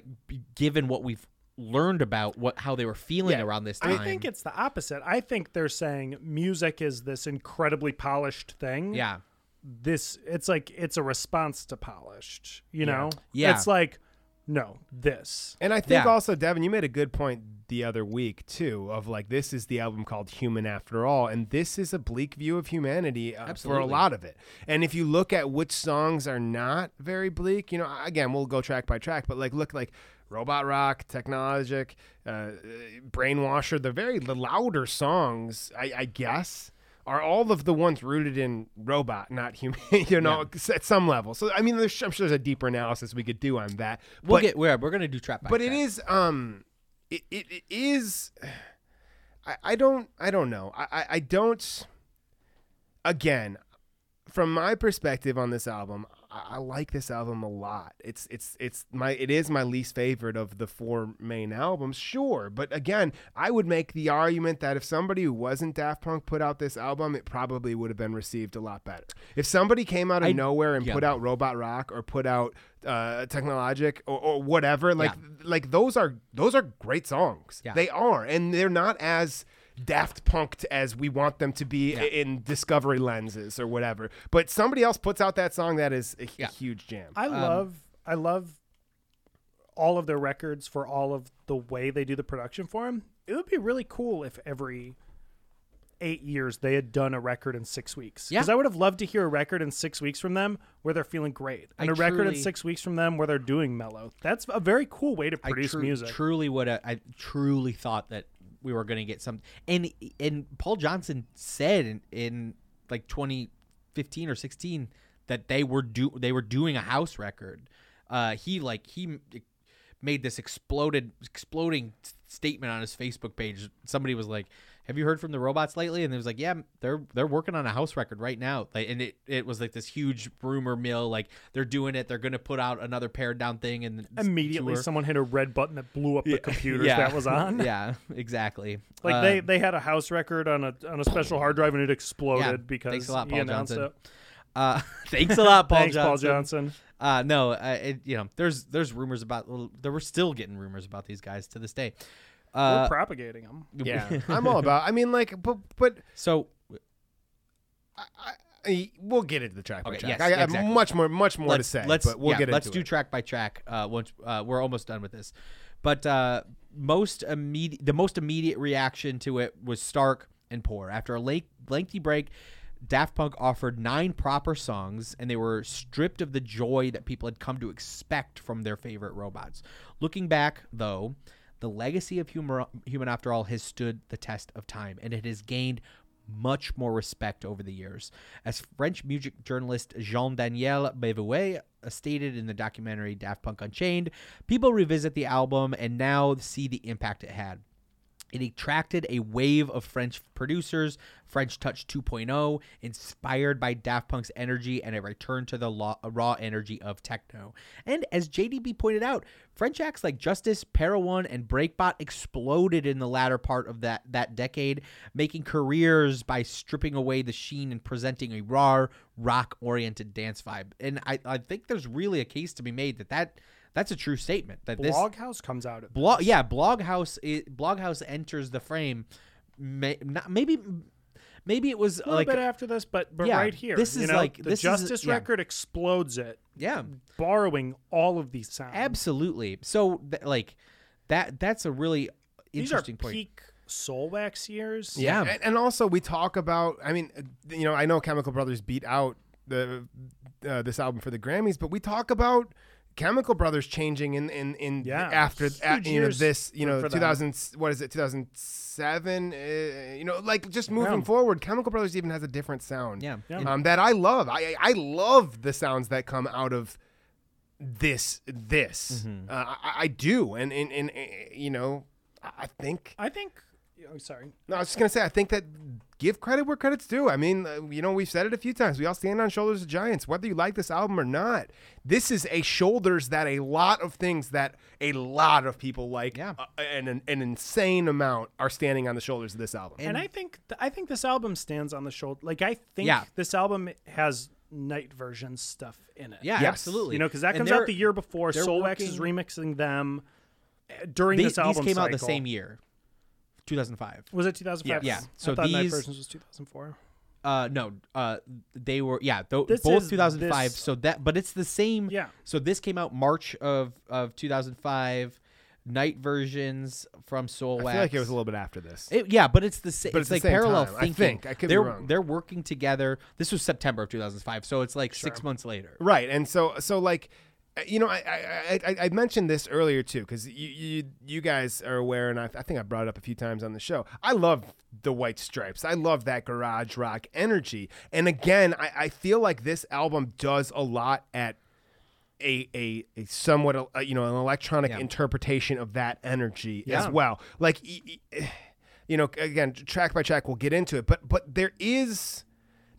given what we've learned about what how they were feeling Yeah, around this time I think it's the opposite. I think they're saying music is this incredibly polished thing. yeah This it's like it's a response to polished. You know. Yeah. It's like no this. And I think Yeah. also, Devin, you made a good point the other week too, of like this is the album called Human After All, and this is a bleak view of humanity uh, for a lot of it. And if you look at which songs are not very bleak, you know, again, we'll go track by track, but like look like Robot Rock, Technologic, uh, uh, Brainwasher, the very the louder songs, I, I guess. Are all of the ones rooted in robot, not human? You know, at some level. So I mean, there's, I'm sure there's a deeper analysis we could do on that. we'll but, get we're, we're gonna do trap but track. it is um it, it, it is I, I don't I don't know. I, I, I don't again from my perspective on this album, I, I like this album a lot. It's it's it's my it is my least favorite of the four main albums, sure. But again, I would make the argument that if somebody who wasn't Daft Punk put out this album, it probably would have been received a lot better. If somebody came out of I- nowhere and yeah. put out Robot Rock or put out uh, Technologic or, or whatever, like like those are those are great songs. Yeah. They are, and they're not as Daft Punked as we want them to be i- in Discovery lenses or whatever. But somebody else puts out that song that is a, a huge jam. I um, love I love all of their records for all of the way they do the production for them. It would be really cool if every eight years they had done a record in six weeks. Yeah. Because I would have loved to hear a record in six weeks from them where they're feeling great, and I a record in six weeks from them where they're doing mellow. That's a very cool way to I produce tru- music. Truly, would I truly thought that we were going to get some, and and Paul Johnson said in, in like 2015 or 16 that they were do they were doing a house record. Uh, he like he made this exploded exploding statement on his Facebook page. Somebody was like, "Have you heard from the robots lately?" And it was like, "Yeah, they're they're working on a house record right now." Like, and it it was like this huge rumor mill. Like they're doing it. They're going to put out another pared down thing and Immediately, tour. someone hit a red button that blew up the computers Yeah. that was on. yeah, exactly. Like they, Um, they had a house record on a on a special hard drive and it exploded yeah, because thanks a lot, he Paul announced Johnson. it. Uh, thanks a lot, Paul Thanks, Johnson. Paul Johnson. Uh, no, uh, it, you know, there's there's rumors about. There were still getting rumors about these guys to this day. Uh, We're propagating them. yeah, I'm all about. I mean, like, but but so I, we'll get into the track by Okay, track. yes, I got exactly. much more much more let's, to say, Let's but we'll yeah, get into let's into do it. track by track. Uh, once uh, we're almost done with this, but uh, most immediate, the most immediate reaction to it was stark and poor. After a late, lengthy break, Daft Punk offered nine proper songs, and they were stripped of the joy that people had come to expect from their favorite robots. Looking back, though, the legacy of Human, Human After All has stood the test of time, and it has gained much more respect over the years. As French music journalist Jean Daniel Beauvallet stated in the documentary Daft Punk Unchained, people revisit the album and now see the impact it had. It attracted a wave of French producers, French Touch 2.0, inspired by Daft Punk's energy and a return to the law, raw energy of techno. And as JDB pointed out, French acts like Justice, Para One, and Breakbot exploded in the latter part of that, that decade, making careers by stripping away the sheen and presenting a raw, rock oriented dance vibe. And I, I think there's really a case to be made that that that's a true statement. That this Bloghouse comes out of blog, this. yeah, Bloghouse, it, Bloghouse enters the frame. May, not, maybe, maybe it was a little like bit after this, but but yeah, right here, This you is know, like the this is- Justice yeah. record explodes it. Yeah, borrowing all of these sounds. Absolutely. So, th- like that. That's a really interesting point. These are interesting point. peak Soulwax years. Yeah. and, and also we talk about. I mean, uh, you know, I know Chemical Brothers beat out the uh, this album for the Grammys, but we talk about Chemical Brothers changing in in in Yeah, after at, you know this you know for them. 2000 what is it 2007 uh, you know like just moving Yeah. forward Chemical Brothers even has a different sound Yeah. Yeah. um, that I love I I love the sounds that come out of this this Mm-hmm. uh, I, I do and, and and uh, you know I I think I think. Oh, sorry. no, I was just gonna say, I think that give credit where credit's due. I mean, uh, you know, we've said it a few times. We all stand on shoulders of giants, whether you like this album or not. This is a shoulders that a lot of things that a lot of people like, Yeah. uh, and an, an insane amount are standing on the shoulders of this album. And, I think th- I think this album stands on the shoulder. Like I think Yeah. this album has Nite Version stuff in it. Yeah, Yes. absolutely. You know, because that comes out the year before. they're Soulwax is remixing them uh, during These, this album. these came out the same year, 2005. Was it 2005? Yeah. So I thought Nite these- versions was 2004. Uh, no, uh, they were yeah, th- This both is 2005. this- So that, but it's the same. Yeah. So this came out March of of 2005. Nite Versions from Soul I feel like it was a little bit after this. It, yeah, but it's the same. But it's, it's the like same parallel time. I think. I could be they're wrong. they're working together. This was September of 2005, so it's like six months later. Right, and so so like, you know, I I, I, I mentioned this earlier too because you, you you guys are aware, and I, I think I brought it up a few times on the show. I love the White Stripes. I love that garage rock energy, and again, I, I feel like this album does a lot at a a, a somewhat uh, you know an electronic Yeah. interpretation of that energy Yeah. as well. Like. You know, again, track by track, we'll get into it, but but there is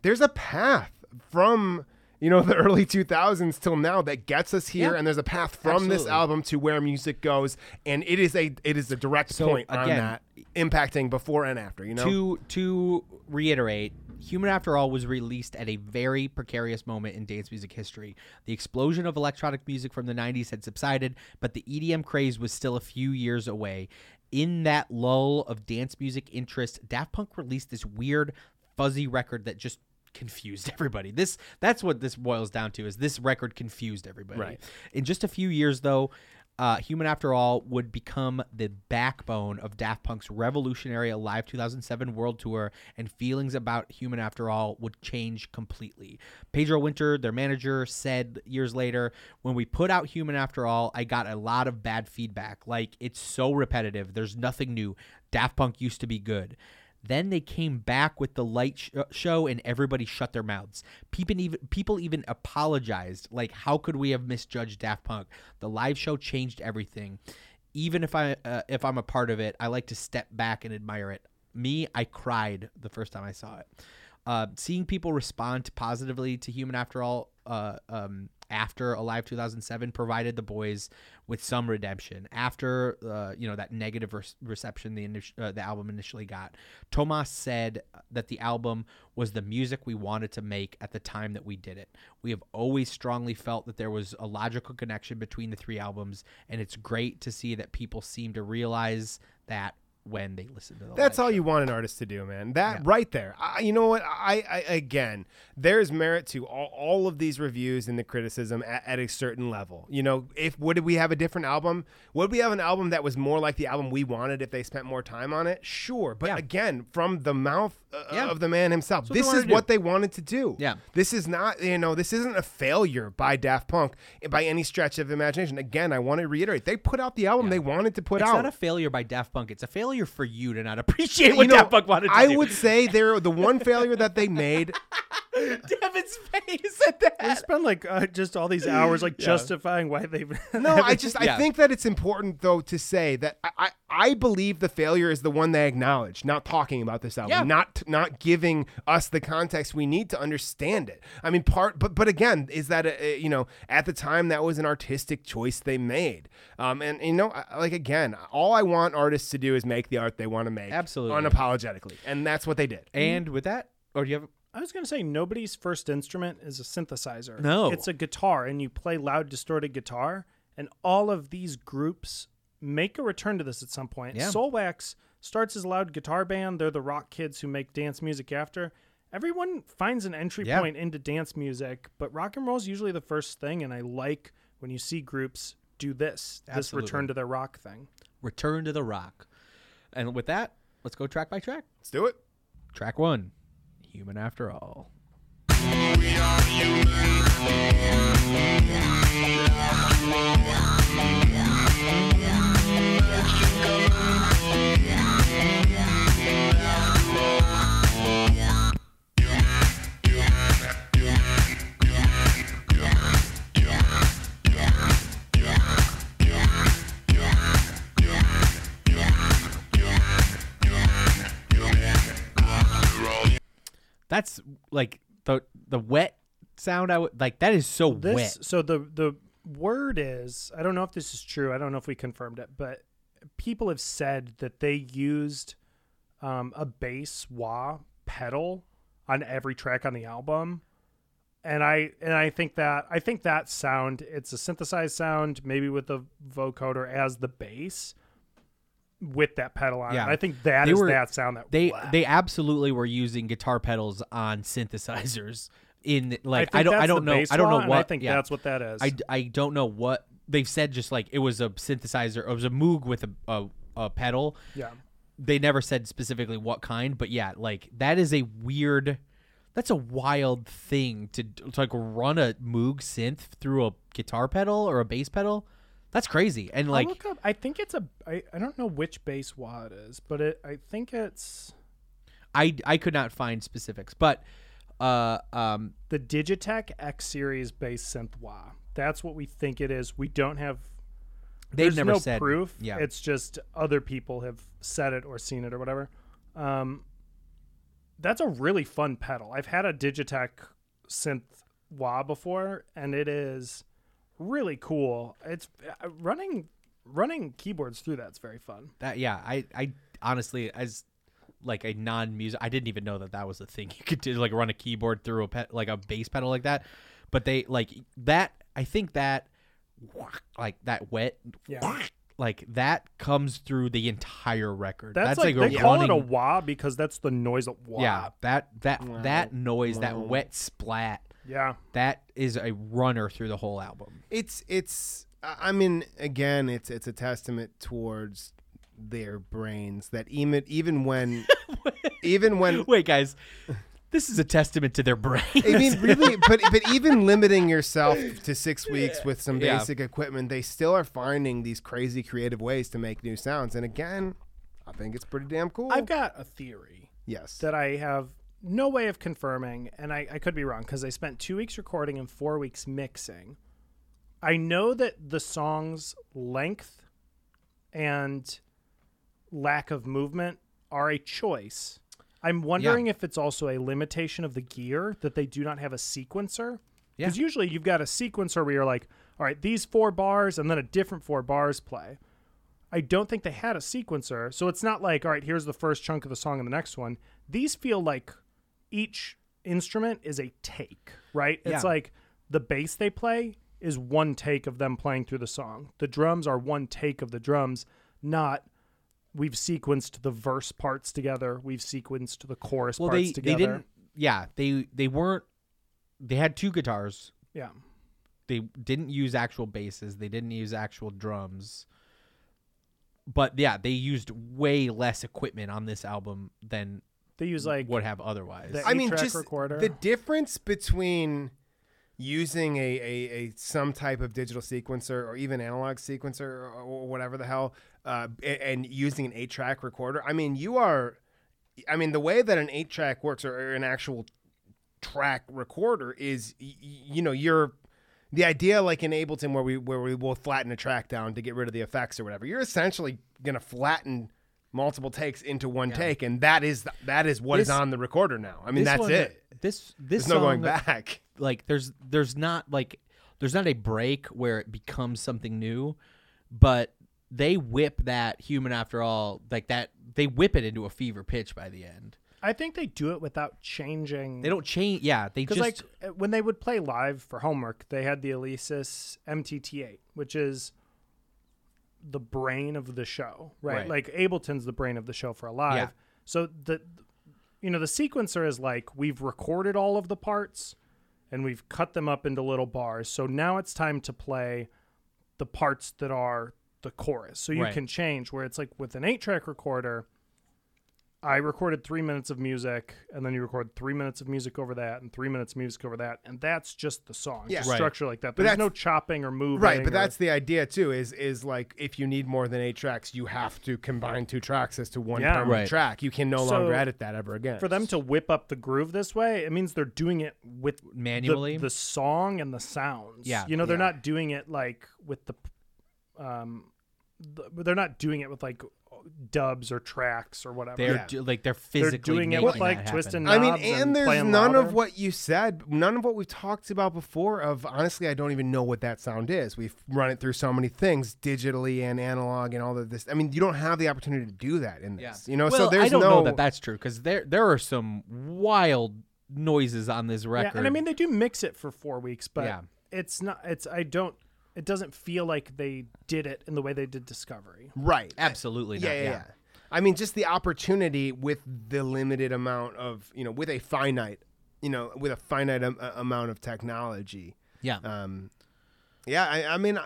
there's a path from you know the early 2000s till now that gets us here Yeah. and there's a path from this album to where music goes and it is a it is a direct So, point on that impacting before and after you know To to reiterate, Human After All was released at a very precarious moment in dance music history. The explosion of electronic music from the 90s had subsided, but the EDM craze was still a few years away. In that lull of dance music interest, Daft Punk released this weird fuzzy record that just confused everybody. This that's what this boils down to is this record confused everybody. Right. In just a few years though, uh, Human After All would become the backbone of Daft Punk's revolutionary Alive 2007 world tour, and feelings about Human After All would change completely. Pedro Winter, their manager, said years later, When we put out Human After All, I got a lot of bad feedback. Like, it's so repetitive, there's nothing new. Daft Punk used to be good. Then they came back with the light sh- uh, show, and everybody shut their mouths. People even people even apologized. Like, how could we have misjudged Daft Punk? The live show changed everything. Even if I uh, if I'm a part of it, I like to step back and admire it. Me, I cried the first time I saw it. Uh, seeing people respond positively to Human After All uh, um, after Alive 2007 provided the boys with some redemption after uh, you know that negative re- reception the initi- uh, the album initially got. Thomas said that the album was the music we wanted to make at the time that we did it. We have always strongly felt that there was a logical connection between the three albums, and it's great to see that people seem to realize that when they listen to the That's all show. you want an artist to do, man. That right there. I, you know what? I, I again, there's merit to all, all of these reviews and the criticism at, at a certain level. You know, if would we have a different album? Would we have an album that was more like the album we wanted if they spent more time on it? Sure, but again, from the mouth uh, Yeah. of the man himself, That's what they this is what they wanted to do. Yeah. This is not, you know, this isn't a failure by Daft Punk by any stretch of imagination. Again, I want to reiterate, they put out the album they wanted to put It's out. It's not a failure by Daft Punk. It's a failure for you to not appreciate You what know, Daft Punk wanted to I do. would say they're the one failure that they made. Devin's face at that. They spend like uh, just all these hours like justifying why they've. No, I just I think that it's important though to say that I, I I believe the failure is the one they acknowledge, not talking about this album, Yeah. not not giving us the context we need to understand it. I mean, part, but but again, is that a, a- you know at the time that was an artistic choice they made, um, and you know I- like again, all I want artists to do is make the art they want to make, Absolutely. unapologetically, and that's what they did. And mm-hmm. with that, or do you have? I was gonna say nobody's first instrument is a synthesizer. No. it's a guitar, and you play loud, distorted guitar. And all of these groups make a return to this at some point. Yeah. Soulwax starts as a loud guitar band. They're the rock kids who make dance music after. Everyone finds an entry Yeah. point into dance music, but rock and roll is usually the first thing. And I like when you see groups do this, this Absolutely. return to their rock thing. Return to the Rock. And with that, let's go track by track. Let's do it. Track one, Human After All. That's like the the wet sound. I would like that is so this wet. so the the word is i don't know if this is true i don't know if we confirmed it but people have said that they used um, a bass wah pedal on every track on the album and i and i think that i think that sound it's a synthesized sound maybe with a vocoder as the bass with that pedal on Yeah. it i think that They is were- that sound that They wah. they absolutely were using guitar pedals on synthesizers in like think I, don't I don't know I don't know what I think yeah. that's what that is. I, I don't know what they've said just like it was a synthesizer it was a Moog with a, a, a pedal Yeah. they never said specifically what kind but yeah like that is a weird that's a wild thing to, to like run a Moog synth through a guitar pedal or a bass pedal that's crazy and like up, I think it's a. I, I don't know which bass wah it is, but it. I think it's I I could not find specifics but uh um the Digitech X series bass synth wah. That's what we think it is. We don't have. They've there's never no said- proof. yeah. it's just other people have said it or seen it or whatever. Um, that's a really fun pedal. I've had a Digitech synth wah before, and it is really cool. It's uh, running running keyboards through that's very fun. That yeah, I I honestly as like a non-music, I didn't even know that that was a thing. You could do like run a keyboard through a pet like a bass pedal like that. But they like that. I think that like that wet Yeah. like that comes through the entire record. That's, That's, like, like, they a call running, it a wah because that's the noise of wah. yeah. That that Wow. that noise, that wet splat. Yeah. that is a runner through the whole album. It's it's I I mean again it's it's a testament towards their brains that even even when even when Wait, guys, this is a testament to their brains. I mean really but but even limiting yourself to 6 weeks with some Yeah. basic equipment they still are finding these crazy creative ways to make new sounds and again I think it's pretty damn cool. I've got a theory. Yes. That I have no way of confirming, and I, I could be wrong because I spent two weeks recording and four weeks mixing. I know that the song's length and lack of movement are a choice. I'm wondering if it's also a limitation of the gear that they do not have a sequencer. Yeah. Because usually you've got a sequencer where you're like, all right, these four bars and then a different four bars play. I don't think they had a sequencer. So it's not like, all right, here's the first chunk of the song and the next one. These feel like each instrument is a take, right? It's Yeah. like the bass they play is one take of them playing through the song. The drums are one take of the drums, not we've sequenced the verse parts together. We've sequenced the chorus well, parts they together. they didn't. Yeah, they they weren't. They had two guitars. Yeah. They didn't use actual basses. They didn't use actual drums. But yeah, they used way less equipment on this album than They use like would have otherwise. the I mean, just recorder. the difference between using a, a, a some type of digital sequencer or even analog sequencer or, or whatever the hell, uh, and using an eight track recorder. I mean, you are, I mean, the way that an eight track works or, or an actual track recorder is, y- y- you know, you're. The idea, like in Ableton, where we where we will flatten a track down to get rid of the effects or whatever, you're essentially gonna flatten multiple takes into one take, and that is the, that is what is This- on the recorder now. I mean, that's one- it. This this There's no going that- back. Like there's there's not like there's not a break where it becomes something new, but they whip that human after all like that they whip it into a fever pitch by the end. I think they do it without changing. They don't change. Yeah, they because just like uh, when they would play live for homework, they had the Alesis MTT8, which is the brain of the show, right? Right. Like Ableton's the brain of the show for a live. Yeah. So the you know the sequencer is like we've recorded all of the parts and we've cut them up into little bars. So now it's time to play the parts that are the chorus. So you Right. can change where it's like with an 8-track recorder I recorded three minutes of music, and then you record three minutes of music over that, and three minutes of music over that, and that's just the song. Yeah. Right. structure like that. But There's that's- no chopping or moving. Right, but or- that's the idea too. Is is like if you need more than eight tracks, you have to combine two tracks as to one Yeah. permanent Right. track. You can no So, longer edit that ever again. for them to whip up the groove this way. It means they're doing it with the- Manually? the, song and the sounds. Yeah. you know they're Yeah. not doing it like with the, um, the, they're not doing it with like dubs or tracks or whatever. they're Yeah. do, like they're They're physically doing it with like that twisting. happen. I mean, and and there's none louder. of what you said, none of what we've talked about before. Of honestly, I don't even know what that sound is. We've run it through so many things, digitally and analog, and all of this. I mean, you don't have the opportunity to do that in this. You know, well, so there's I don't no. know that that's true because there there are some wild noises on this record. Yeah, and I mean they do mix it for four weeks, but Yeah. it's not. It's I don't. It doesn't feel like they did it in the way they did Discovery. right. absolutely yeah, not. yeah, Yeah, yeah. I mean, just the opportunity with the limited amount of, you know, with a finite, you know, with a finite am- amount of technology. yeah. Um, yeah, I, I mean,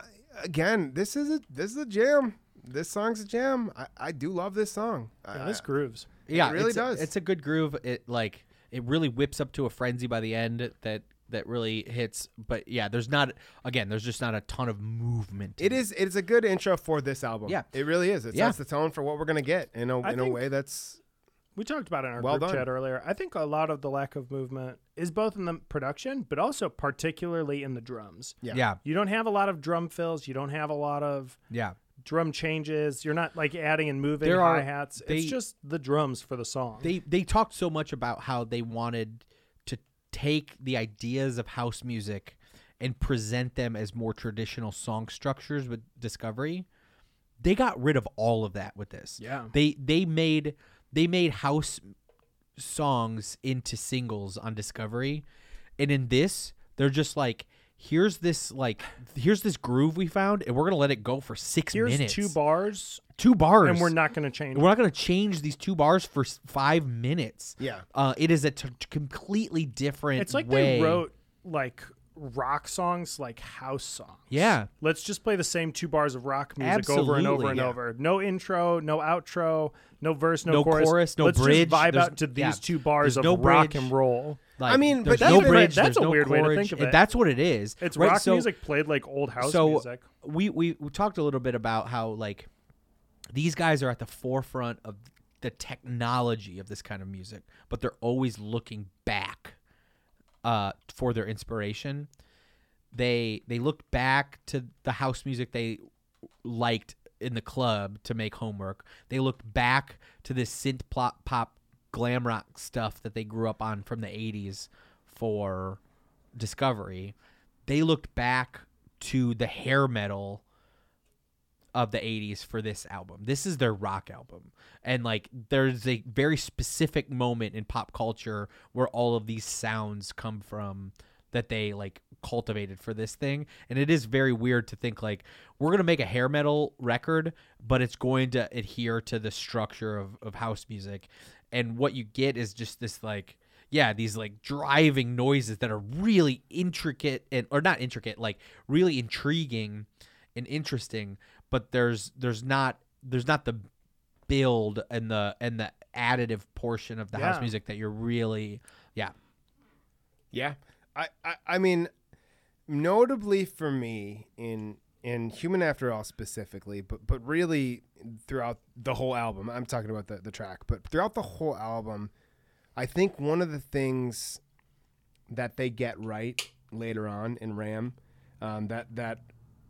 again, this is a this is a jam. This song's a jam. I, I do love this song. Yeah, I- this grooves. yeah, it really it's a- does. it's a good groove. It like it really whips up to a frenzy by the end that that really hits. But yeah, there's not again. There's just not a ton of movement. It is. It is a good intro for this album. Yeah. it really is. It Yeah. sets the tone for what we're gonna get in a I in a way that's We talked about it in our Well group done. chat earlier. I think a lot of the lack of movement is both in the production, but also particularly in the drums. yeah. yeah, You don't have a lot of drum fills. You don't have a lot of yeah. drum changes. You're not like adding and moving There hi hats. It's just the drums for the song. They they talked so much about how they wanted to take the ideas of house music and present them as more traditional song structures with Discovery. They got rid of all of that with this. Yeah. They they made they made house songs into singles on Discovery. And in this, they're just like here's this like here's this groove we found and we're going to let it go for 6 Here's minutes. two bars, two bars. and we're not going to change. We're not going to change these two bars for s- five minutes. Yeah. Uh, it is a t- t- completely different. It's like way. they wrote like rock songs like house songs. Yeah. Let's just play the same two bars of rock music over and over and Yeah. over. No intro, no outro, no verse, no, No chorus. chorus, no Let's bridge. Just vibe There's- out to these yeah. two bars There's of no rock bridge. and roll. Like, I mean, but that's no a bridge. that's a no weird way to think of it. That's what it is. It's right? rock So- music played like old house so music. we, we we talked a little bit about how like these guys are at the forefront of the technology of this kind of music, but they're always looking back uh, for their inspiration. They they looked back to the house music they liked in the club to make homework. They looked back to this synth pop, pop glam rock stuff that they grew up on from the 80s for Discovery. They looked back to the hair metal of the 80s for this album. This is their rock album. And like there's a very specific moment in pop culture where all of these sounds come from that they like cultivated for this thing and it is very weird to think like we're gonna make a hair metal record but it's going to adhere to the structure of, of house music and what you get is just this like yeah these like driving noises that are really intricate and or not intricate like really intriguing and interesting but there's there's not there's not the build and the and the additive portion of the house music that you're really yeah Yeah, I, I, I mean, notably for me in in Human After All specifically, but but really throughout the whole album. I'm talking about the the track, but throughout the whole album, I think one of the things that they get right later on in Ram, um, that that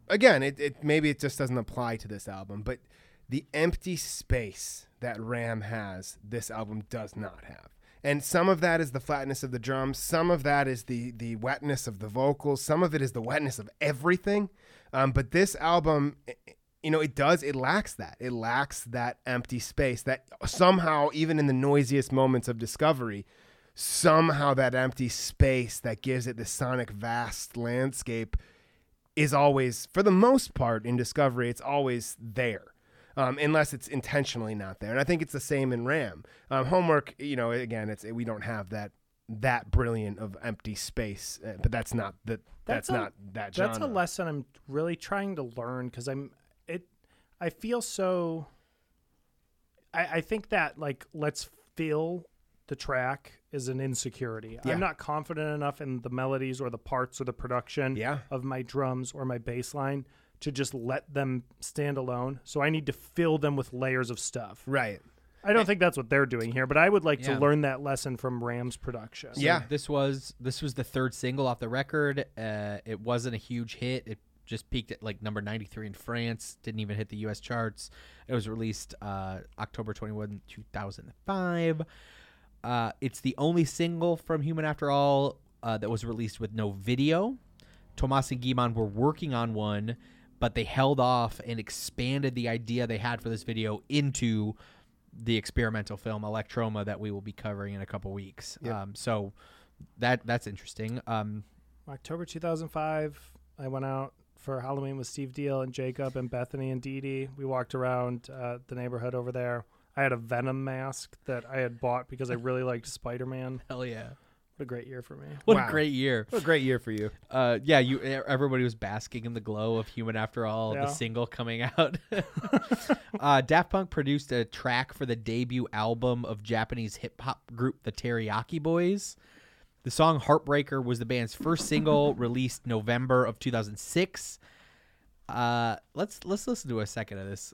again, it, it maybe it just doesn't apply to this album, but the empty space that Ram has, this album does not have. And some of that is the flatness of the drums, some of that is the the wetness of the vocals, some of it is the wetness of everything. Um, but this album, you know, it does it lacks that. It lacks that empty space that somehow, even in the noisiest moments of discovery, somehow that empty space that gives it this sonic vast landscape is always, for the most part, in Discovery, it's always there. Um, unless it's intentionally not there, and I think it's the same in Ram. Um, homework, you know, again, it's we don't have that that brilliant of empty space, uh, but that's not that that's, a- not that genre. That's a lesson I'm really trying to learn because I'm it. I feel so. I, I think that like let's fill the track is an insecurity. Yeah. I'm not confident enough in the melodies or the parts or the production Yeah. of my drums or my bass line to just let them stand alone. So I need to fill them with layers of stuff. Right. I don't think that's what they're doing here, but I would like Yeah. to learn that lesson from Ram's production. So this was this was the third single off the record. Uh, it wasn't a huge hit. It just peaked at like number 93 in France. Didn't even hit the U.S. charts. It was released uh, October 21, 2005. Uh, it's the only single from Human After All uh, that was released with no video. Thomas and Guy-Man were working on one, but they held off and expanded the idea they had for this video into the experimental film Electroma that we will be covering in a couple weeks. Yep. Um, so that that's interesting. Um, October 2005, I went out for Halloween with Steve Deal and Jacob and Bethany and Dee Dee. We walked around uh, the neighborhood over there. I had a Venom mask that I had bought because I really liked Spider Man. Hell yeah. What a great year for me. What a great year! What a great year for you. Uh, yeah, you. Everybody was basking in the glow of "Human After All," Yeah. the single coming out. uh, Daft Punk produced a track for the debut album of Japanese hip hop group the Teriyaki Boys. The song "Heartbreaker" was the band's first single, released November of 2006. Uh, let's let's listen to a second of this.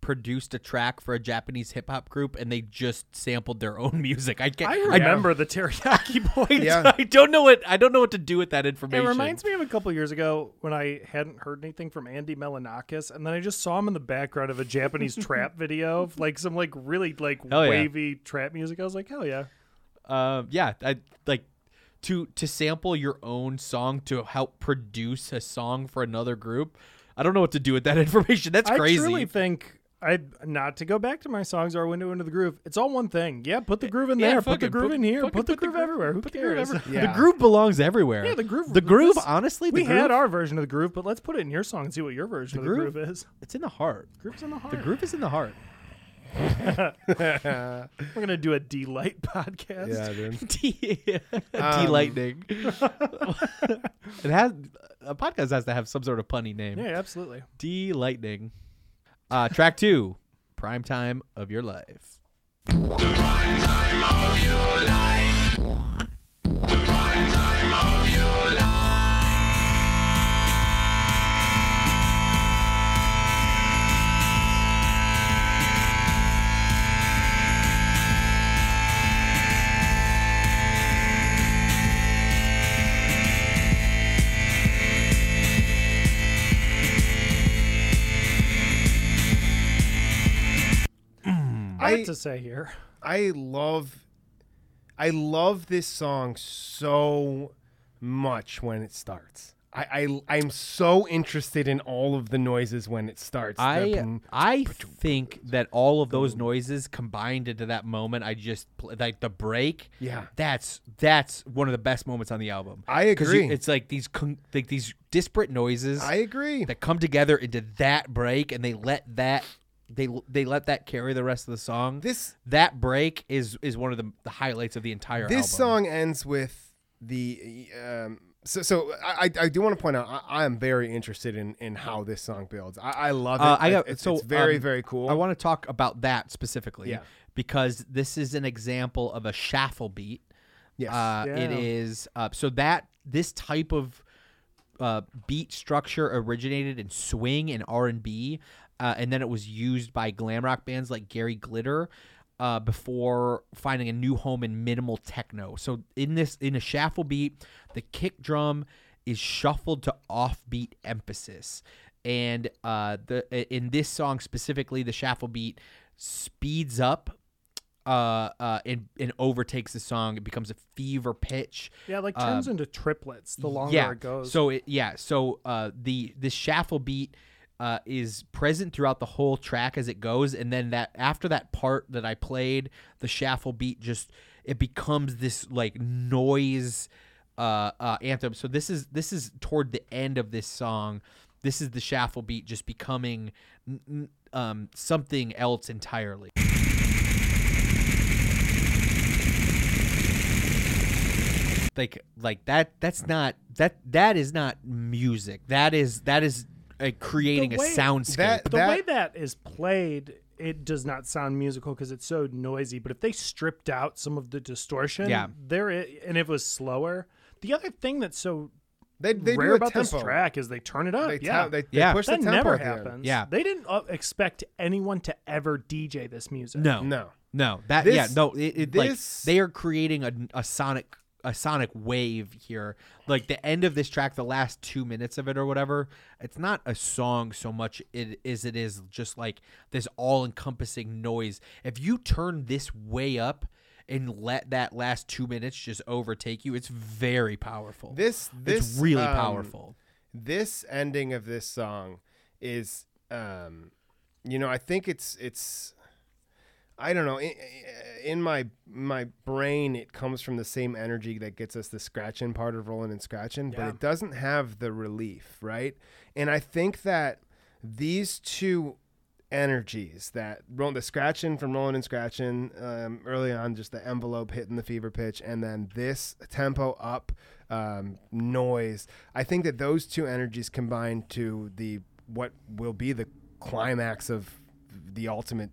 produced a track for a Japanese hip hop group and they just sampled their own music. I can't. I remember the Teriyaki Boys. I, I don't know what I don't know what to do with that information. It reminds me of a couple years ago when I hadn't heard anything from Andy Melanakis, and then I just saw him in the background of a Japanese trap video, of, like some like really like Hell yeah. wavy trap music. I was like, hell yeah. Uh, yeah, I like to to sample your own song to help produce a song for another group. I don't know what to do with that information. That's crazy. I truly think I not to go back to my songs or window into the groove. It's all one thing. Yeah, put the groove in Yeah, there. put the groove put- in here. fucking Put the put the groove gro- everywhere. Who put the groove cares? everywhere. The groove belongs everywhere. Yeah, the groove. The groove, this- honestly, the we groove, had our version of the groove, but let's put it in your song and see what your version the of the groove, groove is. It's in the heart. Groove's in the heart. The groove is in the heart. We're gonna do a delight podcast. Yeah, dude. D, Um, lightning. it has a podcast has to have some sort of punny name. Yeah, absolutely. D lightning. Uh, track two, prime time of your life. I to say here. I love I love this song so much when it starts. I, I I'm so interested in all of the noises when it starts. I I think that all of those noises combined into that moment, I just like the break. Yeah. that's that's one of the best moments on the album. I 'Cause you- agree. it's like these like these disparate noises. I agree. that come together into that break, and they let that they they let that carry the rest of the song. This that break is is one of the, the highlights of the entire this album. song ends with the um, so so I I I do want to point out I, I am very interested in in how this song builds. I, I love it. Uh, I got it's, so it's very um, very cool. I want to talk about that specifically, Yeah. because this is an example of a shuffle beat. Yes. uh, Yeah. is. Uh, so that this type of uh, beat structure originated in swing and R and B, uh, and then it was used by glam rock bands like Gary Glitter. Uh, before finding a new home in minimal techno, so in this in a shuffle beat, the kick drum is shuffled to offbeat emphasis, and uh, the in this song specifically, the shuffle beat speeds up uh, uh, and, and overtakes the song. It becomes a fever pitch. Yeah, like Uh, turns into triplets the longer yeah. it goes. So it, yeah, so uh, the this shuffle beat uh, is present throughout the whole track as it goes, and then that after that part that I played, the shuffle beat just it becomes this like noise uh, uh, anthem. So this is this is toward the end of this song. This is the shuffle beat just becoming um, something else entirely. like like that that's not that that is not music that is that is uh, creating The a way- soundscape the way that is played, it does not sound musical because it's so noisy. But if they stripped out some of the distortion, Yeah. there i- and it was slower. The other thing that's so They- they do rare a about this tempo. track is they turn it up. They te- yeah, they- they Yeah. push the that tempo never at the end. happens. Yeah. they didn't uh, expect anyone to ever DJ this music. no No. no that This- yeah no it, it like this- they are creating a, a sonic a sonic wave here. Like the end of this track the last two minutes of it or whatever it's not a song so much it, as it is just like this all-encompassing noise. If you turn this way up and let that last two minutes just overtake you it's very powerful. This this it's really um, powerful. This ending of this song is, um, you know, I think it's it's. I don't know. In, in my my brain, it comes from the same energy that gets us the scratching part of rolling and scratching, but it doesn't have the relief, right? And I think that these two energies that roll the scratching from rolling and scratching um, early on just the envelope hitting the fever pitch and then this tempo up um, noise i think that those two energies combine to the what will be the climax of the ultimate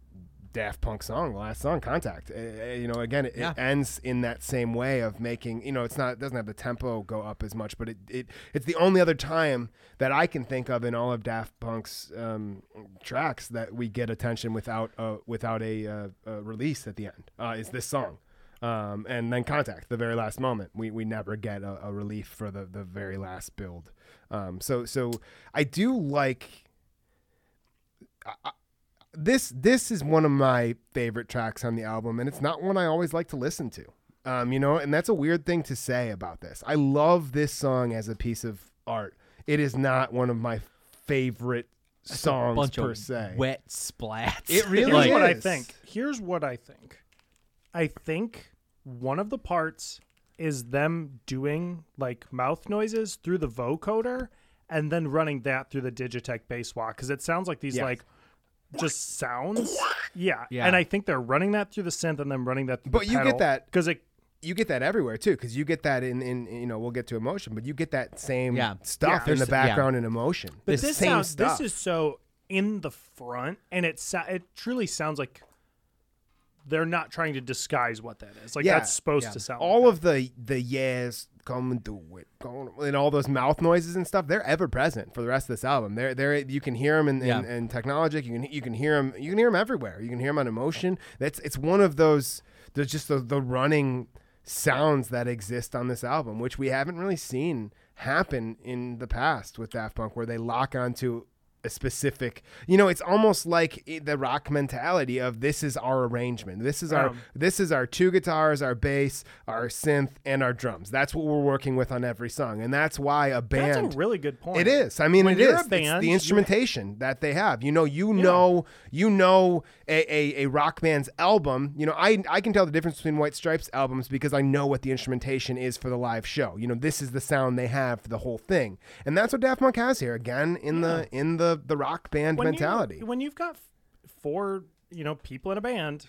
Daft Punk song, the last song, Contact. Uh, you know, again, it, Yeah. it ends in that same way of making. You know, it's not it doesn't have the tempo go up as much, but it, it it's the only other time that I can think of in all of Daft Punk's um, tracks that we get attention without uh, without a, uh, a release at the end. Uh, is this song? Um, and then Contact, the very last moment, we, we never get a, a relief for the, the very last build. Um, so so I do like this this is one of my favorite tracks on the album and it's not one I always like to listen to. Um, you know, and that's a weird thing to say about this. I love this song as a piece of art. It is not one of my favorite That's a songs bunch per of se. wet splats It really Here's is. what I think. Here's what I think. I think one of the parts is them doing like mouth noises through the vocoder and then running that through the Digitech bass walk because it sounds like these Yes. like just sounds. Yeah. Yeah. And I think they're running that through the synth and then running that through But the you get that because it you get that everywhere too, because you get that in, in you know we'll get to emotion, but you get that same Yeah. stuff Yeah. in the There's- yeah. background in emotion. But This this same sounds stuff. this is so in the front, and it it truly sounds like they're not trying to disguise what that is. Like that's supposed to sound. all of the the yes come and do it come and all those mouth noises and stuff they're ever present for the rest of this album they're they're you can hear them in, Yeah. in, in technologic you can you can hear them you can hear them everywhere you can hear them on emotion that's it's one of those there's just the, the running sounds that exist on this album which we haven't really seen happen in the past with Daft Punk where they lock onto a specific you know it's almost like the rock mentality of this is our arrangement this is our Um. this is our two guitars our bass our synth and our drums that's what we're working with on every song and that's why a band That's a really good point. it is. I mean, When it is. band, the instrumentation that they have. You know, you know, you know a, a, a rock band's album. You know, I I can tell the difference between White Stripes albums because I know what the instrumentation is for the live show. You know, this is the sound they have for the whole thing, and that's what Daft Punk has here again in the in the the rock band When you- mentality. when you've got four, you know, people in a band,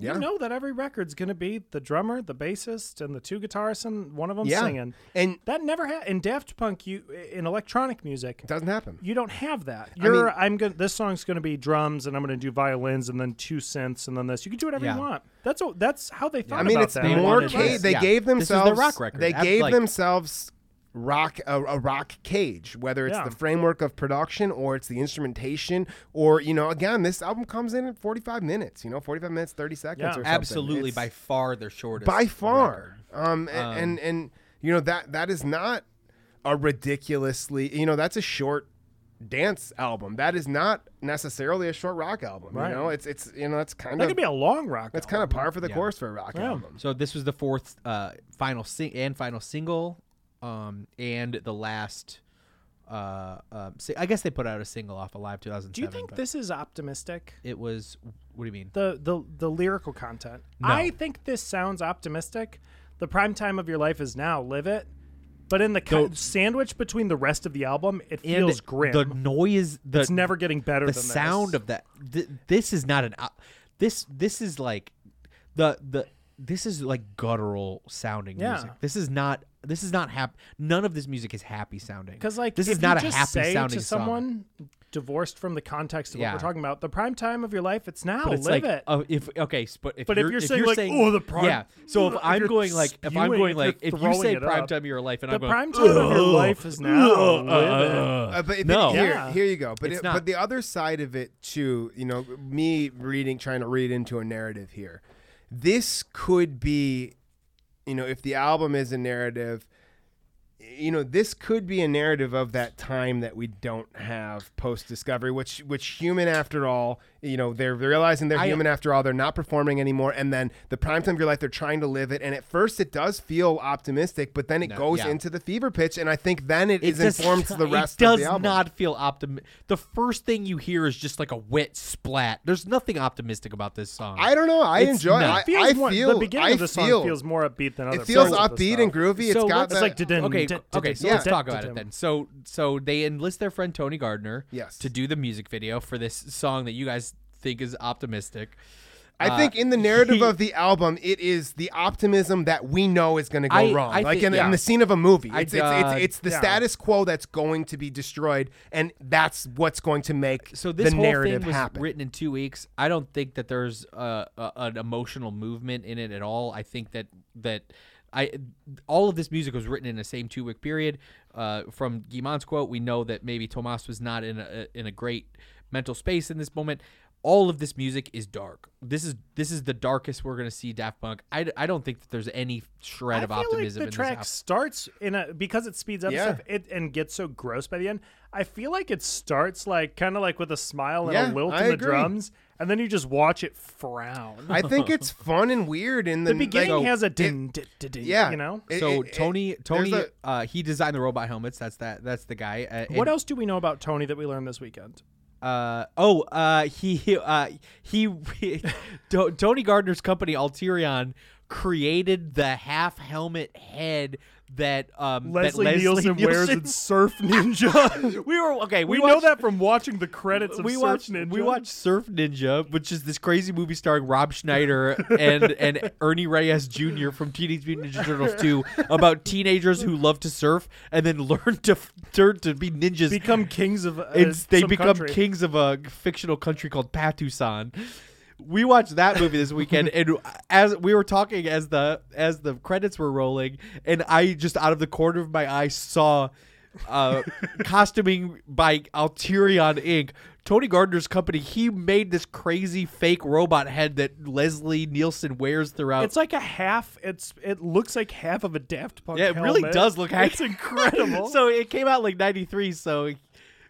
Yeah. you know that every record's going to be the drummer, the bassist, and the two guitarists, and one of them Yeah. singing. And that never ha- in Daft Punk. You in electronic music, it doesn't happen. You don't have that. I You're mean- I'm going to this song's going to be drums, and I'm going to do violins, and then two synths, and then this. You can do whatever Yeah. you want. That's a, that's how they thought. I mean, about it's that. more. They Ca- they this. gave This is the rock record. They Ab- gave like- themselves rock a, a rock cage, whether it's Yeah. the framework of production or it's the instrumentation, or you know, again, this album comes in at forty five minutes. You know, forty five minutes, thirty seconds. or. Absolutely, It's- by far their shortest. by far. Um, Um, and and you know that that is not a ridiculously. You know, that's a short dance album. That is not necessarily a short rock album. Right. You know, it's it's you know, it's kind That of could be a long rock. That's kind of par for the Yeah. course for a rock Yeah. album. So this was the fourth uh, final sing- and final single, um, and the last. Uh, uh, I guess they put out a single off of Live 2007. Do you think this is optimistic? it was? What do you mean? the the the lyrical content. No. I think this sounds optimistic. The prime time of your life is now. Live it. But in the co- sandwich between the rest of the album, it feels grim. The noise, the it's never getting better the than this. sound of that. Th- this is not an. op- This this is like the the. This is like guttural sounding Yeah. music. This is not. This is not happy. None of this music is happy sounding. Because like this if is not you a happy say sounding to song. someone divorced from the context of Yeah. what we're talking about, the prime time of your life, it's now. But it's Live like, it. uh, if okay, but if But if you're, you're saying, like, saying, "Oh, the prime- yeah. So if if I'm going like, if I'm going like, if you say prime up, time of your life, and the I'm going, prime time of your life is now. ugh, Live it. Uh, but, but no, here, Yeah. here you go. But it, not. but the other side of it too, you know, me reading, trying to read into a narrative here. This could be, you know, if the album is a narrative, you know, this could be a narrative of that time that we don't have post discovery, which which human after all, you know, they're realizing they're I- human after all. They're not performing anymore, and then the prime time of your life, they're trying to live it. And at first, it does feel optimistic, but then it No, goes yeah. into the fever pitch, and I think then it It is does- informed to the rest it does of the album. not feel optimistic. The first thing you hear is just like a wet splat. There's nothing optimistic about this song. I don't know. I It's enjoy. not. I, It feels I more, feel. the beginning I of the song feel. feels more upbeat than other It feels parts of the upbeat and groovy. So it's got let's- the, like okay, okay. dun- So let's talk about it then. So, so they enlist their friend Tony Gardner, Yes. to do the music video for this song that you guys think is optimistic. I Uh, think in the narrative he- of the album, it is the optimism that we know is going to go I- wrong. I like think- in, yeah. in the scene of a movie, I- it's it's, uh, it's, it's the yeah. status quo that's going to be destroyed, and that's what's going to make so this the whole narrative thing was happen. written in two weeks. I don't think that there's uh, a, an emotional movement in it at all. I think that that I all of this music was written in the same two week period. Uh, from Guy-Man's quote, we know that maybe Thomas was not in a in a great mental space in this moment. All of this music is dark. This is this is the darkest we're gonna see Daft Punk. I, I don't think that there's any shred I of feel optimism like in the this track album. starts in a because it speeds up Yeah. stuff it and gets so gross by the end. I feel like it starts like kind of like with a smile and Yeah, a lilt I in the agree. drums, and then you just watch it frown. I think it's fun and weird in the, the beginning like, has a it- din, din, din, din, yeah. you know. It- So it- it- Tony Tony a- uh, he designed the robot helmets. That's that that's the guy. Uh, What and- else do we know about Tony that we learned this weekend? Uh oh, uh he uh he, To- Tony Gardner's company Alterian created the half helmet head that um Leslie, that Leslie Nielsen, wears in Surf Ninja. we were okay. we We, know that from watching the credits of we Surf watched Ninja. we watched Surf Ninja, which is this crazy movie starring Rob Schneider and and Ernie Reyes Jr. from Teenage Mutant Ninja Turtles 2 about teenagers who love to surf and then learn to f- turn to be ninjas become kings of uh, they become country. kings of a fictional country called Patusan. We watched that movie this weekend, and as we were talking, as the as the credits were rolling, and I just out of the corner of my eye saw uh, costuming by Alterian Inc. Tony Gardner's company. He made this crazy fake robot head that Leslie Nielsen wears throughout. It's like a half. It's it looks like half of a Daft Punk. yeah, it really does look. Half. It's incredible. so it came out like '93. So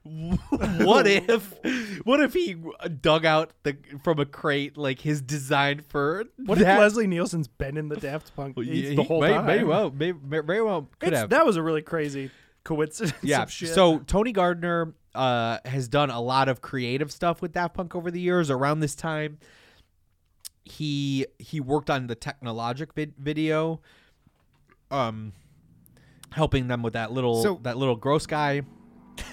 what if what if he dug out the from a crate like his design for What that? if Leslie Nielsen's been in the Daft Punk Well, the whole may- time? Very well, may, may- very well could It's- have. That was a really crazy coincidence. yeah. Shit. So Tony Gardner uh, has done a lot of creative stuff with Daft Punk over the years. Around this time, he he worked on the Technologic vid- video, um, helping them with that little So- that little gross guy.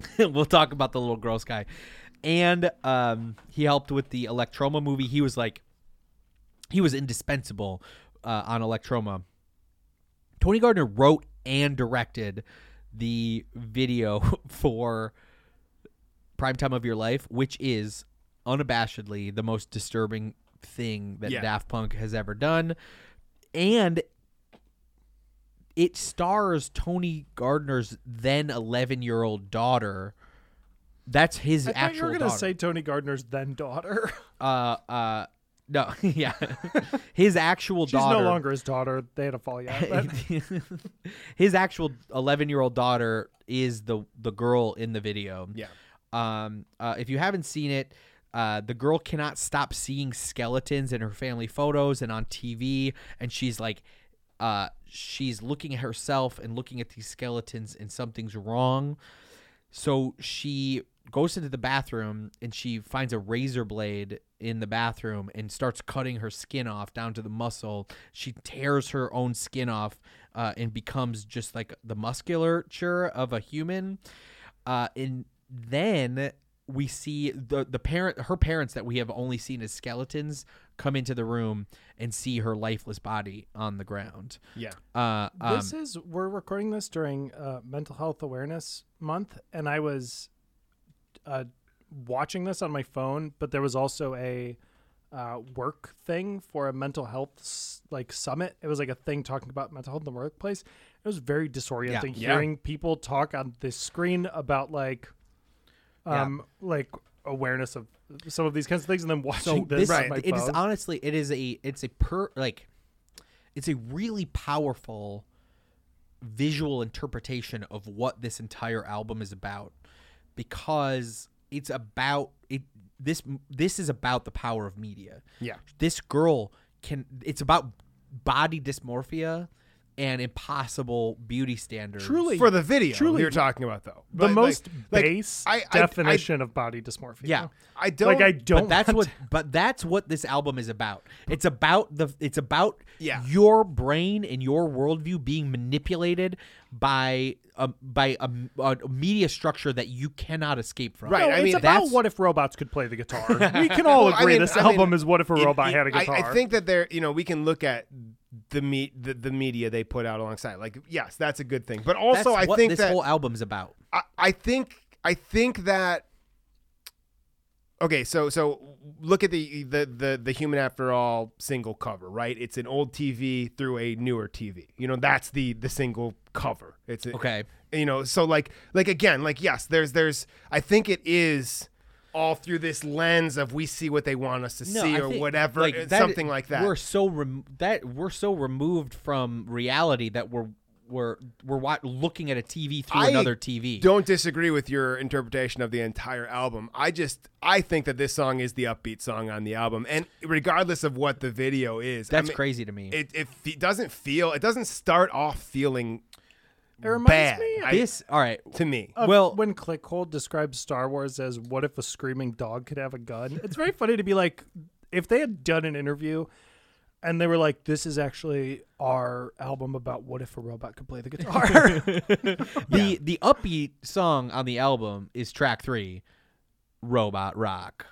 we'll talk about the little gross guy, and um, he helped with the Electroma movie. He was like, he was indispensable uh, on Electroma. Tony Gardner wrote and directed the video for Prime Time of Your Life, which is unabashedly the most disturbing thing that Yeah. Daft Punk has ever done. And it stars Tony Gardner's then 11 year old daughter. That's his I actual you were gonna daughter. say Tony Gardner's then daughter. uh, uh, no, yeah. his actual She's daughter. She's no longer his daughter. They had a fall yet. his actual 11 year old daughter is the the girl in the video Yeah. um uh, if you haven't seen it uh, the girl cannot stop seeing skeletons in her family photos and on TV, and she's like, uh, she's looking at herself and looking at these skeletons, and something's wrong. So she goes into the bathroom and she finds a razor blade in the bathroom and starts cutting her skin off down to the muscle. She tears her own skin off uh, and becomes just like the musculature of a human. Uh, and then we see the the parent her parents that we have only seen as skeletons come into the room and see her lifeless body on the ground. Yeah. Uh, um, this is we're recording this during uh, Mental Health Awareness Month, and I was uh, watching this on my phone, but there was also a uh, work thing for a mental health like summit. It was like a thing talking about mental health in the workplace. It was very disorienting Yeah. hearing people talk on this screen about like, Yeah. um, like awareness of some of these kinds of things, and then watching so this, this my it is honestly it is a it's a per like it's a really powerful visual interpretation of what this entire album is about because it's about it this this is about the power of media Yeah. this girl can it's about body dysmorphia and impossible beauty standards Truly- for the video truly you're talking about though. the But, like- most like, base I- I- I- definition of body dysmorphia. Yeah. I don't like. I don't. but that's what to- but that's what this album is about it's about the it's about Yeah. your brain and your worldview being manipulated by a, by a, a media structure that you cannot escape from Right, No, I it's mean, about that's- what if robots could play the guitar. we can all Well, I agree mean- this I mean, album is what if a robot it- had a I- guitar. I, think that there, you know, we can look at the meat, the, the media they put out alongside. Like, yes, that's a good thing. But also, That's I what think this that whole album's about I, I think I think that okay, so so look at the, the the the human after all single cover, right? It's an old TV through a newer TV. You know, that's the the single cover. It's a, Okay. You know, so like like again, like yes, there's there's I think it is all through this lens of we see what they want us to see I or think, whatever, like, uh, that- something like that. we're so rem- that we're so removed from reality that we're we're we're looking at a TV through I another TV Don't disagree with your interpretation of the entire album. I just I think that this song is the upbeat song on the album, and regardless of what the video is, I that's mean, crazy to me It it fe- doesn't feel it doesn't start off feeling it reminds bad me I- this all right to me. well- when ClickHole describes Star Wars as "What if a screaming dog could have a gun?" It's very funny to be like, if they had done an interview and they were like, "This is actually our album about what if a robot could play the guitar." the the upbeat song on the album is track 3 Robot Rock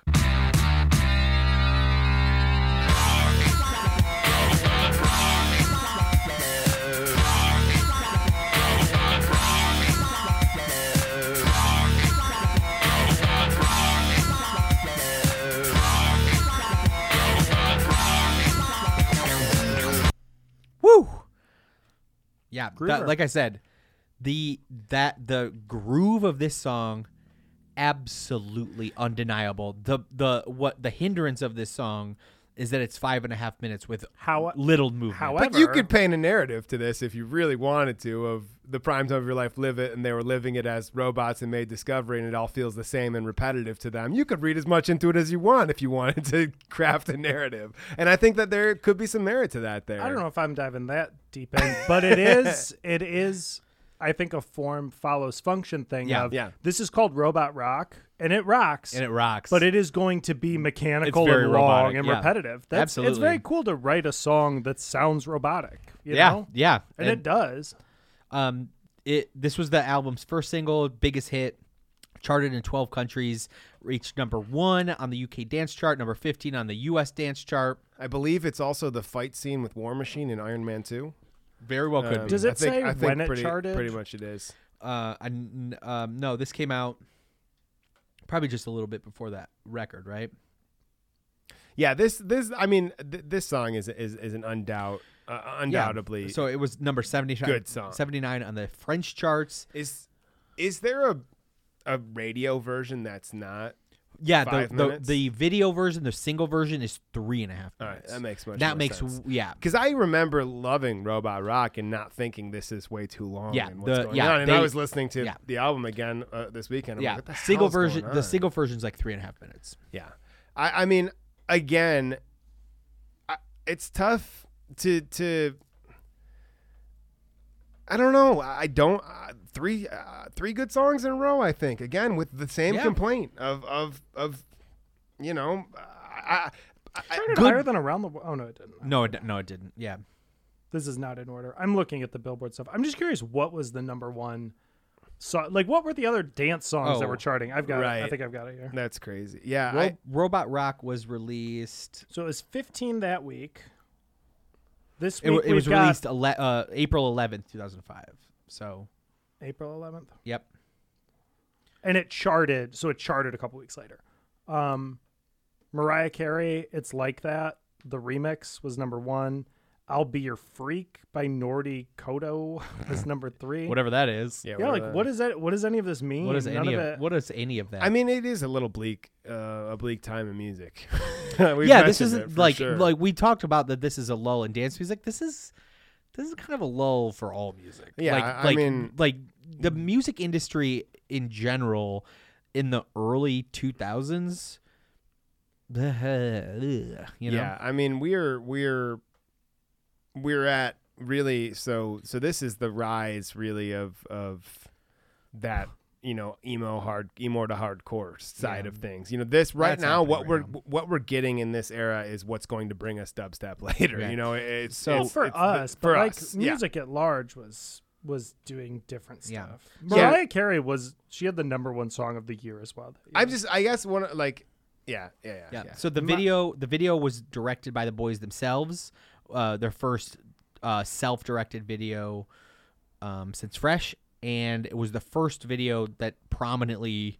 Woo! Yeah, that, like I said, the that the groove of this song absolutely undeniable. The the what the hindrance of this song is that it's five and a half minutes with How- little movement. however- But you could paint a narrative to this if you really wanted to of the prime time of your life, live it, and they were living it as robots and made Discovery, and it all feels the same and repetitive to them. You could read as much into it as you want if you wanted to craft a narrative, and I think that there could be some merit to that there. I don't know if I'm diving that deep in, but it is it is I think a form follows function thing Yeah. of Yeah. this is called robot rock and it rocks. and it rocks. but it is going to be mechanical and long robotic, and yeah. repetitive. That's it's very cool to write a song that sounds robotic. You yeah, know? yeah, And, it does. Um, it this was the album's first single, biggest hit, charted in 12 countries, reached number one on the UK dance chart, number 15 on the US dance chart. I believe it's also the fight scene with War Machine in Iron Man Two. Very well could Um, be. Does it I think, say I think when it pretty, charted? Pretty much it is. Uh, I n- um, no, this came out probably just a little bit before that record, right? Yeah, this this I mean th- this song is is is an undoubt uh, undoubtedly. So it was number 70, Good song. 79 on the French charts. is is there a a radio version that's not? Yeah, the, the minutes? the video version, the single version is three and a half All right, that makes much. that makes sense. yeah. Because I remember loving Robot Rock and not thinking this is way too long. Yeah, and what's the- going yeah, on. And I was listening to yeah. the album again uh, this weekend. I'm Yeah, like, the single version. The single version's like three and a half minutes. Yeah, I, I mean, again, I, it's tough to to. I don't know. I don't uh, three uh, three good songs in a row. I think again with the same Yeah. complaint of of of you know. I, I, I, good- higher than around the oh no it didn't. No, it, no, it didn't. Yeah, This is not in order. I'm looking at the Billboard stuff. I'm just curious what was the number one so like what were the other dance songs that Oh, were charting? I've got it. I think I've got it here. that's crazy. Yeah, Ro- I, Robot Rock was released. So it was 15 that week. This It, week wa- it was we've got released ele- uh, April 11th, 2005. So, April 11th. yep. and it charted so it charted a couple weeks later um mariah carey it's like that the remix was number one i'll be your freak by nordy kodo is number three Whatever that is. yeah, yeah like are what the- that what does any of this mean What is None any of of, it what is any of that? I mean, it is a little bleak, uh, a bleak time in music. Yeah, this mentioned it isn't like sure. like we talked about that. This is a lull in dance music. This is this is kind of a lull for all music. Yeah, like, I- like, mean- like the mm. music industry in general in the early 2000s. You know, Yeah, I mean, we're we're we're at really so so this is the rise really of of that you know emo hard emo to hardcore side Yeah. of things. You know, this right That's now what right we're now. what we're getting in this era is what's going to bring us dubstep later. Right. You know, it's So- it's- for it's the- us for but like us, yeah. music at large was was doing different Yeah. stuff Yeah. mariah carey was she had the number one song of the year as well. I'm just I guess one of, like yeah yeah yeah. Yeah. yeah. So the Ma- video, the video was directed by the boys themselves. Uh, their first uh, self-directed video um, since Fresh, and it was the first video that prominently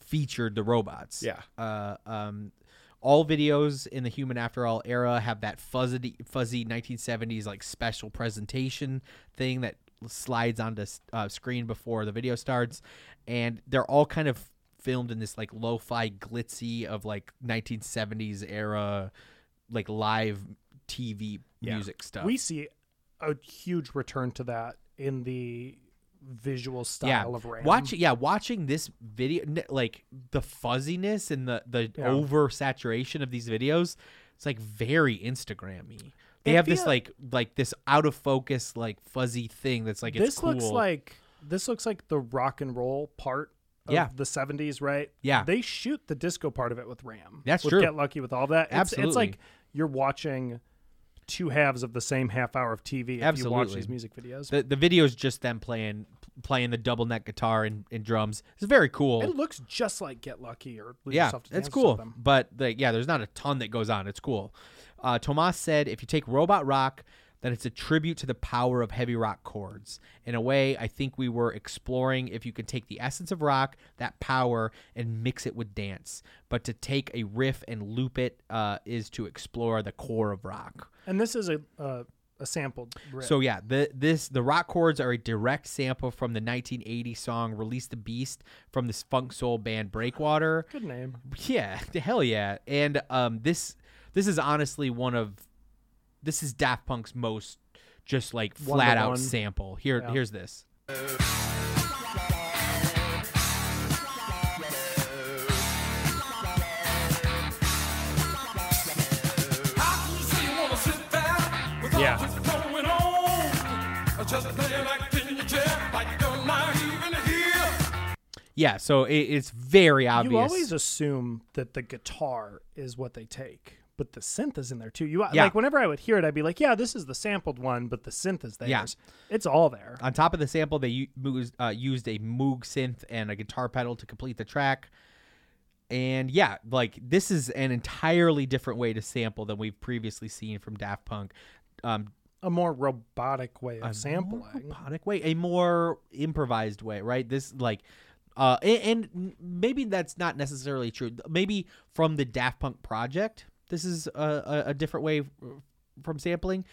featured the robots. Yeah. Uh, um, all videos in the Human After All era have that fuzzy, fuzzy 1970s like special presentation thing that slides onto uh, screen before the video starts, and they're all kind of filmed in this like lo-fi glitzy of like 1970s era like live TV Yeah. music stuff. we see a huge return to that in the visual style yeah, of Ram. watch yeah, watching this video like the fuzziness and the the Yeah. oversaturation of these videos, it's like very Instagrammy. They It have this like like this out of focus like fuzzy thing that's like it's this cool. looks like this looks like the rock and roll part of Yeah. the 70s right Yeah. they shoot the disco part of it with ram That's with true. get lucky with all that it's, it's like you're watching two halves of the same half hour of tv if you watch Absolutely. these music videos the the video is just them playing playing the double neck guitar and, and drums. It's very cool. it looks just like get lucky or Lose yeah, Yourself to it's cool. But like, yeah, there's not a ton that goes on. It's cool. Uh, Thomas said, if you take robot rock, then it's a tribute to the power of heavy rock chords. In a way, I think we were exploring if you can take the essence of rock, that power, and mix it with dance. But to take a riff and loop it uh, is to explore the core of rock. and this is a uh, a sampled riff. So yeah, the this the rock chords are a direct sample from the 1980 song "Release the Beast" from this funk soul band Breakwater. good name Yeah, hell yeah. And um, this This is honestly one of this is Daft Punk's most just like flat out one. sample. Here Yeah. here's this. Yeah. Yeah, so it, it's very obvious. You always assume that the guitar is what they take, but the synth is in there too. You Yeah. like whenever I would hear it, I'd be like, "Yeah, this is the sampled one," but the synth is theirs. Yeah. It's all there. On top of the sample, they u- moos- uh, used a Moog synth and a guitar pedal to complete the track. And yeah, like this is an entirely different way to sample than we've previously seen from Daft Punk. Um, A more robotic way of sampling. robotic way, a more improvised way, right? This like, uh, and, and maybe that's not necessarily true. Maybe from the Daft Punk project, this is a, a, a different way from sampling.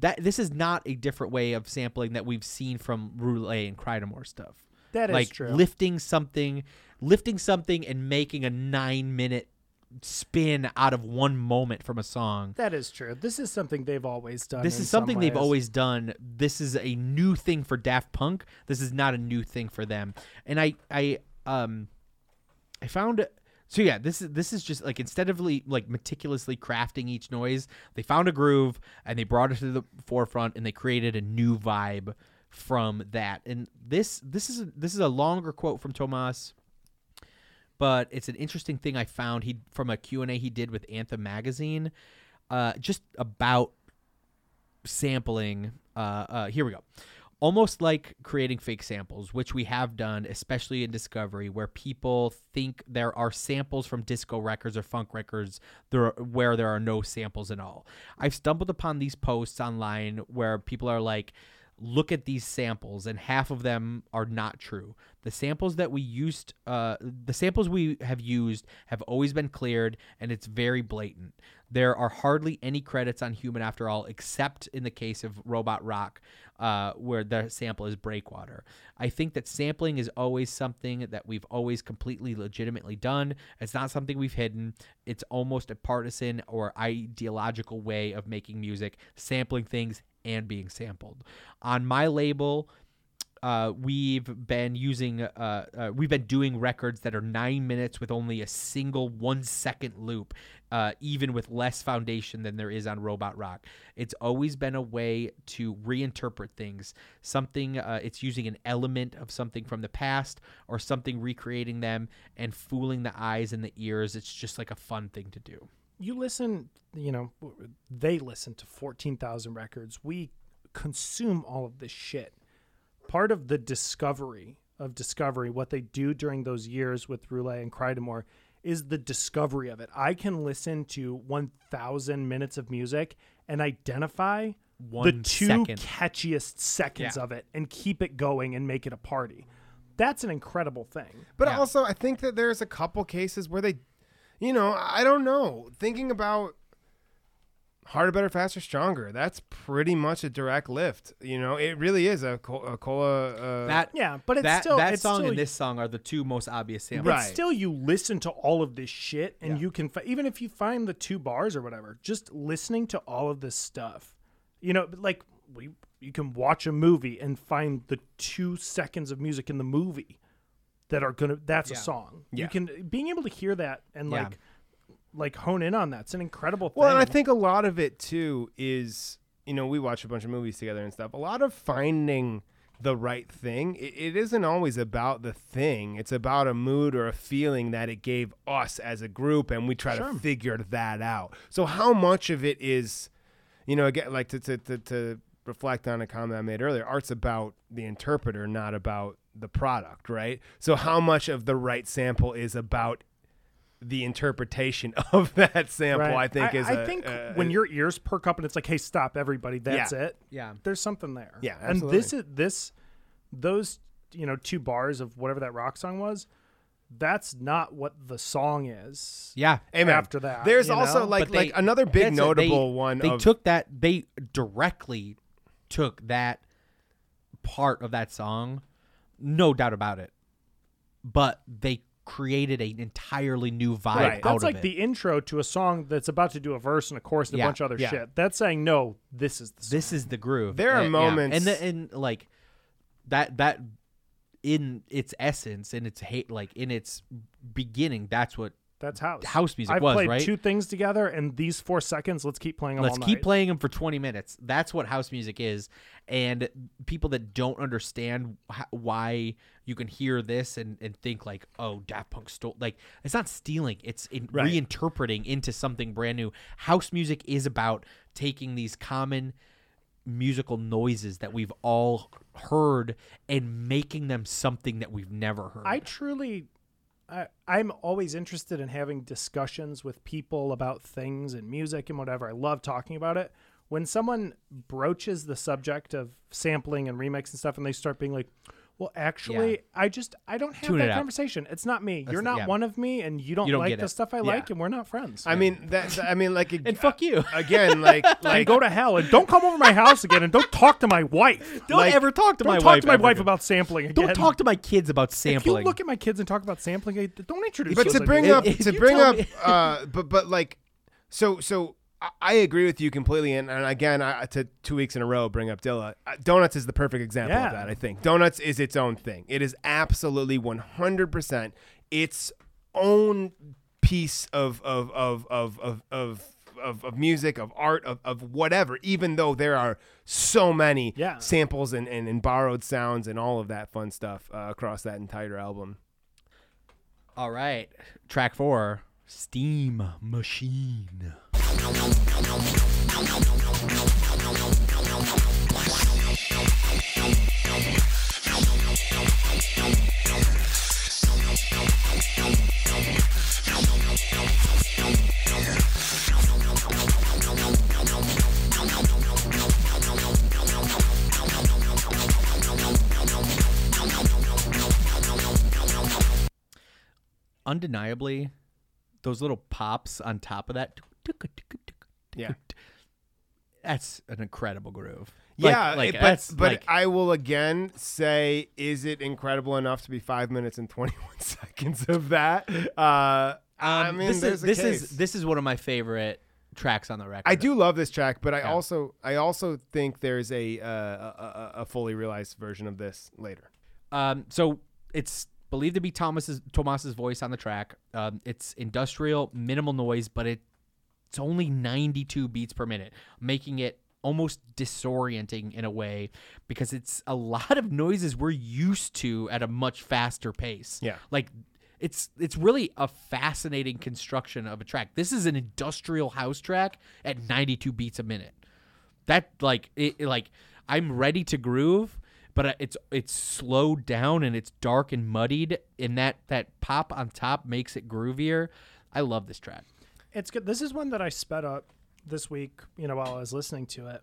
That this is not a different way of sampling that we've seen from Roulette and Crydamoure stuff. That is like true. lifting something, lifting something, and making a nine-minute spin out of one moment from a song. That is true. This is something they've always done. This is some something they've always done. This is a new thing for Daft Punk. This is not a new thing for them. And I I um I found so yeah, this is this is just like instead of like meticulously crafting each noise, they found a groove and they brought it to the forefront and they created a new vibe from that. And this this is this is a longer quote from Thomas but it's an interesting thing I found he from a Q&A he did with Anthem magazine uh, just about sampling uh, uh, here we go almost like creating fake samples which we have done especially in discovery where people think there are samples from disco records or funk records there where there are no samples at all. I've stumbled upon these posts online where people are like look at these samples and half of them are not true. The samples that we used uh, the samples we have used have always been cleared and it's very blatant. There are hardly any credits on human after all except in the case of robot rock uh, where the sample is breakwater. I think that sampling is always something that we've always completely legitimately done. It's not something we've hidden. It's almost a partisan or ideological way of making music sampling things and being sampled. On my label, uh, we've been using, uh, uh, we've been doing records that are nine minutes with only a single one second loop, uh, even with less foundation than there is on Robot Rock. It's always been a way to reinterpret things. Something, uh, it's using an element of something from the past or something recreating them and fooling the eyes and the ears. It's just like a fun thing to do. You listen, you know, they listen to 14,000 records. We consume all of this shit. Part of the discovery of discovery, what they do during those years with Roulette and Crydamoure, is the discovery of it. I can listen to 1,000 minutes of music and identify One the One two second. catchiest seconds Yeah. of it and keep it going and make it a party. That's an incredible thing. But also, I think that there's a couple cases where they, you know, I don't know. Thinking about harder, better, faster, stronger. That's pretty much a direct lift. You know, it really is a, co- a cola. Uh, That Yeah, but it's that, still- that it's song still- and this song are the two most obvious samples. But still, you listen to all of this shit, and you can fi- even if you find the two bars or whatever, just listening to all of this stuff, you know, like we you can watch a movie and find the two seconds of music in the movie that are gonna that's Yeah. a song. Yeah. You can being able to hear that and Yeah. like like hone in on that's an incredible thing. Well, and I think a lot of it too is, you know, we watch a bunch of movies together and stuff. A lot of finding the right thing. It, it isn't always about the thing. It's about a mood or a feeling that it gave us as a group, and we try Sure. to figure that out. So, how much of it is, you know, again, like to to to, to reflect on a comment I made earlier. Art's about the interpreter, not about the product, right? So, how much of the right sample is about the interpretation of that sample, Right. I think is. I a- think uh, when your ears perk up and it's like, "Hey, stop, everybody! That's Yeah. it." Yeah. there's something there. Yeah, and this is this, those you know two bars of whatever that rock song was. That's not what the song is. Yeah. Amen. After that, There's also, know? like- But they- another big that's it. notable They- one They of- took that. They directly took that part of that song, no doubt about it. But they created an entirely new vibe Right. out That's of like it. the intro to a song that's about to do a verse and a chorus and Yeah. a bunch of other Yeah. shit. That's saying no, this is the song. this is the groove. There are yeah. moments- and the, and like that that in its essence, in its hate, like in its beginning, that's what That's house. house music I've was, played right? two things together, and these four seconds. Let's keep playing them. Let's keep night. playing them for 20 minutes. That's what house music is. And people that don't understand wh- why you can hear this and, and think like, oh, Daft Punk stole. Like, it's not stealing, it's in Right. reinterpreting into something brand new. House music is about taking these common musical noises that we've all heard and making them something that we've never heard. I truly, I, I'm always interested in having discussions with people about things and music and whatever. I love talking about it. When someone broaches the subject of sampling and remix and stuff, and they start being like, "Well, actually, Yeah. I just I don't have Tune that out. conversation. It's not me. You're That's- not yeah. one of me, and you don't, You don't like the it. stuff I Yeah. like, and we're not friends. I mean that. I mean, like, and fuck you. again, like, and like go to hell, and don't come over my house again, and don't talk to my wife. don't like- ever talk to Don't my talk wife. to my wife again. about sampling again. Don't talk to my kids about If sampling. you look at my kids and talk about sampling, don't introduce. but to bring this. up to bring up uh but but like so so I- I agree with you completely, and, and again, I, to two weeks in a row, bring up Dilla. Uh, Donuts is the perfect example Yeah. of that. I think Donuts is its own thing. It is absolutely one hundred percent its own piece of of of of of. of of, of music, of art, of, of whatever, even though there are so many Yeah. samples and, and, and borrowed sounds and all of that fun stuff uh, across that entire album. All right. Track four Steam Machine. Undeniably, those little pops on top of that. Yeah. That's an incredible groove. Yeah, like, that's but but like- I will again say, is it incredible enough to be five minutes and twenty one seconds of that? Uh, I Um, mean, this is this case. is this is one of my favorite tracks on the record. I do love this track, but I Yeah. also I also think there's a, uh, a a- fully realized version of this later. Um, so it's believed to be Thomas's Tomas's voice on the track. Um, it's industrial, minimal noise, but it, it's only 92 beats per minute, making it almost disorienting in a way because it's a lot of noises we're used to at a much faster pace. Yeah. Like it's it's really a fascinating construction of a track. This is an industrial house track at 92 beats a minute. That like it it, like I'm ready to groove, but uh, it's it's slowed down and it's dark and muddied, and that that pop on top makes it groovier. I love this track. It's good. This is one that I sped up this week, you know, while I was listening to it.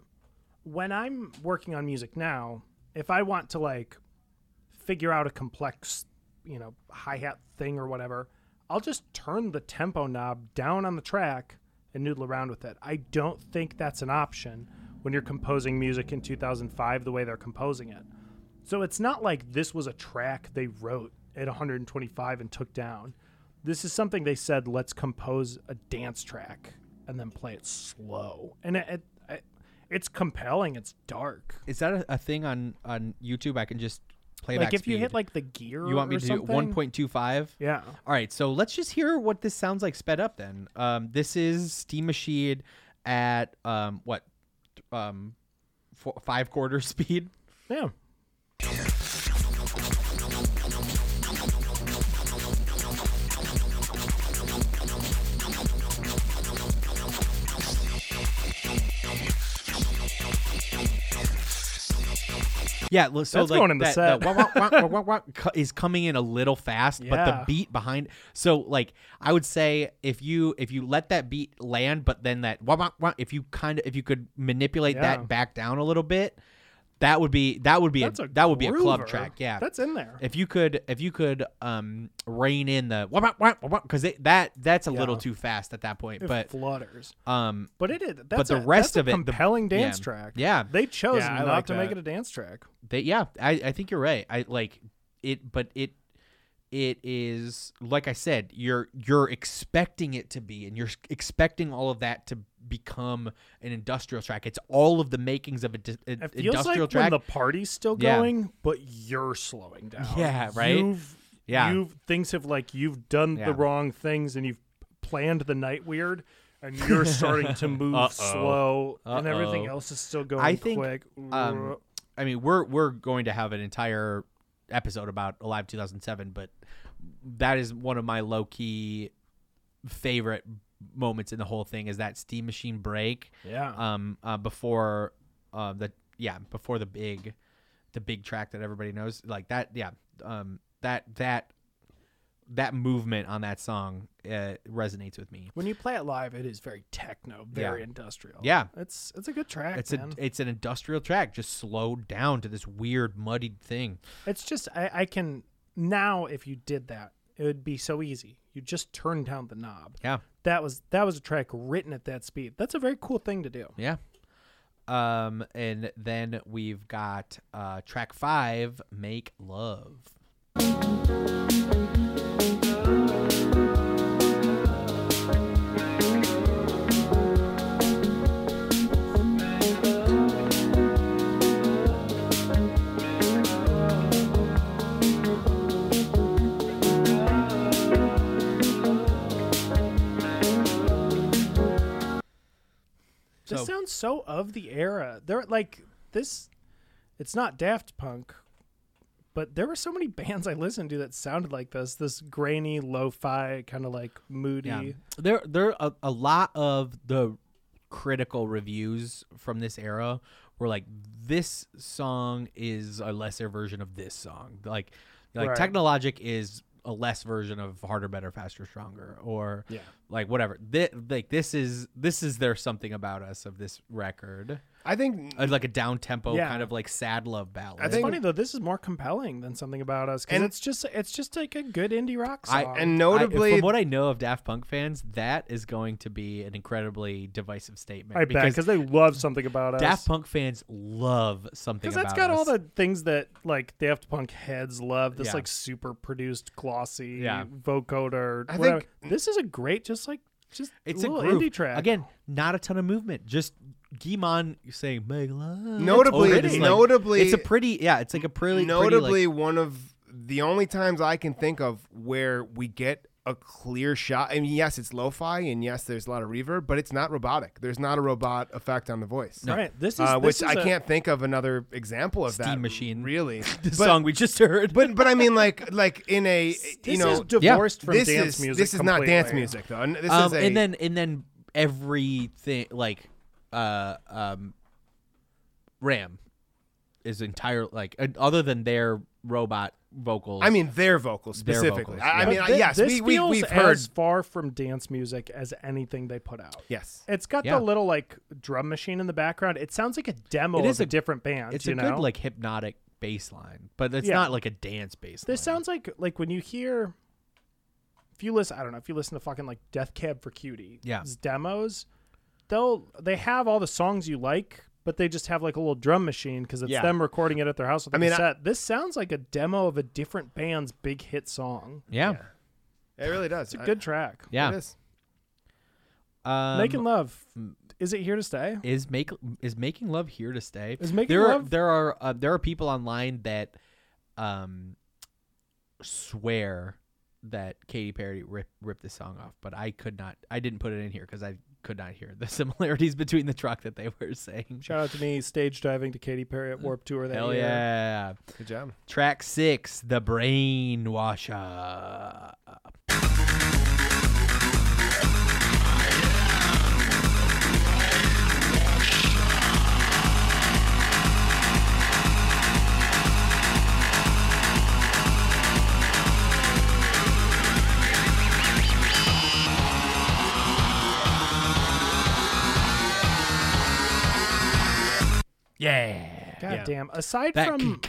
When I'm working on music now, if I want to like figure out a complex, you know, hi-hat thing or whatever, I'll just turn the tempo knob down on the track and noodle around with it. I don't think that's an option when you're composing music in 2005 the way they're composing it. So it's not like this was a track they wrote at 125 and took down. This is something they said, let's compose a dance track and then play it slow. And it, it, it it's compelling. It's dark. Is that a, a thing on on YouTube? I can just play back? like back if you hit like the gear. You want me or to do 1.25? Yeah. All right, so let's just hear what this sounds like sped up then. Um, this is Steam Machine at um, what um, four, five quarter speed. Yeah. Yeah, l- so That's like going in the that, set. that wah, wah, wah, is coming in a little fast, but the beat behind. So like I would say if you if you let that beat land, but then that if you kind of if you could manipulate Yeah. that back down a little bit, that would be that would be a, a that would be a club track. Yeah, That's in there. if you could if you could um rein in the because that that's a little too fast at that point It but flutters. um But it is. That's but the a, rest that's a of it the- compelling dance yeah. track. yeah They chose Yeah, not like to make it a dance track. they yeah I, I think you're right i like it but it it is like I said, you're you're expecting it to be, and you're expecting all of that to become an industrial track. It's all of the makings of a di- an It industrial like track. when the party's still Yeah. going, but you're slowing down. Yeah, right? You've, Yeah. You've things have like you've done Yeah. the wrong things and you've planned the night weird, and you're starting to move Uh-oh. slow, and everything else is still going I think, quick. Um, I mean, we're we're going to have an entire episode about Alive 2007, but that is one of my low key favorite moments in the whole thing is that steam machine break. Yeah. Um. Uh, before, uh, the yeah before the big, the big track that everybody knows like that. Yeah. Um. That that that movement on that song uh, resonates with me. when you play it live, it is very techno, very Yeah. industrial. Yeah. it's it's a good track. It's man. a it's an industrial track, just slowed down to this weird muddied thing. It's just I, I can now if you did that, it would be so easy. You just turn down the knob. Yeah. That was that was a track written at that speed. That's a very cool thing to do. Yeah. Um, and then we've got uh, track five, "Make Love." This So- sounds so of the era. There like this it's not Daft Punk, but there were so many bands I listened to that sounded like this. This grainy, lo-fi, kind of like moody. Yeah. There, there a, a lot of the critical reviews from this era were like, "This song is a lesser version of this song." Like, like Right. Technologic is a less version of Harder, Better, Faster, Stronger, or Yeah. like whatever. Like this is this is there something about us of this record. I think Uh, like a down tempo Yeah. kind of like sad love ballad. It's funny though. This is more compelling than something about us because And- it's just it's just like a good indie rock song. I, And I- notably- from what I know of Daft Punk fans, that is going to be an incredibly divisive statement. I bet because they love something about us. Daft Punk fans love something Because that's got all the things that like Daft Punk heads love. This Yeah. like super produced, glossy Yeah. vocoder. I whatever. think- this is a great, just like just It's a a little indie track. Again, not a ton of movement. Just Guy-Man saying "make love." Notably- over this, like- notably- it's a pretty yeah. It's like a pretty notably pretty, like, one of the only times I can think of where we get a clear shot. I mean, yes, it's lo-fi, and yes, there's a lot of reverb, but it's not robotic. There's not a robot effect on the voice. Right. This is uh, this which is I a- can't think of another example of Steam that. Machine. really. the But- song we just heard. But but I mean, like like in a you know is divorced from this dance is, music. This is not dance music though. And this um, is a and then and then everything like uh um Ram is entire like uh, other than their robot vocals. I mean their vocals Their specifically. vocals, I, I yeah. mean, But thi- yes, this we, we feels we've heard as far from dance music as anything they put out. yes. It's got Yeah. the little like drum machine in the background. It sounds like a demo It is of a, a- different band. it's you a know? good like hypnotic bass line, but it's Yeah. not like a dance bass. This line. sounds like like when you hear if you listen I don't know, if you listen to fucking like Death Cab for Cutie Yeah. demos, they'll they have all the songs you like, but they just have like a little drum machine because it's Yeah. them recording it at their house with a I mean, I- cassette. this sounds like a demo of a different band's big hit song. yeah. It really does. It's a good track. Yeah. It is. Um, Making Love. Is it here to stay? is make is making love here to stay? Is Making there Love- Are, there are uh, there are people online that um swear that Katy Perry ripped ripped this song off, but I could not. I didn't put it in here because I could not hear the similarities between the truck that they were saying. Shout out to me stage diving to Katy Perry at Warped Tour that Hell year. yeah! Good job. Track six, the brainwasher. Yeah. God Yeah. damn. Aside That from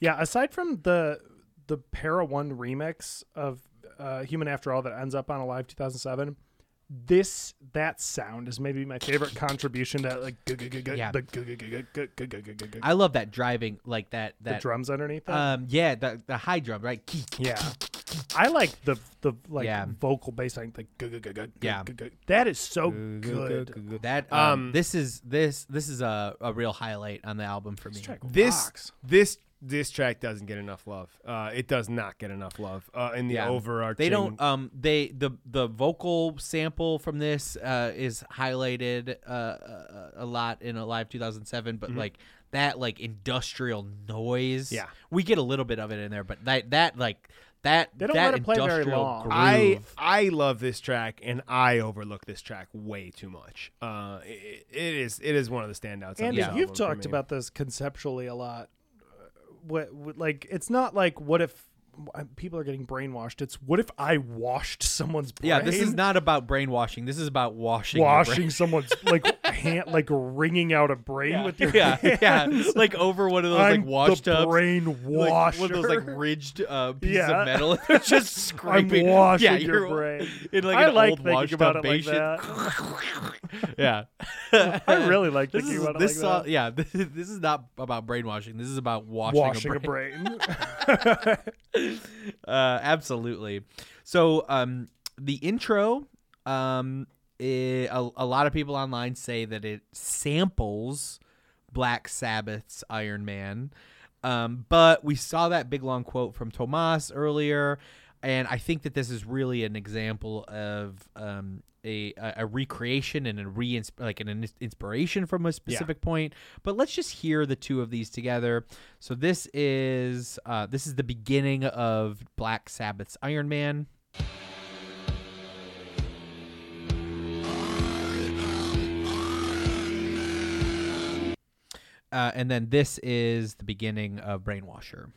Yeah, aside from the the Para One remix of uh, Human After All that ends up on Alive 2007, this that sound is maybe my favorite contribution to like Yeah. the I love that driving like that that drums underneath that. Um, yeah, the the high drum, right? Yeah. I like the the like Yeah. vocal bass line like gu- Yeah. that is so good. That um, Um, this is this this is a, a real highlight on the album for me. This this this track doesn't get enough love. Uh, it does not get enough love uh, in the Yeah. overarching. They don't. Um. They the the vocal sample from this uh is highlighted uh, uh a lot in Alive 2007, but Mhm. like that like industrial noise. Yeah. we get a little bit of it in there, but that that like that They don't that let it play very long. I groove- I love this track, and I overlook this track way too much. Uh, it, it is it is one of the standouts. on And this you've talked about this conceptually a lot. What, what like it's not like what if people are getting brainwashed. It's what if I washed someone's brain? yeah, this is not about brainwashing. This is about washing washing someone's like hand like wringing out a brain with your yeah, yeah, hands. like over one of those I'm like wash the tubs, brain like, washer. one of those like ridged uh, pieces Yeah. of metal. Just scraping. I'm washing yeah, your brain. in like I an like old thinking wash about it like yeah, I really like this thinking is, about it like that. Yeah, this, this is not about brainwashing. This is about washing, Washing a a brain. brain. uh, absolutely. So um, the intro, um, i- a, a lot of people online say that it samples Black Sabbath's Iron Man. Um, but we saw that big long quote from Thomas earlier, and I think that this is really an example of um, a, a a recreation and a re like an inspiration from a specific point. But let's just hear the two of these together. So this is uh, this is the beginning of Black Sabbath's Iron Man. Uh, and then this is the beginning of Brainwasher.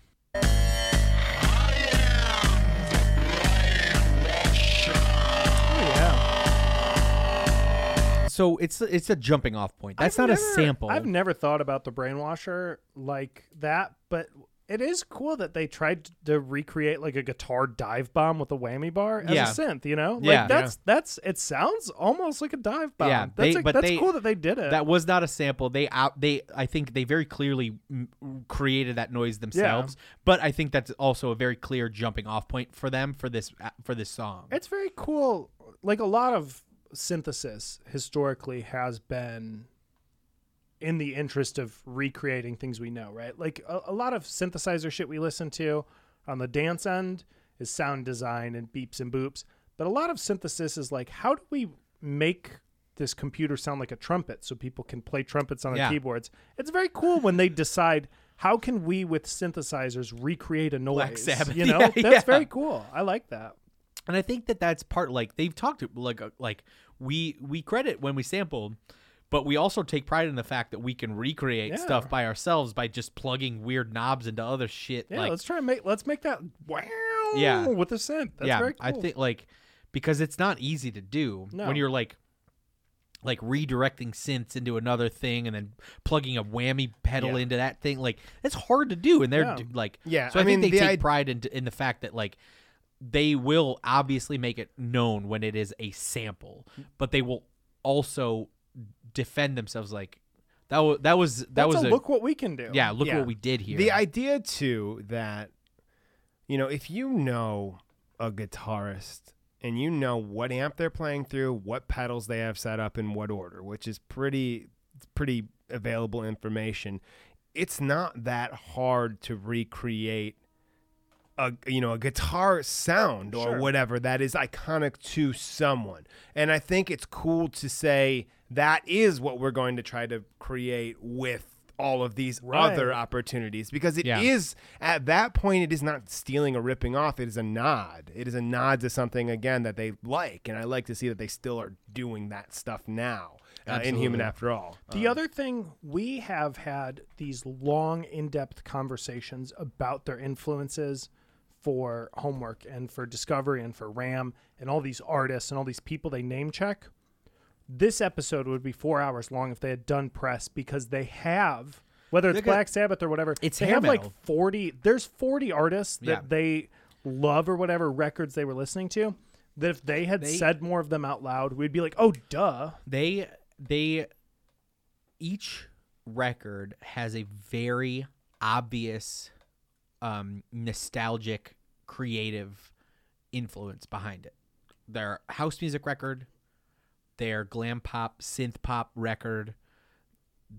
So it's it's a jumping off point. That's I've not never- a sample. I've never thought about the brainwasher like that, but it is cool that they tried to recreate like a guitar dive bomb with a whammy bar as Yeah. a synth. You know, like Yeah. that's that's it sounds almost like a dive bomb. Yeah, that's they- like, but that's they- cool that they did it. That was not a sample. They out they I think they very clearly created that noise themselves. But I think that's also a very clear jumping off point for them for this uh, for this song. It's very cool. Like a lot of synthesis historically has been in the interest of recreating things we know, right? Like a, a lot of synthesizer shit we listen to on the dance end is sound design and beeps and boops. But a lot of synthesis is like, how do we make this computer sound like a trumpet so people can play trumpets on their Yeah. keyboards? It's very cool when they decide how can we with synthesizers recreate a noise. Black Sabbath, You know, yeah, that's yeah. very cool. I like that. and I think that that's part like they've talked to like uh, like we we credit when we sample, but we also take pride in the fact that we can recreate Yeah. stuff by ourselves by just plugging weird knobs into other shit. Yeah, like, let's try and make let's make that wow Yeah. with the synth. That's yeah, very cool. I think like because it's not easy to do No. when you're like like redirecting synths into another thing and then plugging a whammy pedal Yeah. into that thing like it's hard to do and they're Yeah. like Yeah, so I, I think they the take id- pride in in the fact that like they will obviously make it known when it is a sample but they will also defend themselves like that was that was that That's was a look what we can do. yeah look Yeah. what we did here The idea too that you know, if you know a guitarist and you know what amp they're playing through, what pedals they have set up in what order, which is pretty pretty available information, it's not that hard to recreate a you know a guitar sound or Sure. whatever that is iconic to someone. And I think it's cool to say that is what we're going to try to create with all of these Right. other opportunities because it is Yeah. at that point it is not stealing or ripping off it is a nod it is a nod to something again that they like and i like to see that they still are doing that stuff now uh, in human after all The other thing we have had these long, in-depth conversations about their influences for homework and for discovery and for RAM and all these artists and all these people they name check. This episode would be four hours long if they had done press because they have whether it's Black Sabbath or whatever. It's they have like forty. There's forty artists that Yeah. they love or whatever records they were listening to. that if they had They- said more of them out loud, we'd be like, "Oh, duh." They they each record has a very obvious um nostalgic creative influence behind it. Their house music record, their glam pop synth pop record,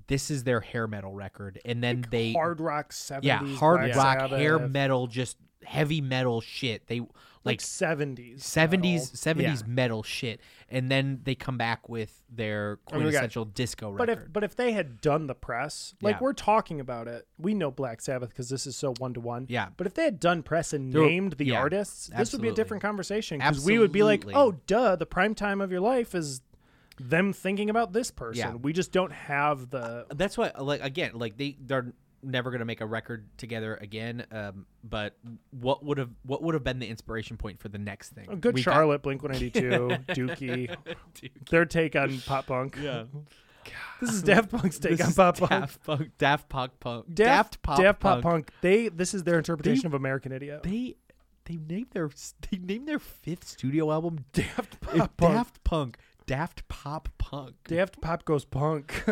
this is their hair metal record and then they hard rock 70s. yeah, hard rock, hair metal, just heavy metal shit. They like 70s. 70s 70s metal shit and then they come back with their we got- quintessential disco But if but if they had done the press, like Yeah. we're talking about it, we know Black Sabbath because this is so one to one. Yeah. But if they had done press and There were- named the yeah, artists, this would be a different conversation because we would be like, oh, duh, the prime time of your life is them thinking about this person. Yeah. We just don't have the. that's why like again like they they're never going to make a record together again um but what would have what would have been the inspiration point for the next thing A good We got- Charlotte, Blink 182, Dookie, their take on pop punk. yeah This is Daft Punk's take This on pop punk. Daft Punk Daft Punk Punk Daft, Pop Daft Pop Punk. Punk. They this is their interpretation of American Idiot. they they named their they named their fifth studio album Daft Pop Punk. Daft Punk Daft Pop Punk Daft Pop goes punk.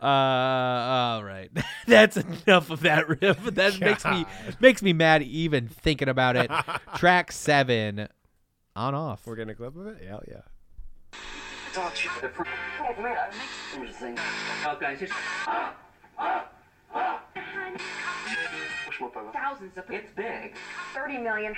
Uh, all right. That's enough of that riff. That makes me makes me mad even thinking about it. Track seven, on off. We're getting a clip of it. Yeah, yeah. Thousands of It's big. 30 million.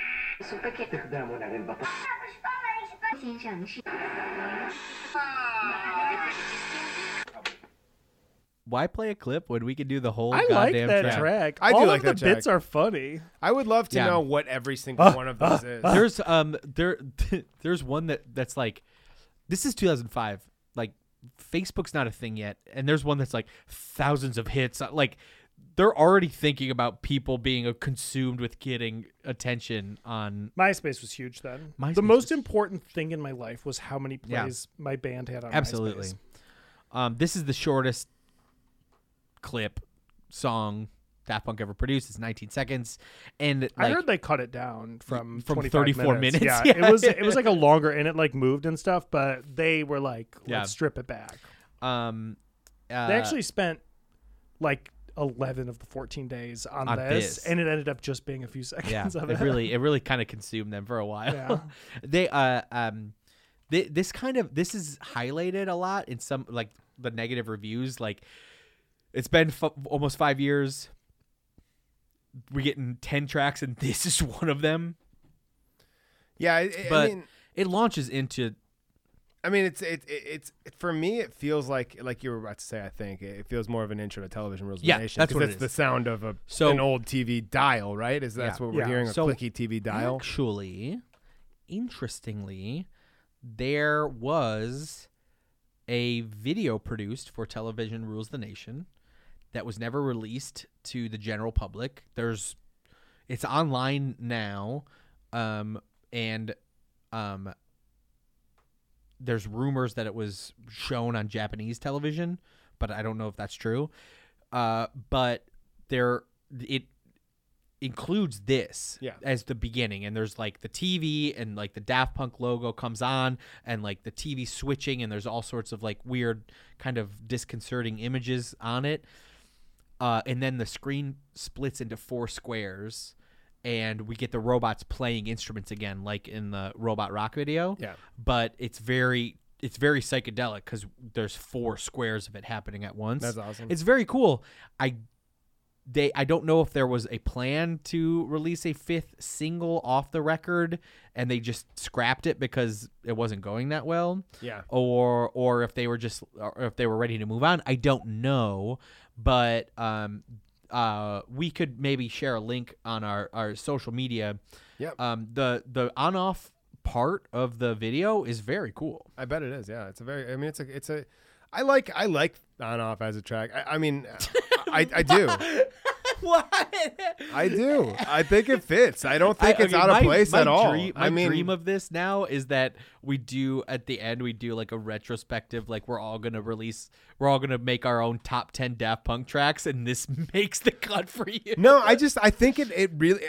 Why play a clip when we can do the whole I like goddamn that track? track. I do All like of the that track. bits are funny. I would love to Yeah. know what every single one of those is. There's um there there's one that that's like this is 2005. Like Facebook's not a thing yet, and there's one that's like thousands of hits. Uh, Like they're already thinking about people being uh, consumed with getting attention on MySpace was huge then. MySpace the most was- important thing in my life was how many Yeah. plays my band had on Absolutely. MySpace. Um, this is the shortest clip song Daft Punk ever produced. It's 19 seconds, and I heard they cut it down from, from 25 34 minutes. Yeah, Yeah. it was it was like a longer and it like moved and stuff, but they were like, let's Yeah. strip it back. um, uh, they actually spent like 11 of the 14 days on, On this, this. and it ended up just being a few seconds yeah, of it it. really it really kind of consumed them for a while. Yeah. they uh um, they, this kind of this is highlighted a lot in some like the negative reviews. Like it's been f- almost five years. We're getting 10 tracks, and this is one of them. Yeah, I, I But mean, it launches into I mean, it's it, it it's for me. It feels like like you were about to say. I think it feels more of an intro to television rules of the Yeah, nation. that's what it it's is. the sound of a So- an old TV dial, right? Is that's Yeah. what we're Yeah. hearing? A So, clicky TV dial. Actually, interestingly, there was a video produced for Television Rules the Nation that was never released to the general public. There's it's online now um and um there's rumors that it was shown on Japanese television, but I don't know if that's true. Uh but there it includes this Yeah. as the beginning and there's like the TV and like the Daft Punk logo comes on and like the TV switching and there's all sorts of like weird kind of disconcerting images on it uh, and then the screen splits into four squares and we get the robots playing instruments again like in the robot rock video Yeah. but it's very it's very psychedelic because there's four squares of it happening at once That's awesome. it's very cool i they i don't know if there was a plan to release a fifth single off the record and they just scrapped it because it wasn't going that well Yeah. or or if they were just or if they were ready to move on i don't know but um uh we could maybe share a link on our our social media Yep. um the the on off part of the video is very cool I bet it is. Yeah, it's a very. I mean, it's a. It's a. I like. I like on off as a track. I, I mean, I, I do. what I do. I think it fits. I don't think I- it's okay, out of my- place my at all. Dream, my I mean, dream of this now is that we do at the end we do like a retrospective, like we're all gonna release, we're all gonna make our own top ten Daft Punk tracks, and this makes the cut for you. no, I just. I think it. It really.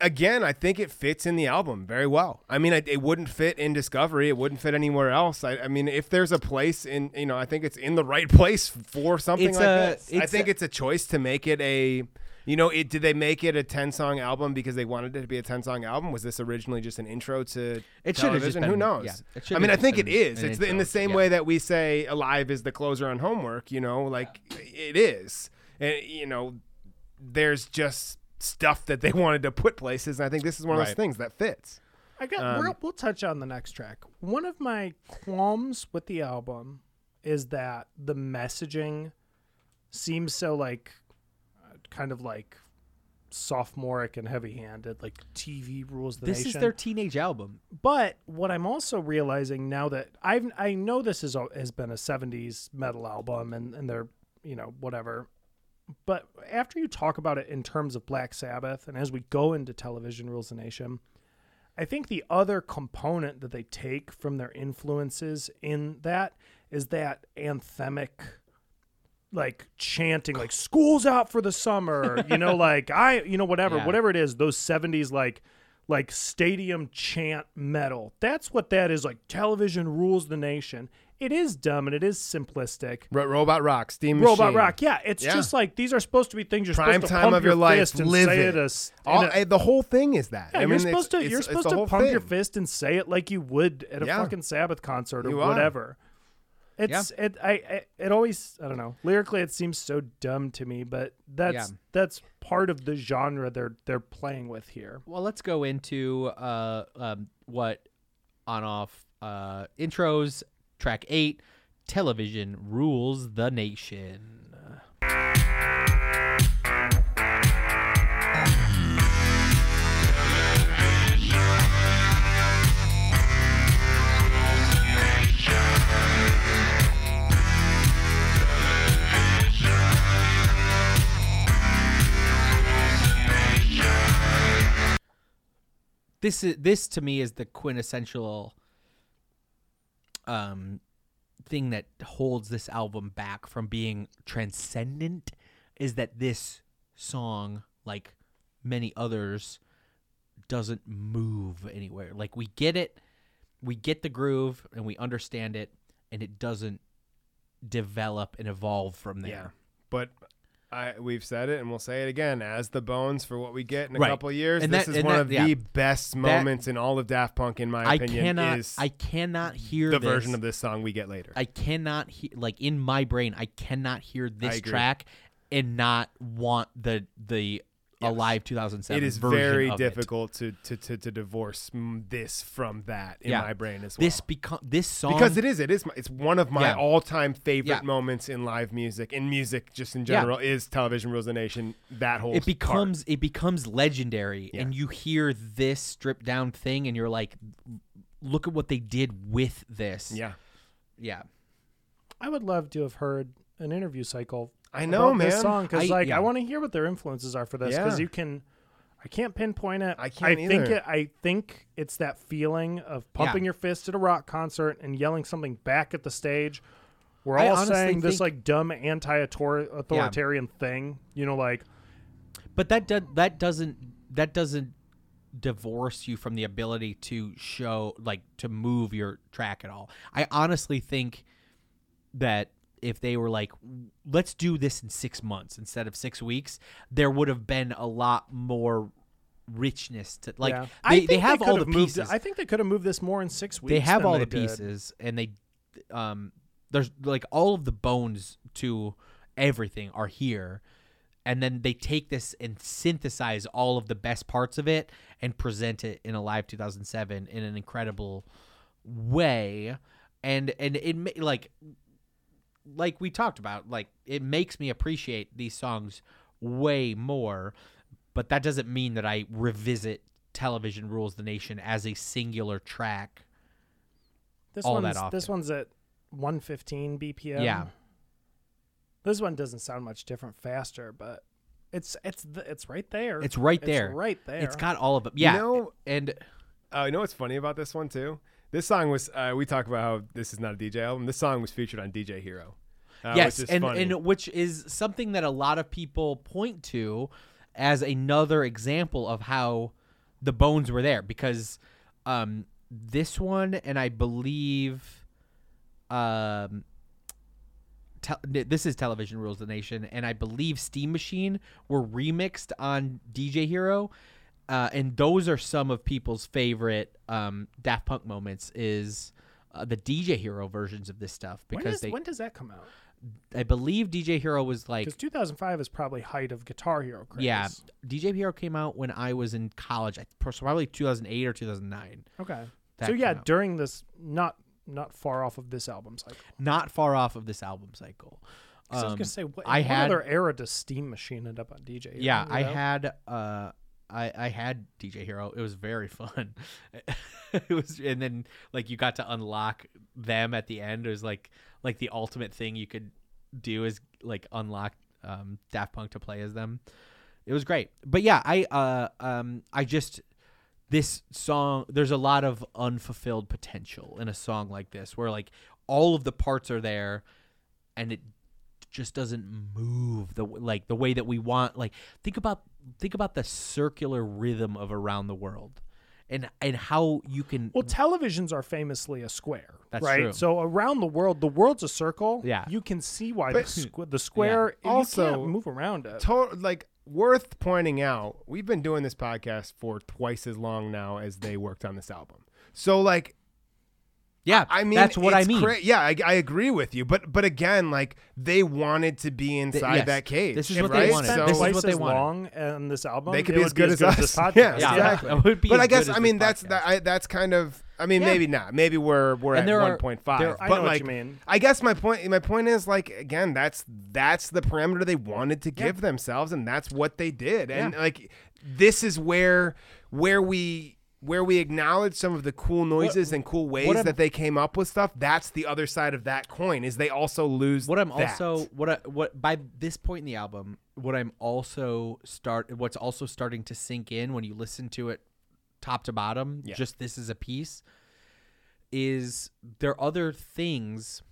Again, I think it fits in the album very well. I mean, it, it wouldn't fit in Discovery. It wouldn't fit anywhere else. I, I mean, if there's a place in, you know, I think it's in the right place for something It's like a- this. I think a- it's a choice to make it a, you know, it did they make it a ten song album because they wanted it to be a ten song album? Was this originally just an intro to It should have just television? Who knows? yeah, I mean, I think it is. been. It's the, in the same yeah. way that we say "Alive" is the closer on Homework. You know, like it is, and you know, there's just stuff that they wanted to put places, and I think this is one of those things that fits. I got. Um, we'll, we'll touch on the next track. One of my qualms with the album is that the messaging seems so like, uh, kind of like sophomoric and heavy-handed, like TV rules the This nation. is their teenage album. But what I'm also realizing now that I've I know this is has been a '70s metal album and and they're you know whatever, but after you talk about it in terms of Black Sabbath and as we go into Television Rules the Nation, I think the other component that they take from their influences in that is that anthemic like chanting like school's out for the summer you know like i you know whatever Yeah. whatever it is those 70s like like stadium chant metal that's what that is like television rules the nation it is dumb and it is simplistic Ro- Robot Rock, Steam robot Machine. rock yeah it's Yeah. just like these are supposed to be things you're Prime supposed to time pump of your, life, fist and live say it. it as All- in a- eh, the whole thing is that. yeah, I mean, you're it's- supposed to it's- you're it's supposed to whole pump your thing. fist and say it like you would at a Yeah. fucking Sabbath concert or You are. whatever. It's it I, I it always I don't know lyrically it seems so dumb to me, but that's Yeah. that's part of the genre they're they're playing with here. Well, let's go into uh, um, what on off uh, intros. Track eight, television rules the nation. This is this to me is the quintessential um thing that holds this album back from being transcendent is that this song like many others doesn't move anywhere. Like we get it we get the groove and we understand it and it doesn't develop and evolve from there. Yeah, but I we've said it and we'll say it again as the bones for what we get in a Right. couple of years. And this that- is one that- of yeah. the best That- moments in all of Daft Punk, in my I opinion. cannot is I cannot hear the this. version of this song we get later. I cannot hear like in my brain I cannot hear this track and not want the the Alive 2007 it is very of it. difficult to, to, to, to divorce this from that in Yeah. my brain as well. This become this song because it is it is my, it's one of my Yeah. all-time favorite Yeah. moments in live music in music just in Yeah. general is television rules the nation that whole it becomes it becomes legendary Yeah. and you hear this stripped down thing and you're like look at what they did with this. yeah Yeah. I would love to have heard an interview cycle. I know, about This man. song because I- like yeah. I want to hear what their influences are for this because Yeah. you can. I can't pinpoint it. I can't think either. it. I think it's that feeling of pumping Yeah. your fist at a rock concert and yelling something back at the stage. We're all saying this like dumb anti-authoritarian thing. You know, like But that do, that doesn't that doesn't divorce you from the ability to show like to move your track at all. I honestly think that if they were like let's do this in 6 months instead of 6 weeks, there would have been a lot more richness to like yeah. they, I they think have could all the moved, pieces. I think they could have moved this more in six weeks. they have all they the did. pieces and they um there's like all of the bones to everything are here and then they take this and synthesize all of the best parts of it and present it in Alive 2007 in an incredible way and and it like like we talked about like it makes me appreciate these songs way more but that doesn't mean that I revisit television rules the nation as a singular track This all one's that often. this one's at 115 BPM. Yeah. This one doesn't sound much different faster, but it's it's the, it's right there. It's right there. It's right there. It's got all of them. Yeah. You know, and uh, you know what's funny about this one too? This song was uh, we talk about how this is not a DJ album. This song was featured on DJ Hero. Uh, yes, and funny. and which is something that a lot of people point to as another example of how the bones were there because um, this one and I believe um, tel- this is television rules the nation and I believe Steam Machine were remixed on DJ Hero. Uh, and those are some of people's favorite um, Daft Punk moments. Is uh, the DJ Hero versions of this stuff because is, they, when does that come out? I believe DJ Hero was like Because 2005 is probably height of Guitar Hero craze. yeah, DJ Hero came out when I was in college. I probably 2008 or 2009. Okay. So yeah, during this, not not far off of this album cycle. not far off of this album cycle. 'Cause I was Um, gonna say, what, I what had other era does Steam Machine end up on DJ? Hero, yeah, you I had uh, I I had DJ Hero. It was very fun. it was, and then like you got to unlock them at the end. It was like like the ultimate thing you could do is like unlock um, Daft Punk to play as them. It was great, but yeah, I uh um I just this song there's a lot of unfulfilled potential in a song like this where like all of the parts are there and it just doesn't move the like the way that we want like think about think about the circular rhythm of around the world and and how you can Well, televisions are famously a square, That's right? true. So around the world, the world's a circle. Yeah. you can see why But- the, squ- the square you Also, can't move around it. To- like worth pointing out, we've been doing this podcast for twice as long now as they worked on this album. So like yeah I mean that's what I mean cra- yeah, I, I agree with you. But but again, like they wanted to be inside yes, that cage. this is what right? they they wanted. spent So This is what they as wanted. long on this album, they could it be would as good as us. this podcast. Yeah, Yeah, exactly. it would be but I guess I mean that's that, I, that's kind of. I mean, Yeah. maybe not. Maybe we're we're And at there one point five. there- I But know what like, you mean. I guess my point my point is like again, that's that's the parameter they wanted to give themselves, and that's what they did. And Yeah. like this is where where we where we acknowledge some of the cool noises and cool ways I'm- that they came up with stuff. That's the other side of that coin. Is they also lose what I'm that. also what I, what by this point in the album, what I'm also start what's also starting to sink in when you listen to it top to bottom, Yeah. just this is a piece, is there are other things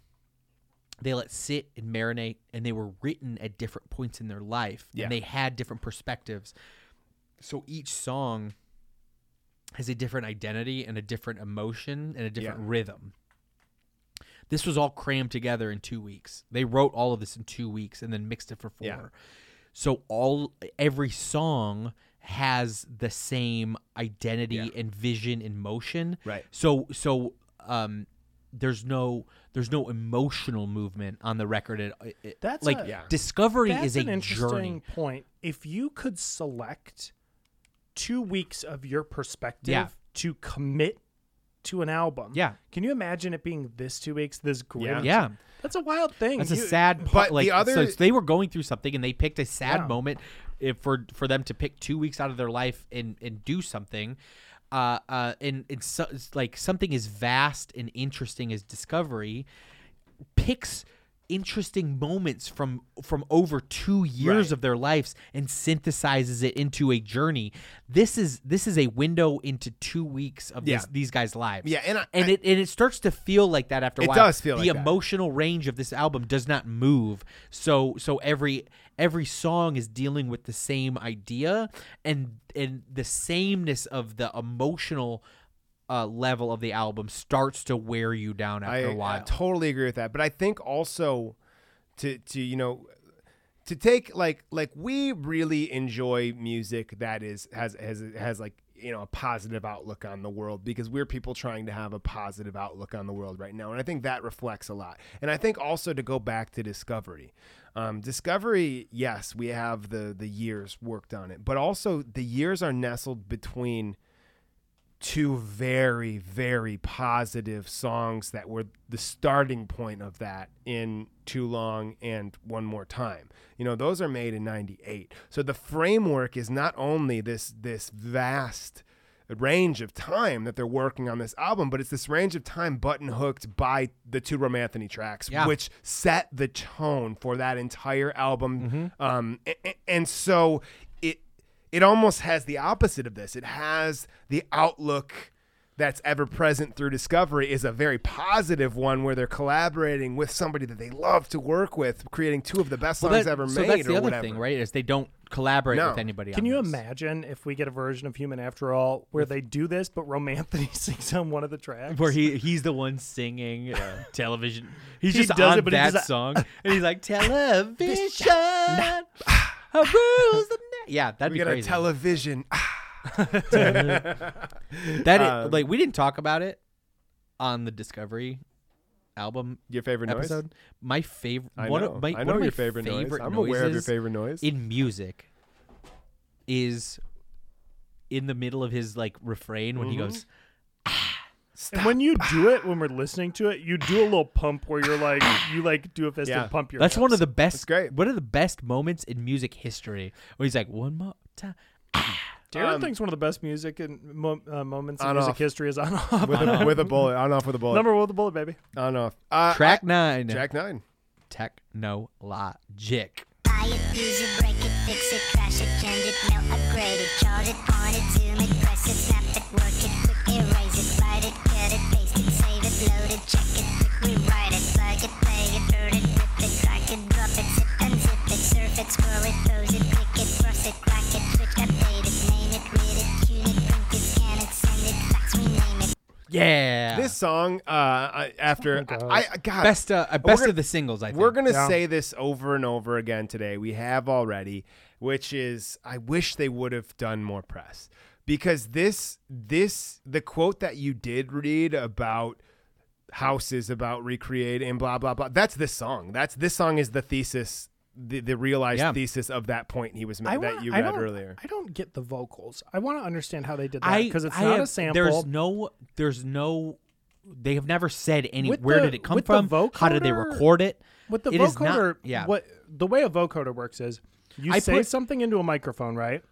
they let sit and marinate and they were written at different points in their life Yeah. and they had different perspectives. So each song has a different identity and a different emotion and a different Yeah. rhythm. This was all crammed together in two weeks. They wrote all of this in two weeks and then mixed it for four. Yeah. So all every song has the same identity Yeah. and vision and motion. Right. So so um there's no there's no emotional movement on the record. It, it- That's like a- Yeah. discovery That's is a an interesting journey. point. If you could select two weeks of your perspective Yeah. to commit to an album, Yeah. can you imagine it being this two weeks, this gritty? Yeah. that's a wild thing. That's a sad But part. the Like, other- so they were going through something, and they picked a sad Yeah. moment if for for them to pick two weeks out of their life and and do something. Uh, uh, and it's, so, it's like something as vast and interesting as discovery picks interesting moments from from over two years Right. of their lives and synthesizes it into a journey. This is this is a window into two weeks of Yeah. this, these guys' lives. Yeah, and I- and it and it starts to feel like that after a It while. does feel the like that. emotional range of this album does not move. So so every every song is dealing with the same idea and and the sameness of the emotional uh, level of the album starts to wear you down after I, a while. I totally agree with that. But I think also to to you know to take like like we really enjoy music that is has has has like you know a positive outlook on the world because we're people trying to have a positive outlook on the world right now and i think that reflects a lot and i think also to go back to discovery um, discovery yes we have the the years worked on it but also the years are nestled between two very very positive songs that were the starting point of that in too long and one more time you know those are made in 98 so the framework is not only this this vast range of time that they're working on this album but it's this range of time button hooked by the two romanthony tracks Yeah. which set the tone for that entire album Mm-hmm. um a- a- and so it it almost has the opposite of this. It has the outlook that's ever present through Discovery is a very positive one where they're collaborating with somebody that they love to work with, creating two of the best Well, songs that- ever so made. that's the or other whatever. thing, right? Is they don't collaborate No. with anybody. Can on you this. imagine if we get a version of Human After All where they do this, but Romanthony sings on one of the tracks? where he he's the one singing uh, television. He's He just does on it, but he that does that- song, and he's like television. Rules the night. Yeah, that'd we be got crazy. a television. that is, Um, like we didn't talk about it on the Discovery album. Your favorite noise? episode. My favorite. I one know. Of, my, I know your favorite noise. I'm aware of your favorite noise. in music. Is in the middle of his like refrain when he Mhm. Goes. And when you do it, when we're listening to it, you do a little pump where you're like, you like do a fist Yeah. and pump your. That's one of the best. great. One of the best moments in music history. Where he's like, one more time. Darren Um, thinks one of the best music and mo- uh, moments in On music off. history is on off. with, a, with a bullet. On off with a bullet. Number one with a bullet, baby. on off. Uh, Track I- nine. Track nine. Technologic. Buy it, use it, break it, fix it, crash it, change it, melt, upgrade it, charge it, point it, zoom it, press it, snap it, work it, it, save it, load it, check it, quick rewrite it, plug it, play it, burn it, rip it, crack it, drop it, zip and it, surf it, scroll it, pose it, click it, cross it, crack it, switch, update it, name it, read it, tune it, print it, scan it, send it, fax, rename it. Yeah. This song, uh, I, after I, I God, Best, uh, best gonna- of the singles, I think. We're gonna Yeah. say this over and over again today. We have already, which is I wish they would have done more press because this this the quote that you did read about houses about recreate and blah blah blah. That's this song. That's this song is the thesis. The, the realized Yeah. thesis of that point he was I ma- that you I read don't- earlier. I don't get the vocals. I want to understand how they did that because it's I not have- a sample. There's no. There's no. They have never said any. With where the- did it come with the from? How did they record it? With the It is not- vocoder, yeah. what the way a vocoder works is you I say put- something into a microphone, right?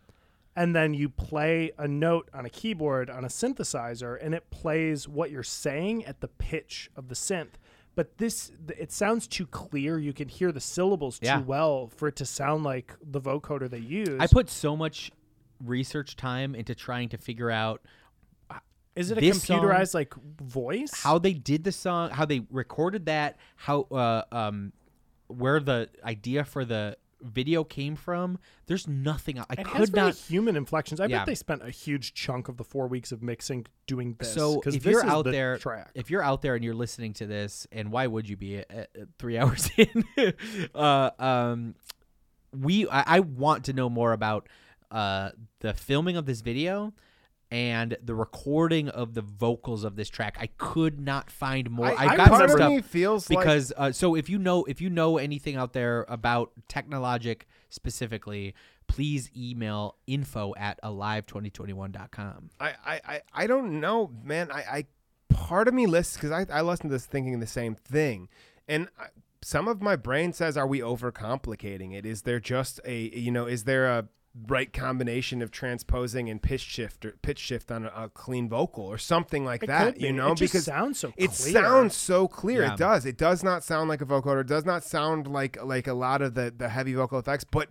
And then you play a note on a keyboard on a synthesizer, and it plays what you're saying at the pitch of the synth. But this, it sounds too clear. You can hear the syllables too Yeah. well for it to sound like the vocoder they use. I put so much research time into trying to figure out Is it a this song- computerized like voice? how they did the song, how they recorded that, how uh, um, where the idea for the video came from. There's nothing. I it could not. human inflections. I Yeah. bet they spent a huge chunk of the four weeks of mixing doing this. So if this you're out the there, track. if you're out there and you're listening to this, and why would you be at, at three hours in? uh, um, we I, I want to know more about uh, the filming of this video and the recording of the vocals of this track. I could not find more. I- I, got part some stuff me feels like- because uh, so if you know if you know anything out there about Technologic specifically, please email info at alive2021.com. I, I, I, I don't know, man. I, I part of me lists because I, I listen to this thinking the same thing, and I, some of my brain says, "Are we overcomplicating it? Is there just a you know? Is there a right combination of transposing and pitch shift or pitch shift on a, a clean vocal or something like It that? could be. You know, It just because sounds so it clear. sounds so clear. Yeah. It does. It does not sound like a vocoder. It does not sound like like a lot of the the heavy vocal effects, but.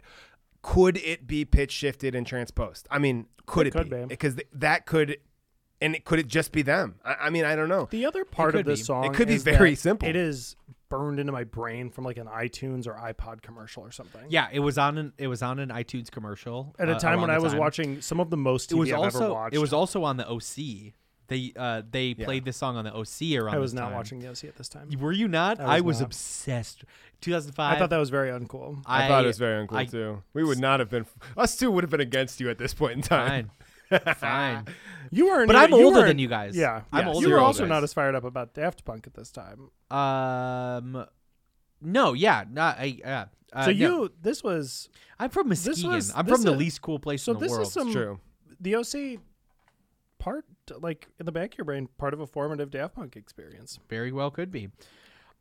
Could it be pitch shifted and transposed? I mean, could It it, could be? be. Because th- that could, and it, could it just be them? I, I mean, I don't know. The other part of could this song, It could be very simple. It is burned into my brain from like an iTunes or iPod commercial or something. Yeah, it was on an it was on an iTunes commercial At a uh, time around when I was time. watching some of the most TV It was I've also ever watched. it was also on the OC. They uh they played this song on the OC around. I was this not time. watching the OC at this time. Were you not? I was I was not. obsessed. 2005. I thought that was very uncool. I, thought it was very uncool I- too. We would not have been. Us two would have been against you at this point in time. Fine, fine. You weren't, But I'm you older weren't- than you guys. Yeah, I'm yes. older You were than also guys. not as fired up about Daft Punk at this time. Um, no, yeah, not I. Yeah. Uh, so no. you, this was I'm from this Muskegon. was- I'm this from the is- least cool place so in the world. So this world. is some True. the OC part, like in the back of your brain, part of a formative Daft Punk experience. Very well could be.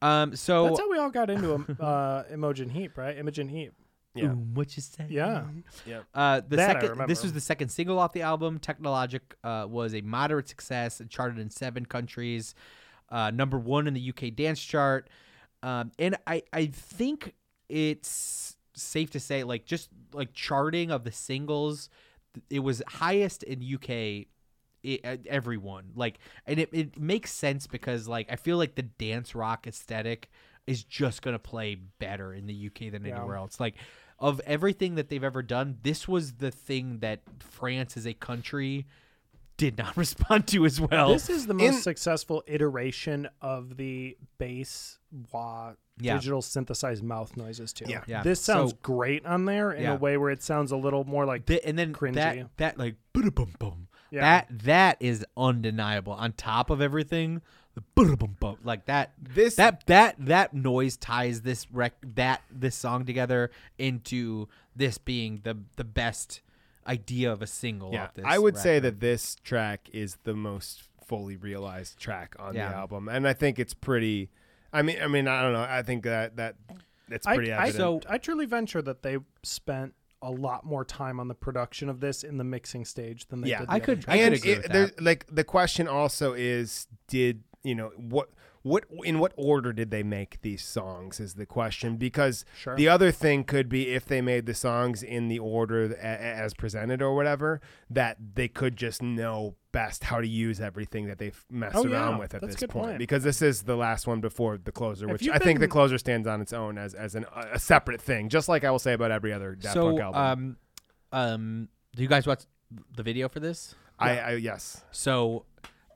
Um, so That's how we all got into um, uh, Imogen Heap, right? Imogen Heap. Yeah. Ooh, what you say? Yeah. Yep. Uh, the That I second, this was the second single off the album. Technologic uh, was a moderate success. It charted in seven countries, uh, number one in the UK dance chart. Um, and I, I think it's safe to say, like just like charting of the singles, it was highest in UK it, uh, everyone like and it, it makes sense because like i feel like the dance rock aesthetic is just gonna play better in the uk than Yeah. anywhere else like of everything that they've ever done this was the thing that france as a country did not respond to as well This is the most successful iteration of the bass wah Yeah. digital synthesized mouth noises too. Yeah. Yeah. This sounds So- great on there in Yeah. a way where it sounds a little more like The- and then cringy. that that like boom boom Yeah. that that is undeniable on top of everything the boom boom like that This- that that that noise ties this rec that this song together into this being the the best idea of a single Yeah, off this I would say that this track is the most fully realized track on Yeah. the album, and I think it's pretty. I mean, I mean, I don't know. I think that that it's I, pretty I, evident. I truly venture that they spent a lot more time on the production of this in the mixing stage than they yeah, did. the other tracks. and it- there- like the question also is, did you know what? What in what order did they make these songs is the question because Sure. the other thing could be if they made the songs in the order a- a- as presented or whatever that they could just know best how to use everything that they've messed Oh, around yeah. with at That's this good point point. because this is the last one before the closer If which you've I think the closer stands on its own as as an, a separate thing just like I will say about every other Daft so Punk album um um do you guys watch the video for this I, I yes So,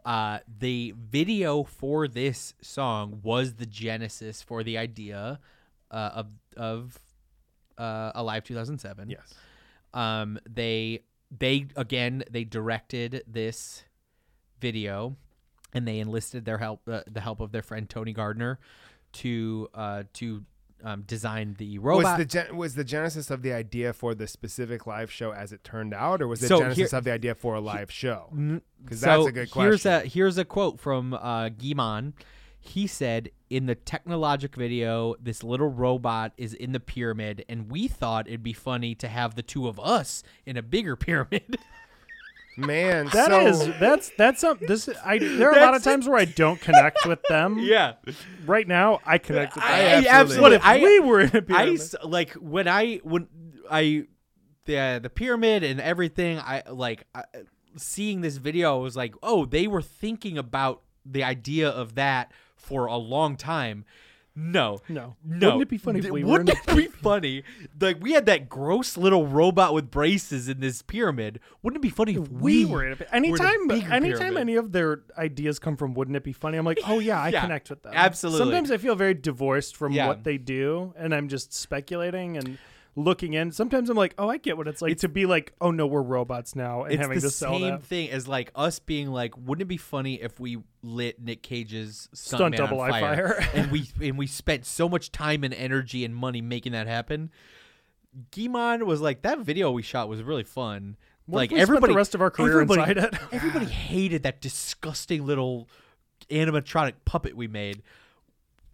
uh, the video for this song was the genesis for the idea uh, of of uh, Alive 2007. Yes. Um, they they again they directed this video, and they enlisted their help uh, the help of their friend Tony Gardner to uh, to um, design the robot. Was the gen- was the genesis of the idea for the specific live show as it turned out, or was the So genesis here- of the idea for a live show? Because so that's a good question. Here's a here's a quote from uh, Guy-Man. He said, "In the technologic video, this little robot is in the pyramid, and we thought it'd be funny to have the two of us in a bigger pyramid." Man, That so is that's that's some this I there are a lot of times where I don't connect with them. Yeah. Right now I connect with them. I, absolutely. What if I- we were in a pyramid? s- like when I when I the the pyramid and everything. I like I, seeing this video. I was like, oh, they were thinking about the idea of that for a long time. No, No. no. Wouldn't it be funny if we were in Wouldn't it be funny? Like we had that gross little robot with braces in this pyramid. Wouldn't it be funny if we we, were in a were in a anytime anytime pyramid? any of their ideas come from wouldn't it be funny i'm like oh yeah i Yeah, connect with them absolutely. sometimes i feel very divorced from Yeah. what they do and i'm just speculating and looking in sometimes i'm like oh i get what it's like to be like oh no we're robots now and it's having the to sell same that thing as like us being like, wouldn't it be funny if we lit Nick Cage's Stunt stunt, double on eye fire, fire. and we and we spent so much time and energy and money making that happen? Guy-Man was like, that video we shot was really fun. What like spent the everybody, rest of our career everybody, inside it? everybody hated that disgusting little animatronic puppet we made.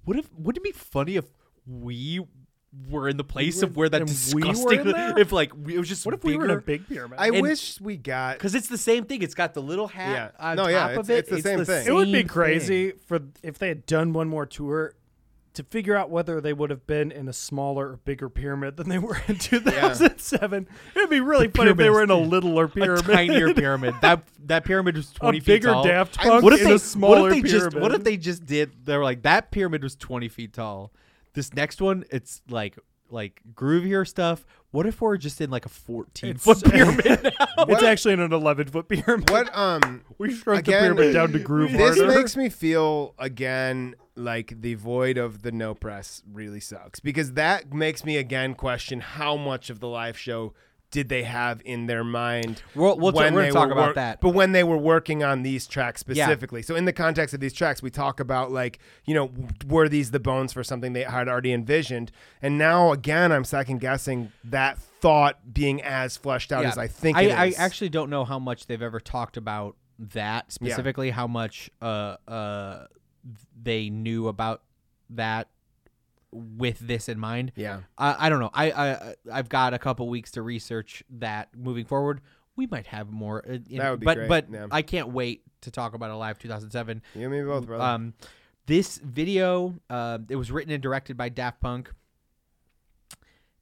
What if? Wouldn't it be funny if we were in the place were- of where that and we were disgusting? in there? If like we- it was just what if we were in a bigger? big pyramid I And- wish we got Because it's the same thing. It's got the little hat Yeah. on No, top yeah, of it's- it. it's the same thing. it would be crazy thing. for if they had done one more tour to figure out whether they would have been in a smaller or bigger pyramid than they were in 2007. It'd be really The funny if they were in a littler pyramid, A tinier pyramid. That that pyramid was twenty a feet bigger tall. Daft Punk what if in they, a smaller what if they pyramid. just what if they just did? They were like that pyramid was twenty feet tall. This next one, it's like like groovier stuff. What if we're just in like a fourteen It's- foot pyramid? now? it's actually in an 11 foot pyramid. What um we shrunk again, the pyramid down to groove This harder. makes me feel again like the void of the no press really sucks because that makes me again question how much of the live show did they have in their mind We'll- we'll when we're they talk were about work- that. but when they were working on these tracks Yeah. specifically so in the context of these tracks we talk about like you know were these the bones for something they had already envisioned and now again i'm second guessing that thought being as fleshed out as i think I, I actually don't know how much they've ever talked about that specifically. How much uh uh they knew about that with this in mind. Yeah. I, I don't know. I, I I've got a couple weeks to research that moving forward. We might have more. uh, in- That would be but great, but yeah. I can't wait to talk about Alive 2007. You and me both, brother. Um, this video, uh, it was written and directed by Daft Punk.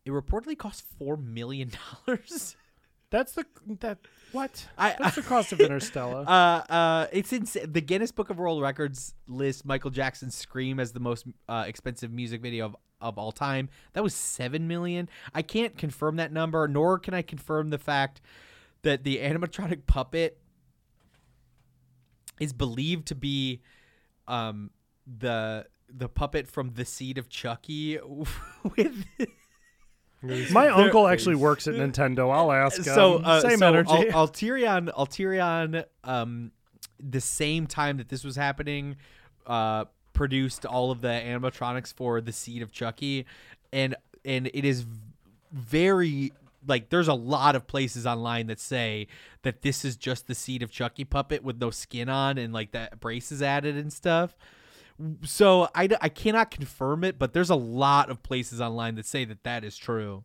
It reportedly cost four million dollars. That's the that what? I- That's the cost of Interstella. Uh, uh, it's in the Guinness Book of World Records lists Michael Jackson's "Scream" as the most uh, expensive music video of, of all time. That was seven million. I can't confirm that number, nor can I confirm the fact that the animatronic puppet is believed to be um, the the puppet from the seed of Chucky with. My uncle actually works at Nintendo. I'll ask. so him. uh, same so energy. Al- Alterian, Alterian, um, the same time that this was happening, uh, produced all of the animatronics for the Seed of Chucky, and and it is very like there's a lot of places online that say that this is just the Seed of Chucky puppet with no skin on and like that braces added and stuff. So I, I cannot confirm it, but there's a lot of places online that say that that is true.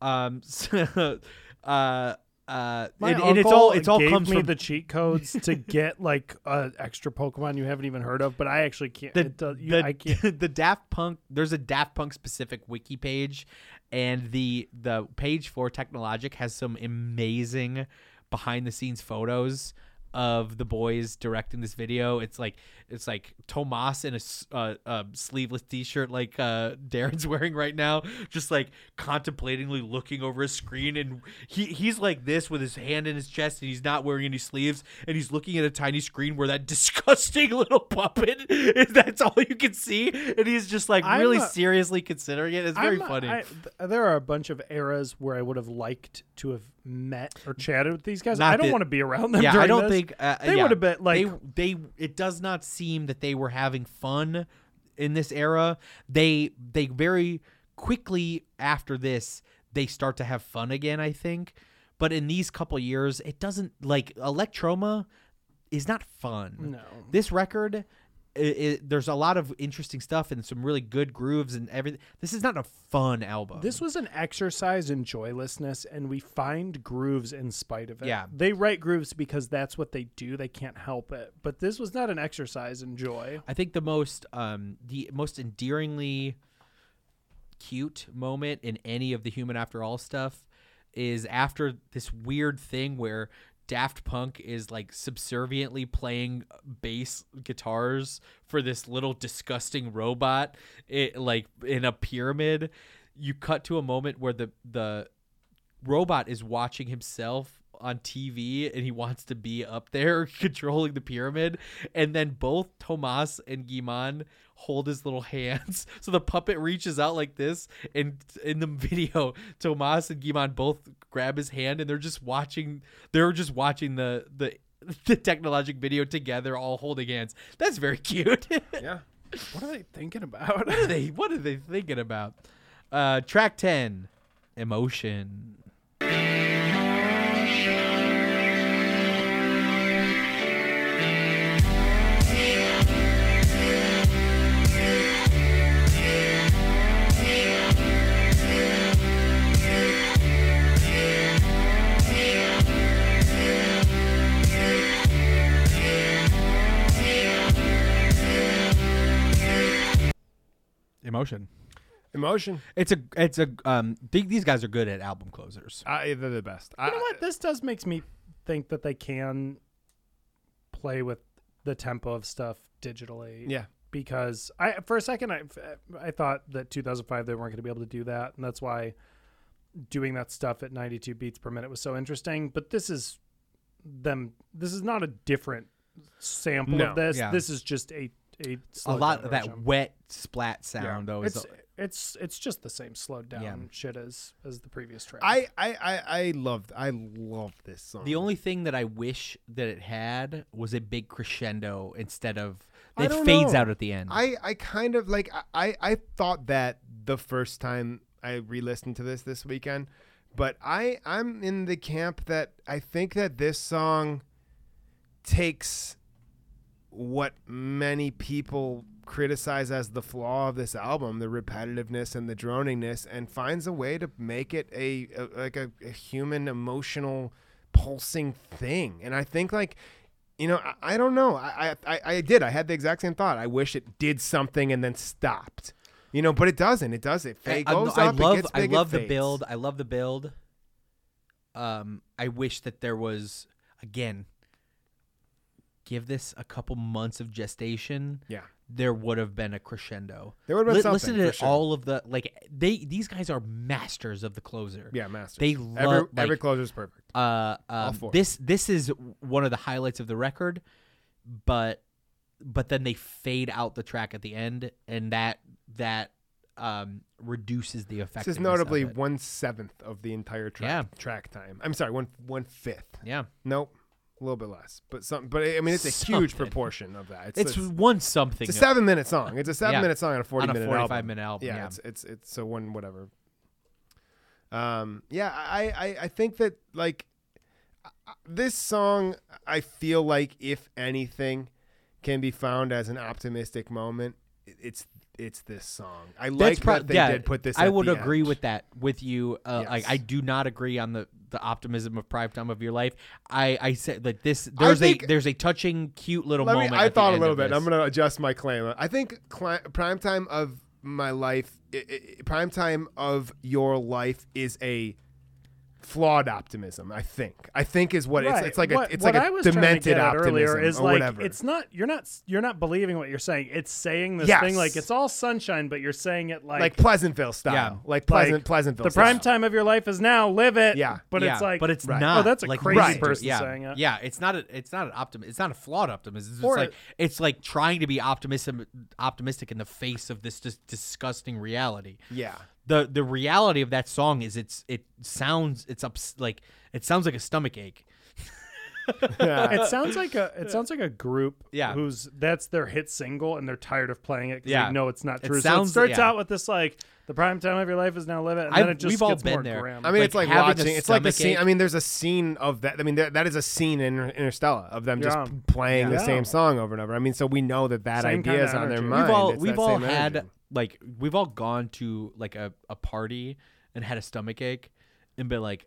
Um, so, uh, uh, My and, and it's all it's all gave comes me from the cheat codes to get like uh, extra Pokemon you haven't even heard of, but I actually can't. the, does, you, the, I can't. the Daft Punk. There's a Daft Punk specific wiki page, and the the page for Technologic has some amazing behind the scenes photos of the boys directing this video. It's like it's like Thomas in a, uh, uh, sleeveless t-shirt like uh, Darren's wearing right now, just like contemplatingly looking over his screen, and he he's like this with his hand in his chest, and he's not wearing any sleeves, and he's looking at a tiny screen where that disgusting little puppet is. That's all you can see, and he's just like I'm really a- seriously considering it. It's very I'm- funny. I- th- there are a bunch of eras where I would have liked to have met or chatted with these guys. Not I don't that- want to be around them. Yeah, I don't this. think uh, they yeah, would have been like. they. They it does not seem that they were having fun in this era. They they very quickly after this they start to have fun again. I think, but in these couple years, it doesn't like Electroma is not fun. No. this record. I i there's a lot of interesting stuff and some really good grooves and everything. This is not a fun album. This was an exercise in joylessness, and we find grooves in spite of it. Yeah. They write grooves because that's what they do. They can't help it. But this was not an exercise in joy. I think the most um the most endearingly cute moment in any of the Human After All stuff is after this weird thing where Daft Punk is like subserviently playing bass guitars for this little disgusting robot it, like in a pyramid. You cut to a moment where the the robot is watching himself on TV and he wants to be up there controlling the pyramid. And then both Thomas and Guy-Man hold his little hands. So the puppet reaches out like this. And in the video, Thomas and Guy-Man both grab his hand and they're just watching they're just watching the the the technologic video together, all holding hands. That's very cute. Yeah. What are they thinking about? what are they what are they thinking about? Uh track ten. Emotion. Emotion. Emotion. It's a it's a um th- these guys are good at album closers. I, they're the best. You know what? This does makes me think that they can play with the tempo of stuff digitally. Yeah. Because I, for a second, I, I thought that 2005 they weren't going to be able to do that, and that's why doing that stuff at 92 beats per minute was so interesting. But this is them. This is not a different sample No. of this. Yeah. This is just a a a lot of that version. wet splat sound though is It's it's it's just the same slowed down Yeah. shit as as the previous track. I, I, I, I loved I love this song. the only thing that I wish that it had was a big crescendo instead of it fades know. out at the end. I, I kind of like I, I thought that the first time I re-listened to this this weekend, but I I'm in the camp that I think that this song takes what many people criticize as the flaw of this album, the repetitiveness and the droningness and finds a way to make it a, a like a, a human emotional pulsing thing. And I think like you know, I, I don't know. I, I I did. I had the exact same thought. I wish it did something and then stopped. You know, but it doesn't. It does. It I, fade I- goes I up. love gets I love the build. I love the build. um, I wish that there was again. Give this a couple months of gestation. Yeah. there would have been a crescendo. There would have been Li- Listen to sure. all of the like they these guys are masters of the closer. Yeah, masters. They Every- love every like, closer's perfect. Uh, um, this this is one of the highlights of the record, but but then they fade out the track at the end, and that that um reduces the effect. This is notably one seventh of the entire track Yeah. track time. I'm sorry, one one fifth. Yeah. Nope. A little bit less, but some. But I mean, it's a huge proportion of that. It's it's one something. It's a seven minute song. It's a seven Yeah. minute song on a forty On a minute 45 album. minute album, yeah. it's it's it's so one whatever. Um. Yeah. I I I think that like this song, I feel like if anything, can be found as an optimistic moment. It's it's this song. I like pro- that they yeah, did put this. I would agree end. with that with you. Uh, Like I do not agree on the the optimism of prime time of your life. I I said like this. There's think- a there's a touching, cute little Let me, moment. I thought a little bit. this. I'm going to adjust my claim. I think cli- prime time of my life, i i prime time of your life is a flawed optimism. I think. I think is what Right. it's. It's like a What- it's like I a was trying to demented get at optimism earlier is or like whatever. it's not you're not you're not believing what you're saying. It's saying this Yes. thing like it's all sunshine, but you're saying it like like Pleasantville style. Yeah. Like Pleasant Pleasantville. The style. prime time of your life is now. Live it. Yeah. but yeah, it's like but it's Right. not. Oh, that's a like, crazy right. person yeah. saying it. Yeah, it's not. A, it's not an optim. It's not a flawed optimism. It's Or like it- it's like trying to be optimistic, optimistic in the face of this just disgusting reality. Yeah. The the reality of that song is it's it sounds it's ups, like it sounds like a stomach ache. it sounds like a it sounds like a group Yeah. who's that's their hit single and they're tired of playing it because Yeah. they know it's not It true. so it starts yeah. out with this like the prime time of your life is now live it, and I've- then it just we've all gets been more there. grim. I mean, Like, it's like watching. It's like the scene. ache. I mean, there's a scene of that. I mean, there, that is a scene in Interstella of them just Yeah. p- playing the same song over and over. I mean, so we know that that Same idea is on their mind. We've all It's we've all had energy. Like we've all gone to like a, a party and had a stomach ache and been like,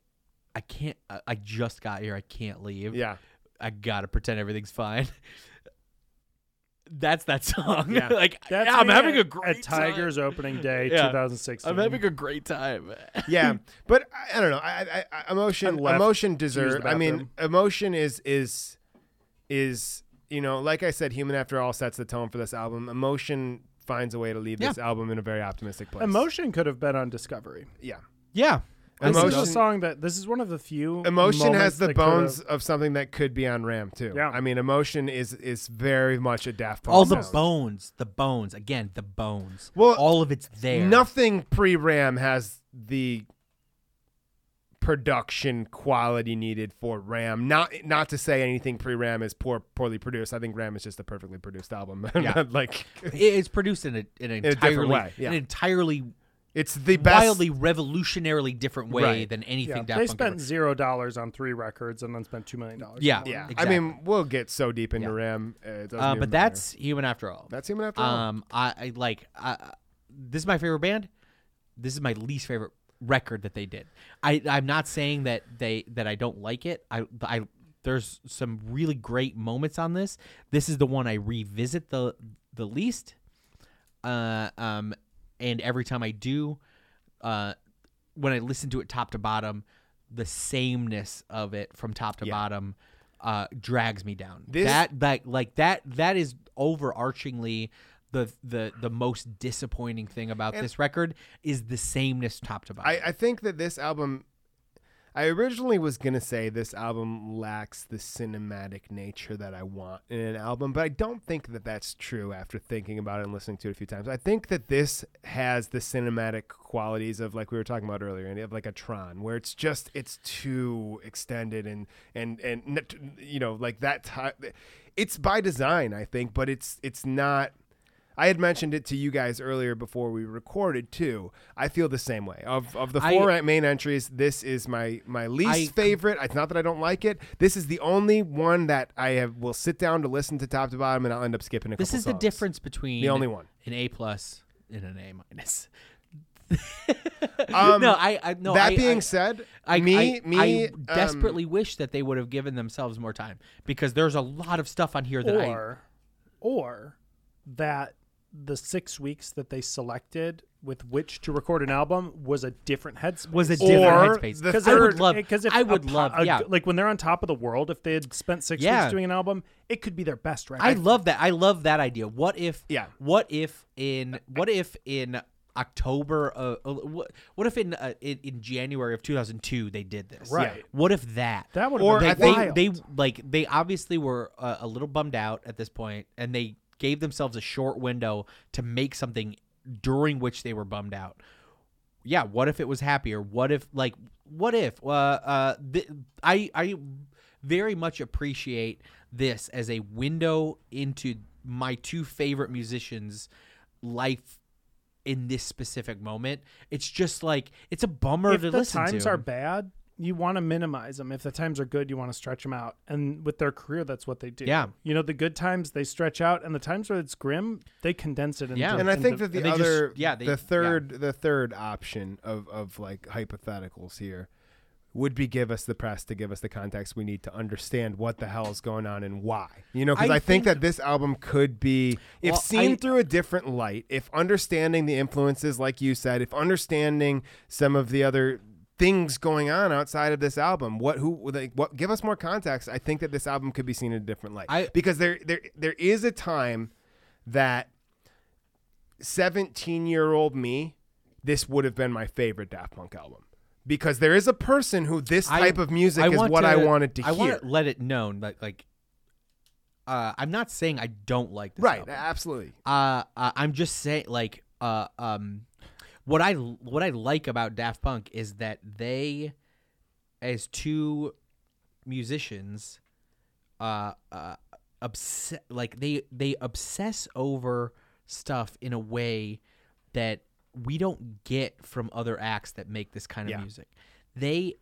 I can't. I, I just got here. I can't leave. Yeah. I gotta pretend everything's fine. That's that song. Yeah. like That's yeah, I'm having at- a great at Tigers time. opening day, Yeah. 2016. I'm having a great time. yeah, but I, I don't know. I, I, I emotion, I left emotion to use deserve. the I mean, emotion is is is you know, like I said, human after all sets the tone for this album. Emotion finds a way to leave Yeah. this album in a very optimistic place. Emotion could have been on Discovery. yeah. yeah. This Emotion- is a song that this is one of the few Emotion has the bones of something that could be on Ram too. Yeah. I mean, emotion is is very much a Daft Punk. All the sound. bones, the bones. Again, the bones. Well, all of it's there. Nothing pre Ram has the production quality needed for Ram. Not not to say anything pre Ram is poor poorly produced. I think Ram is just a perfectly produced album. Yeah. like it's produced in a in an In a different entirely way, yeah. an entirely it's the best wildly revolutionarily different way Right. than anything Yeah, Daft they Punk spent ever- zero dollars on three records and then spent two million dollars. Yeah. Yeah, Exactly. I mean, we'll get so deep into Yeah. Ram. Uh, it Uh, even but matter. that's human after all. That's Human After All. Um, I, I like. I, this is my favorite band. This is my least favorite record that they did. I I'm not saying that they that I don't like it. I I there's some really great moments on this. This is the one I revisit the the least. Uh, um, and every time I do, uh, when I listen to it top to bottom, the sameness of it from top to Yeah. bottom uh, drags me down. This- that that like that that is overarchingly the the the most disappointing thing about And- this record is the sameness top to bottom. I, I think that this album I originally was gonna say this album lacks the cinematic nature that I want in an album, but I don't think that that's true after thinking about it and listening to it a few times. I think that this has the cinematic qualities of like we were talking about earlier, and of like a Tron, where it's just it's too extended and and and you know like that. Ti- it's by design, I think, but it's it's not. I had mentioned it to you guys earlier before we recorded too. I feel the same way. Of of the I- four main entries, this is my my least I- favorite. It's not that I don't like it. This is the only one that I have will sit down to listen to top to bottom, and I'll end up skipping a this couple is the difference between The only one. an A plus and an A minus. Um, no, I, I no. that I- being I- said, I, me- I, me, I um, desperately wish that they would have given themselves more time because there's a lot of stuff on here that I or or that the six weeks that they selected with which to record an album was a different headspace. Was a different Or headspace. the I would love. Because if I a would po- love. a- yeah, like when they're on top of the world, if they had spent six Yeah. weeks doing an album, it could be their best record. I love that. I love that idea. What if? Yeah. What if in what if in October? Uh, what, what if in, uh, in in January of 2002 they did this? Right. What if that? That would Or they, they, they like they obviously were uh, a little bummed out at this point, and they gave themselves a short window to make something during which they were bummed out. Yeah, what if it was happier? What if like what if uh uh th- I I very much appreciate this as a window into my two favorite musicians life in this specific moment. It's just like it's a bummer if to the listen times are bad, you want to minimize them. If the times are good, you want to stretch them out. And with their career, that's what they do. Yeah. You know, the good times they stretch out, and the times where it's grim, they condense it. Into, Yeah. and I think into- that the and they just- other, yeah, they- the yeah. third, the third option of of like hypotheticals here would be give us the press to give us the context we need to understand what the hell is going on and why. You know, because I, I think, think- that this album could be, if Well, seen I- through a different light, if understanding the influences, like you said, if understanding some of the other things going on outside of this album, what who like what give us more context. I think that this album could be seen in a different light I- because there there there is a time that 17 year old me, this would have been my favorite Daft Punk album. Because there is a person who this I- type of music I is what I wanted to I hear. want to let it known that like uh, I'm not saying I don't like this right, album. absolutely. Uh, uh, I'm just saying like uh, um, what I what I like about Daft Punk is that they, as two musicians, uh, uh, obs- like they they obsess over stuff in a way that we don't get from other acts that make this kind of Yeah. music. They,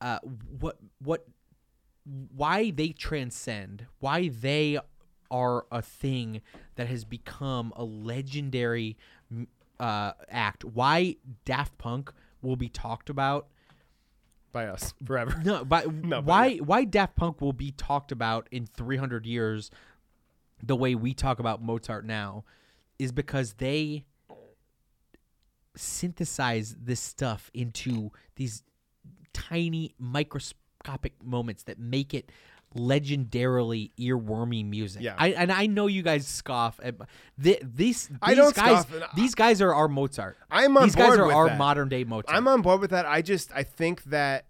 uh, what what why they transcend, why they are a thing that has become a legendary uh, act, why Daft Punk will be talked about. By us forever. No, but No, but why why Daft Punk will be talked about in 300 years the way we talk about Mozart now is because they synthesize this stuff into these tiny microscopic moments that make it legendarily earwormy music. Yeah. I and I know you guys scoff at th- these these I don't guys scoff, these guys are our Mozart. I'm on these guys are with our that. modern day Mozart. I'm on board with that. I just I think that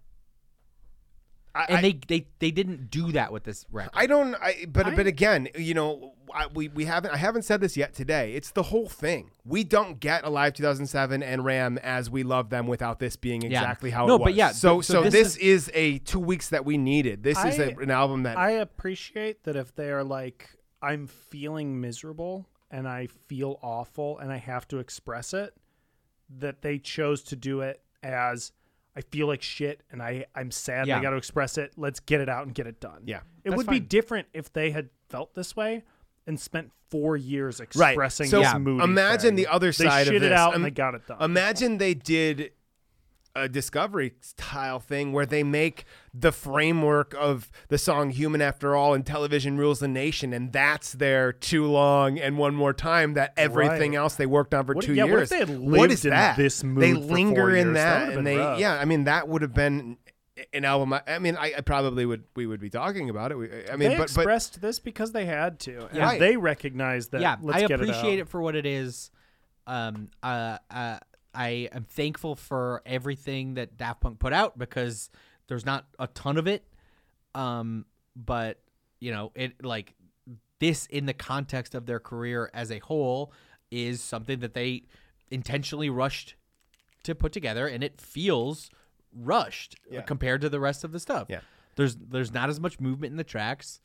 I, and I- they, they they didn't do that with this record. I don't. I but I- but again, you know, I, we we haven't. I haven't said this yet today. It's the whole thing. We don't get Alive 2007 and Ram as we love them without this being Yeah. exactly how No, it was. but yeah, So th- so, so this, this is, a two weeks that we needed. This is a, I- an album that I appreciate that if they are like, I'm feeling miserable and I feel awful and I have to express it, that they chose to do it as I feel like shit and I I'm sad and Yeah. I got to express it. Let's get it out and get it done. Yeah, it would be different if they had felt this way and spent four years right. expressing So this moody imagine thing. the other they side shit of this. it out Im- and they got it done. Imagine they did a discovery style thing where they make the framework of the song human after all and television rules the nation and that's their too long and one more time that everything Right. else they worked on for What- two yeah, years what if they had lived is in that this mood they linger in years? That that, and they rough. yeah i mean that would have been an album i, I mean I, I probably would we would be talking about it we, i mean they but but expressed this because they had to, and Right. they recognized that. yeah, let's I get appreciate it, it, for what it is. Um, uh, uh, I am thankful for everything that Daft Punk put out because there's not a ton of it. Um, but you know, it like this in the context of their career as a whole is something that they intentionally rushed to put together, and it feels rushed Yeah. compared to the rest of the stuff. Yeah. There's there's not as much movement in the tracks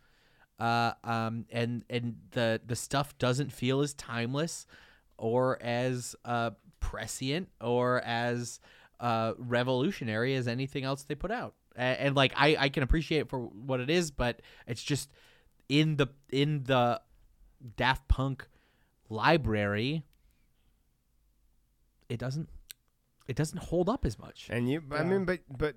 uh, um, and and the the stuff doesn't feel as timeless or as uh, prescient or as uh, revolutionary as anything else they put out. And, and like I, I can appreciate it for what it is, but it's just in the in the Daft Punk library, it doesn't it doesn't hold up as much. And you, I mean, but but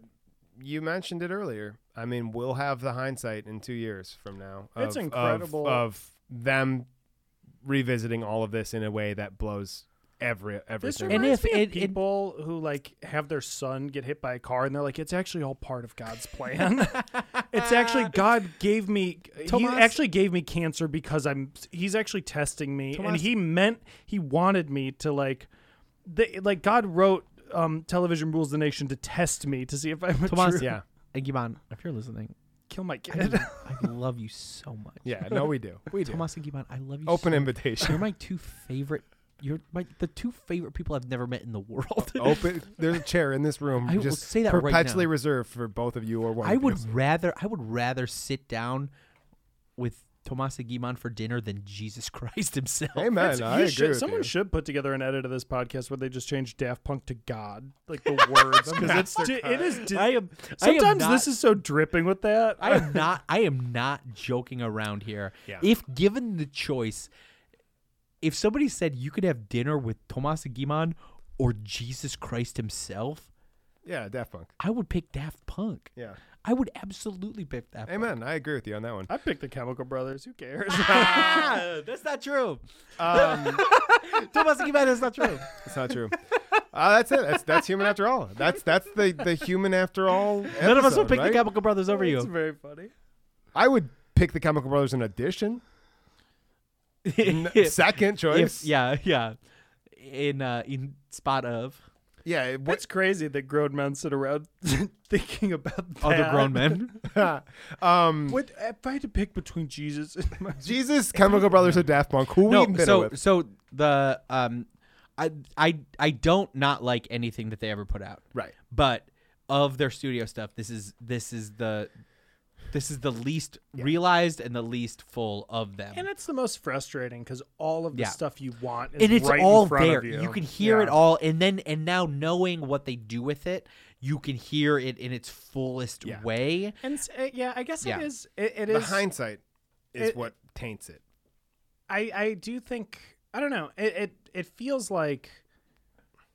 you mentioned it earlier. I mean, we'll have the hindsight in two years from now. It's of- of- incredible. of, them revisiting all of this in a way that blows every This everything. reminds if me of it- it- people who like have their son get hit by a car and they're like, it's actually all part of God's plan. it's actually God gave me. Thomas- he actually gave me cancer because I'm. He's actually testing me, and he meant he wanted me to like. They, like God wrote um, television rules the nation to test me to see if I'm a Thomas, true. yeah, Guy-Man, if you're listening, Kill my kid. I love you so much. yeah. No, we do. We do. Thomas and Guy-Man, I love you. Open so invitation. You're my two favorite. You're my the two favorite people I've never met in the world. Open. There's a chair in this room. I will say that right perpetually now. reserved for both of you or one. I of would you. rather I would rather sit down with Thomas and Guy-Man for dinner than Jesus Christ himself. Amen. That's- I agree should- with someone you. should put together an edit of this podcast where they just change Daft Punk to God, like the words, because it's di- it is. di- I am I am Sometimes not- this is so dripping with that. I am not I am not joking around here. Yeah. If given the choice, if somebody said you could have dinner with Thomas and Guy-Man or Jesus Christ himself, Yeah, Daft Punk. I would pick Daft Punk. Yeah. I would absolutely pick Daft Punk. Amen. I agree with you on that one. I picked the Chemical Brothers. Who cares? Ah, that's not true. Um, Thomas and Guy-Man, that's not true. it's not true. Uh, that's it. That's that's human after all. That's that's the the human after all. None of us will pick right? the Chemical Brothers over It's you. That's very funny. I would pick the Chemical Brothers in addition. N- second choice. If- yeah, yeah. In uh, in spot of yeah. it- What's crazy that grown men sit around thinking about that. other grown men. um, What if I had to pick between Jesus and my Jesus, Chemical Brothers, and Daft Punk. Who we no, even been so with? so the um, I I I don't not like anything that they ever put out. Right. But of their studio stuff, this is this is the this is the least realized and the least full of them. And it's the most frustrating because all of the Yeah. stuff you want is and it's right all in front there. of you. can hear it all, and then and now knowing what they do with it, you can hear it in its fullest Yeah. way. And uh, yeah, I guess Yeah. it is. It, it the is. hindsight is it- what taints it. I I do think I don't know. It it, it feels like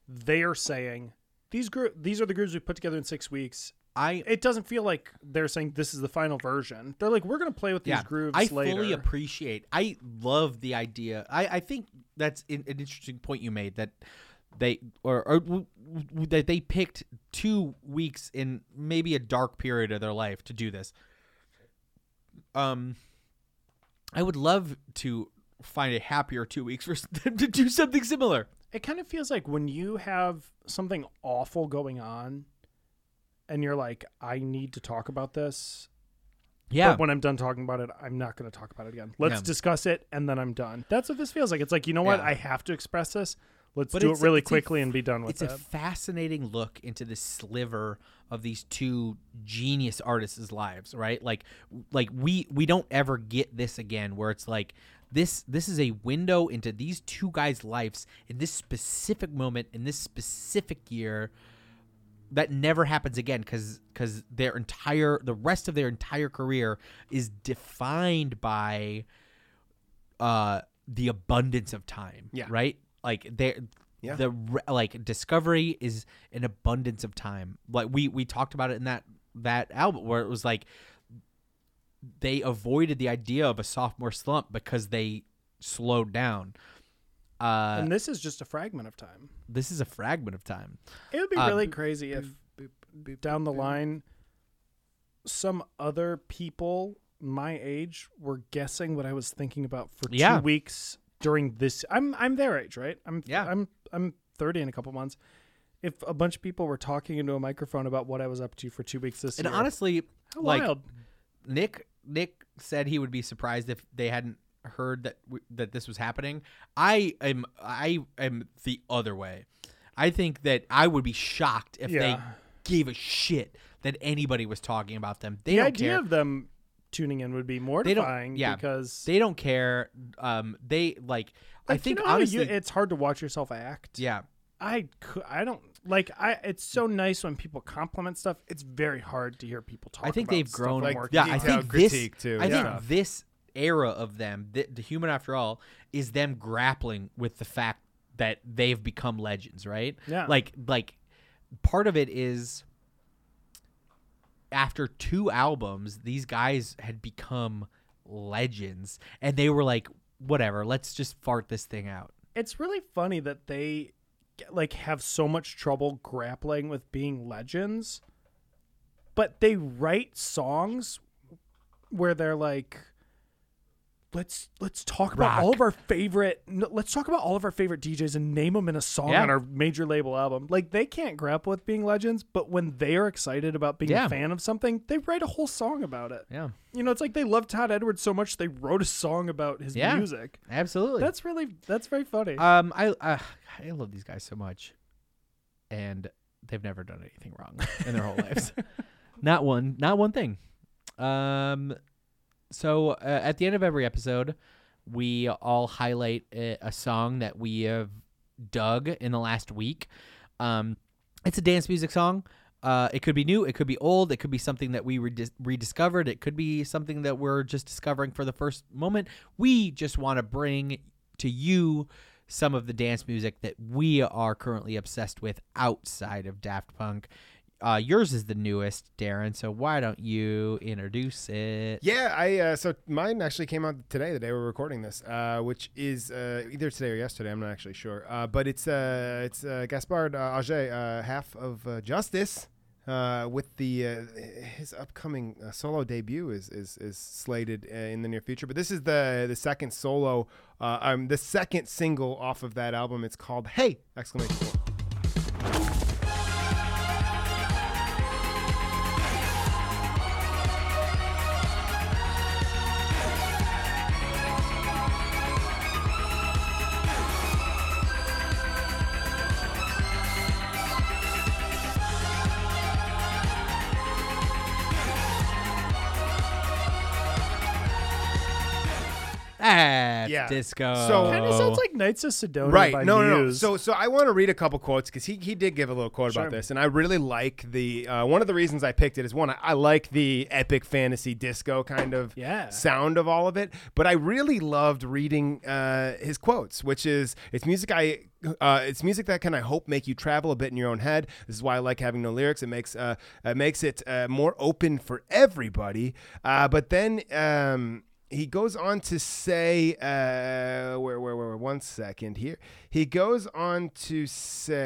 they are saying these group these are the groups we put together in six weeks. I It doesn't feel like they're saying this is the final version. They're like we're gonna play with these grooves I later. fully appreciate. I love the idea. I, I think that's an, an interesting point you made that they or, or w- w- that they picked two weeks in maybe a dark period of their life to do this. Um, I would love to find a happier two weeks for them to do something similar. it kind of feels like when you have something awful going on and you're like i need to talk about this. Yeah, but when i'm done talking about it i'm not going to talk about it again. Let's Yeah. discuss it and then i'm done. That's what this feels like. It's like you know what? Yeah. i have to express this. Let's But do it really a quickly f- and be done with it's it. It's a fascinating look into the sliver of these two genius artists' lives, right? Like, like we we don't ever get this again, where it's like this this is a window into these two guys' lives in this specific moment in this specific year that never happens again because because their entire the rest of their entire career is defined by uh the abundance of time Yeah. right like they Yeah. the like discovery is an abundance of time like we we talked about it in that that album where it was like they avoided the idea of a sophomore slump because they slowed down uh and this is just a fragment of time. this is a fragment of time. It would be Uh, really crazy if down the line some other people my age were guessing what i was thinking about for Yeah. two weeks during this i'm i'm their age right? I'm Yeah. i'm i'm 30 in a couple months. If a bunch of people were talking into a microphone about what i was up to for two weeks this and year honestly how like wild. Nick Nick said he would be surprised if they hadn't heard that w- that this was happening. I am I am the other way. I think that I would be shocked if they gave a shit that anybody was talking about them. They the don't idea care. of them tuning in would be mortifying yeah because they don't care. Um, they like, I like, you think know honestly you, it's hard to watch yourself act yeah I I don't like I it's so nice when people compliment stuff. It's very hard to hear people talk I think they've grown. Like, yeah. I think this. critique, too, I yeah. think this era of them, the, the human after all, is them grappling with the fact that they've become legends, right? Yeah. Like, like part of it is after two albums, these guys had become legends, and they were like, "Whatever, let's just fart this thing out." it's really funny that they like have so much trouble grappling with being legends, but they write songs where they're like let's let's talk about all of our favorite let's talk about all of our favorite DJs and name them in a song Yeah. on our major label album. Like they can't grapple with being legends, but when they are excited about being Yeah. a fan of something, they write a whole song about it. Yeah. You know, it's like they love Todd Edwards so much they wrote a song about his Yeah. music. Absolutely. That's really that's very funny. Um, I uh, I love these guys so much, and they've never done anything wrong in their whole lives. Not one, not one thing. Um, so uh, at the end of every episode, we all highlight a, song that we have dug in the last week. Um, it's a dance music song. Uh, it could be new, it could be old, it could be something that we redis- rediscovered, it could be something that we're just discovering for the first moment. We just want to bring to you some of the dance music that we are currently obsessed with outside of Daft Punk. Uh, yours is the newest, Darren. So why don't you introduce it? Yeah, I uh, so mine actually came out today, the day we're recording this, uh, which is uh, either today or yesterday. I'm not actually sure, uh, but it's uh, it's Gaspard uh, Augé, half of Justice, with the his upcoming solo debut is is, is slated in the near future. But this is the the second solo, um, the second single off of that album. It's called Hey! Exclamation Yeah. disco. So- kind of sounds like Knights of Sidonia right by no, no no Muse. so so i want to read a couple quotes because he, he did give a little quote Sure. about this and i really like the uh, one of the reasons i picked it is one I, I like the epic fantasy disco kind of Yeah. sound of all of it but i really loved reading uh, his quotes which is it's music i uh, it's music that can I hope make you travel a bit in your own head. This is why I like having no lyrics. It makes uh, it makes it uh, more open for everybody. Uh, but then um, he goes on to say, uh, where, where, where, one second here. He goes on to say,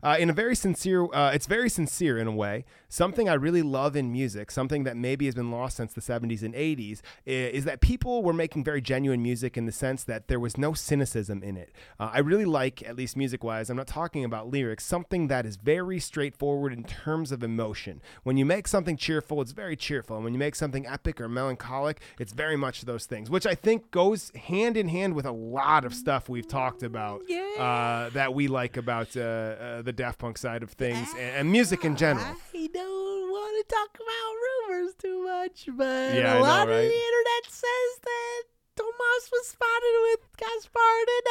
uh, in a very sincere, uh, it's very sincere in a way. Something I really love in music, something that maybe has been lost since the 70s and 80s, is that people were making very genuine music in the sense that there was no cynicism in it. Uh, I really like, at least music wise, I'm not talking about lyrics, something that is very straightforward in terms of emotion. When you make something cheerful, it's very cheerful. And when you make something epic or melancholic, it's very much those things, which I think goes hand in hand with a lot of stuff we've talked about uh, that we like about uh, uh, the Daft Punk side of things and, and music in general. I don't want to talk about rumors too much, but Yeah, I a know, lot of the internet says that Thomas was spotted with Gaspard in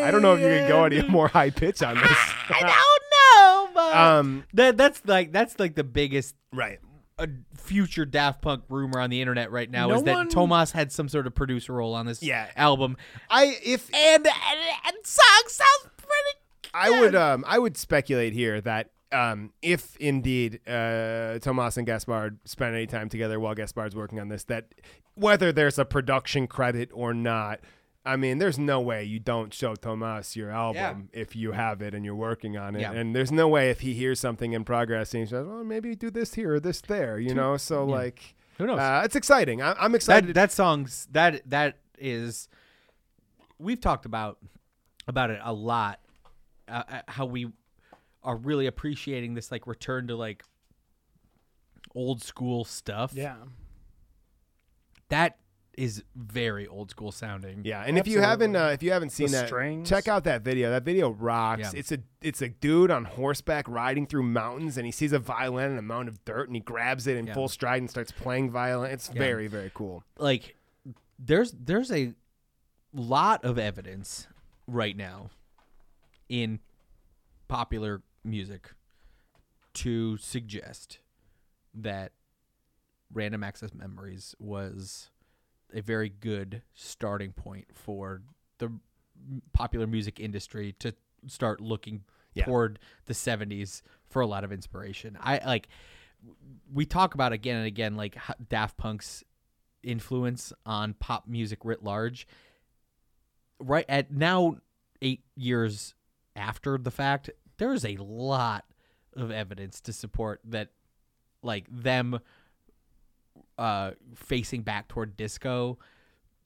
L.A. I don't know if you can go any more high pitch on this. I don't know, but Um, that that's like that's like the biggest right uh, future Daft Punk rumor on the internet right now No is that one- Thomas had some sort of producer role on this Yeah. album, I if and and, and song sounds pretty. I would um I would speculate here that um if indeed uh Thomas and Gaspard spend any time together while Gaspard's working on this that whether there's a production credit or not I mean, there's no way you don't show Thomas your album if you have it and you're working on it. Yeah. And there's no way if he hears something in progress and he says, well, maybe do this here or this there, you know? So, yeah. like, Who knows? Uh, it's exciting. I- I'm excited. That that song's that that is. We've talked about about it a lot. Uh, uh, how we are really appreciating this like return to like old school stuff. yeah. that is very old school sounding. Yeah, and if you haven't uh, if you haven't seen The that, strings. check out that video. That video rocks. Yeah. It's a it's a dude on horseback riding through mountains, and he sees a violin and a mound of dirt, and he grabs it in Yeah. full stride and starts playing violin. It's Yeah. very very cool. like there's there's a lot of evidence right now in popular music to suggest that random access memories was a very good starting point for the popular music industry to start looking Yeah. toward the 70s for a lot of inspiration. I like we talk about again and again like Daft Punk's influence on pop music writ large. right at now eight years after the fact, there is a lot of evidence to support that, like them uh, facing back toward disco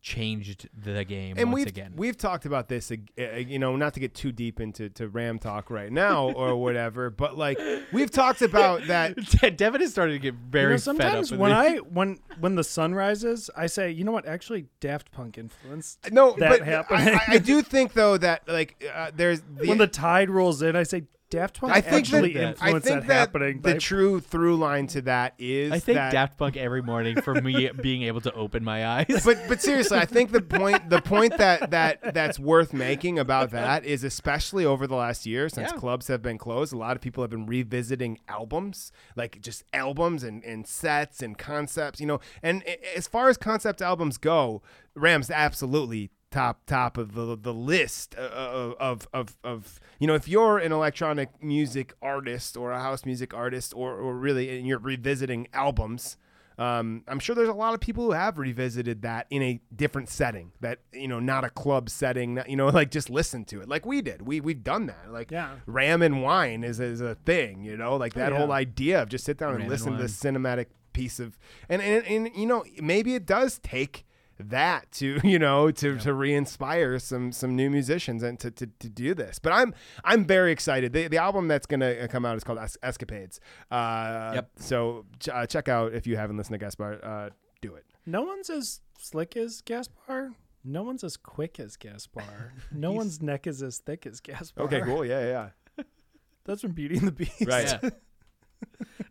changed the game and once we've again. we've talked about this, uh, you know, not to get too deep into to Ram talk right now or whatever, but like we've talked about that. Devin is starting to get very You know, fed sometimes up when it. I when when the sun rises, I say, you know what? Actually, Daft Punk influenced No, that but happening. I, I- I do think though that like uh, there's the, when the tide rolls in, I say Daft Punk I think actually that, I influenced think that, that happening. the true through line to that is I think that, Daft Punk every morning for me being able to open my eyes. but but seriously, I think the point the point that that that's worth making about that is especially over the last year since Yeah. clubs have been closed, a lot of people have been revisiting albums, like just albums and and sets and concepts, you know. And as far as concept albums go, Rams absolutely top top of the the list of of of, of you know if you're an electronic music artist or a house music artist or or really and you're revisiting albums um, I'm sure there's a lot of people who have revisited that in a different setting, that you know, not a club setting, not, you know, like just listen to it, like we did. We we've done that. Like Yeah. ram and wine is is a thing, you know, like that yeah. whole idea of just sit down and Ram and listen to the cinematic piece of, and, and and you know, maybe it does take that to you know to to re-inspire some some new musicians and to, to, to do this but i'm i'm very excited the, the album that's gonna come out is called es- escapades uh Yep. so ch- uh, check out if you haven't listened to Gaspard uh do it no one's as slick as Gaspard. No one's as quick as Gaspard. No one's neck is as thick as Gaspard. okay cool yeah yeah, yeah That's from Beauty and the Beast. Right. Yeah.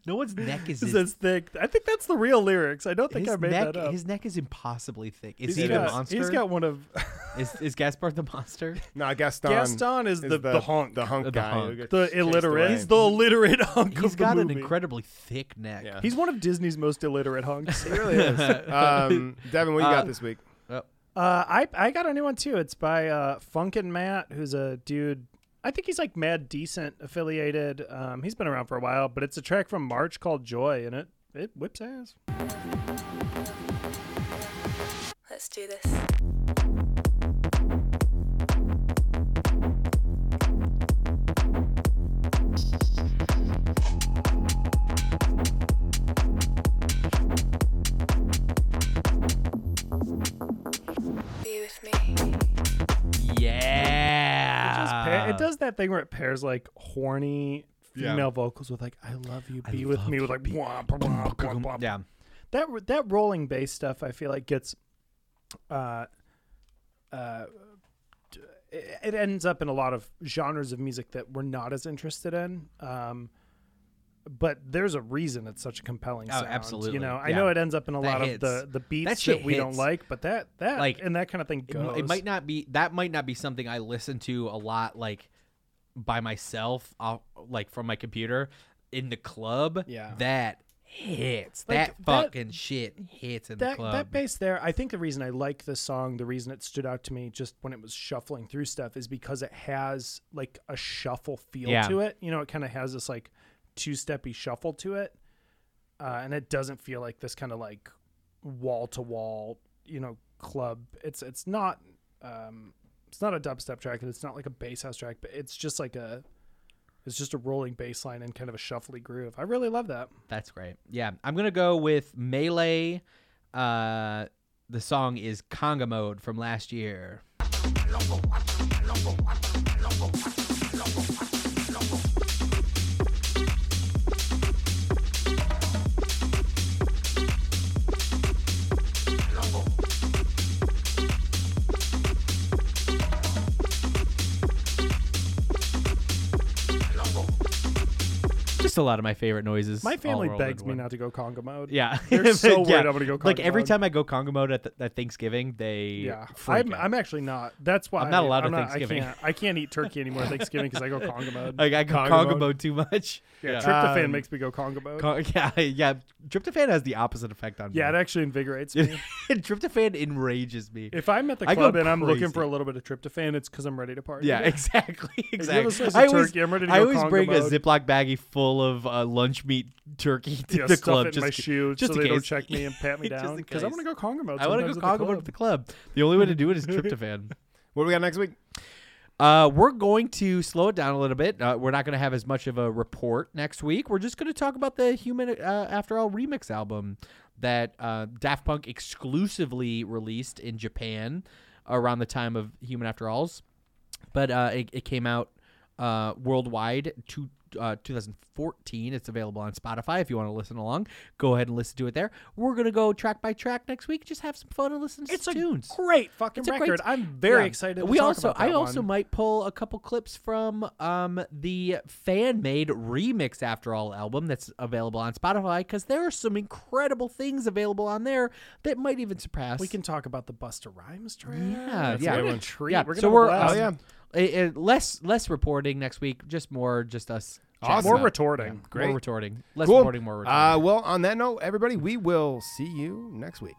No one's neck is Is as thick. I think that's the real lyrics. I don't think his I made neck. that up. His neck is impossibly thick. Is He's he the got- monster? He's got one of is is Gaspard the monster? no gaston Gaston is the- the hunk. the hunk The guy hunk. the illiterate. He's the illiterate hunk. He's of the got an incredibly thick neck. Yeah. He's one of Disney's most illiterate hunks. he really is um devin what you Uh, got this week Oh, Uh, I I got a new one too. It's by uh, Funkin' Matt, who's a dude. I think he's like Mad Decent affiliated. Um, he's been around for a while, but it's a track from March called Joy, and it it whips ass. Let's do this. Be with me. Yeah. It, just pair, it does that thing where it pairs like horny Yeah. female vocals with like "I love you, I be with love me" you, with like be- wah, blah, blah, blah, blah. Yeah. that that rolling bass stuff I feel like gets uh uh it it ends up in a lot of genres of music that we're not as interested in um but there's a reason it's such a compelling Oh, absolutely. You know, I Yeah. know it ends up in a That lot hits. of the the beats That that, we don't like, but that that Like, and that kind of thing goes. m- it might not be that might not be something I listen to a lot like by myself off, like from my computer in the club. Yeah. That hits. Like, that that- fucking shit hits in the that club. that bass there i think the reason i like this song the reason it stood out to me just when it was shuffling through stuff is because it has like a shuffle feel Yeah. to it you know it kind of has this like two-steppy shuffle to it uh, and it doesn't feel like this kind of like wall-to-wall you know club it's it's not um it's not a dubstep track and it's not like a bass house track but it's just like a it's just a rolling bass line and kind of a shuffly groove i really love that That's great. Yeah, I'm gonna go with Melé. Uh, the song is Conga Mode from last year. A lot of my favorite noises. my all family rolled begs into me one. not to go conga mode Yeah, they're so Yeah. worried i'm gonna go conga Like every mode. time I go conga mode at, th- at Thanksgiving, they Yeah, freak I'm, out. I'm actually not. That's why I'm not allowed to not- Thanksgiving. I can't, I can't eat turkey anymore at Thanksgiving because I go conga mode. Like I go Conga conga, mode? mode. too much. yeah, tryptophan Um, makes me go conga mode. Con- yeah, yeah. Tryptophan has the opposite effect on me. yeah, it me. actually invigorates me. tryptophan enrages me. if I'm at the I go club and I'm looking crazy. for a little bit of tryptophan, it's because I'm ready to party. Yeah, exactly, you exactly. slice of I always, turkey, I'm ready to I go always conga bring mode. a Ziploc baggie full of uh, lunch meat turkey to Yeah, the club. just my shoe just so they don't check me and pat me down because I want to go Congo mode. I want to go sometimes at conga the mode at the club. The only way to do it is tryptophan. What do we got next week? Uh, we're going to slow it down a little bit. Uh, we're not going to have as much of a report next week. We're just going to talk about the Human uh, After All remix album that uh, Daft Punk exclusively released in Japan around the time of Human After All's, but uh, it, it came out uh, worldwide to. Uh, 2014. It's available on Spotify if you want to listen along. Go ahead and listen to it there. We're gonna go track by track next week. Just have some fun and listen to It's some a tunes. great fucking It's a record. great- I'm very Yeah. excited. To we talk also, about I that also might pull a couple clips from um the fan made remix After All album that's available on Spotify because there are some incredible things available on there that might even surpass. We can talk about the Busta Rhymes track. yeah, That's yeah, a good treat. yeah. We're so gonna we're blast. um, eh, eh, less less reporting next week, just more just us. chatting Awesome. More about- retorting. yeah, Great. More retorting. Less Cool. reporting, more retorting. Uh, well, on that note, everybody, we will see you next week.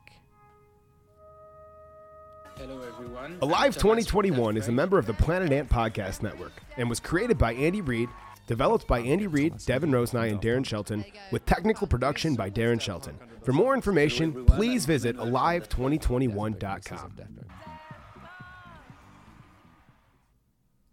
Hello, everyone. Alive 2021 is a member of the Planet Ant Podcast Network and was created by Andy Reid, developed by Andy Reid, Devin Rosenai, and Darren Shelton, with technical production by Darren Shelton. For more information, please visit alive2021.com.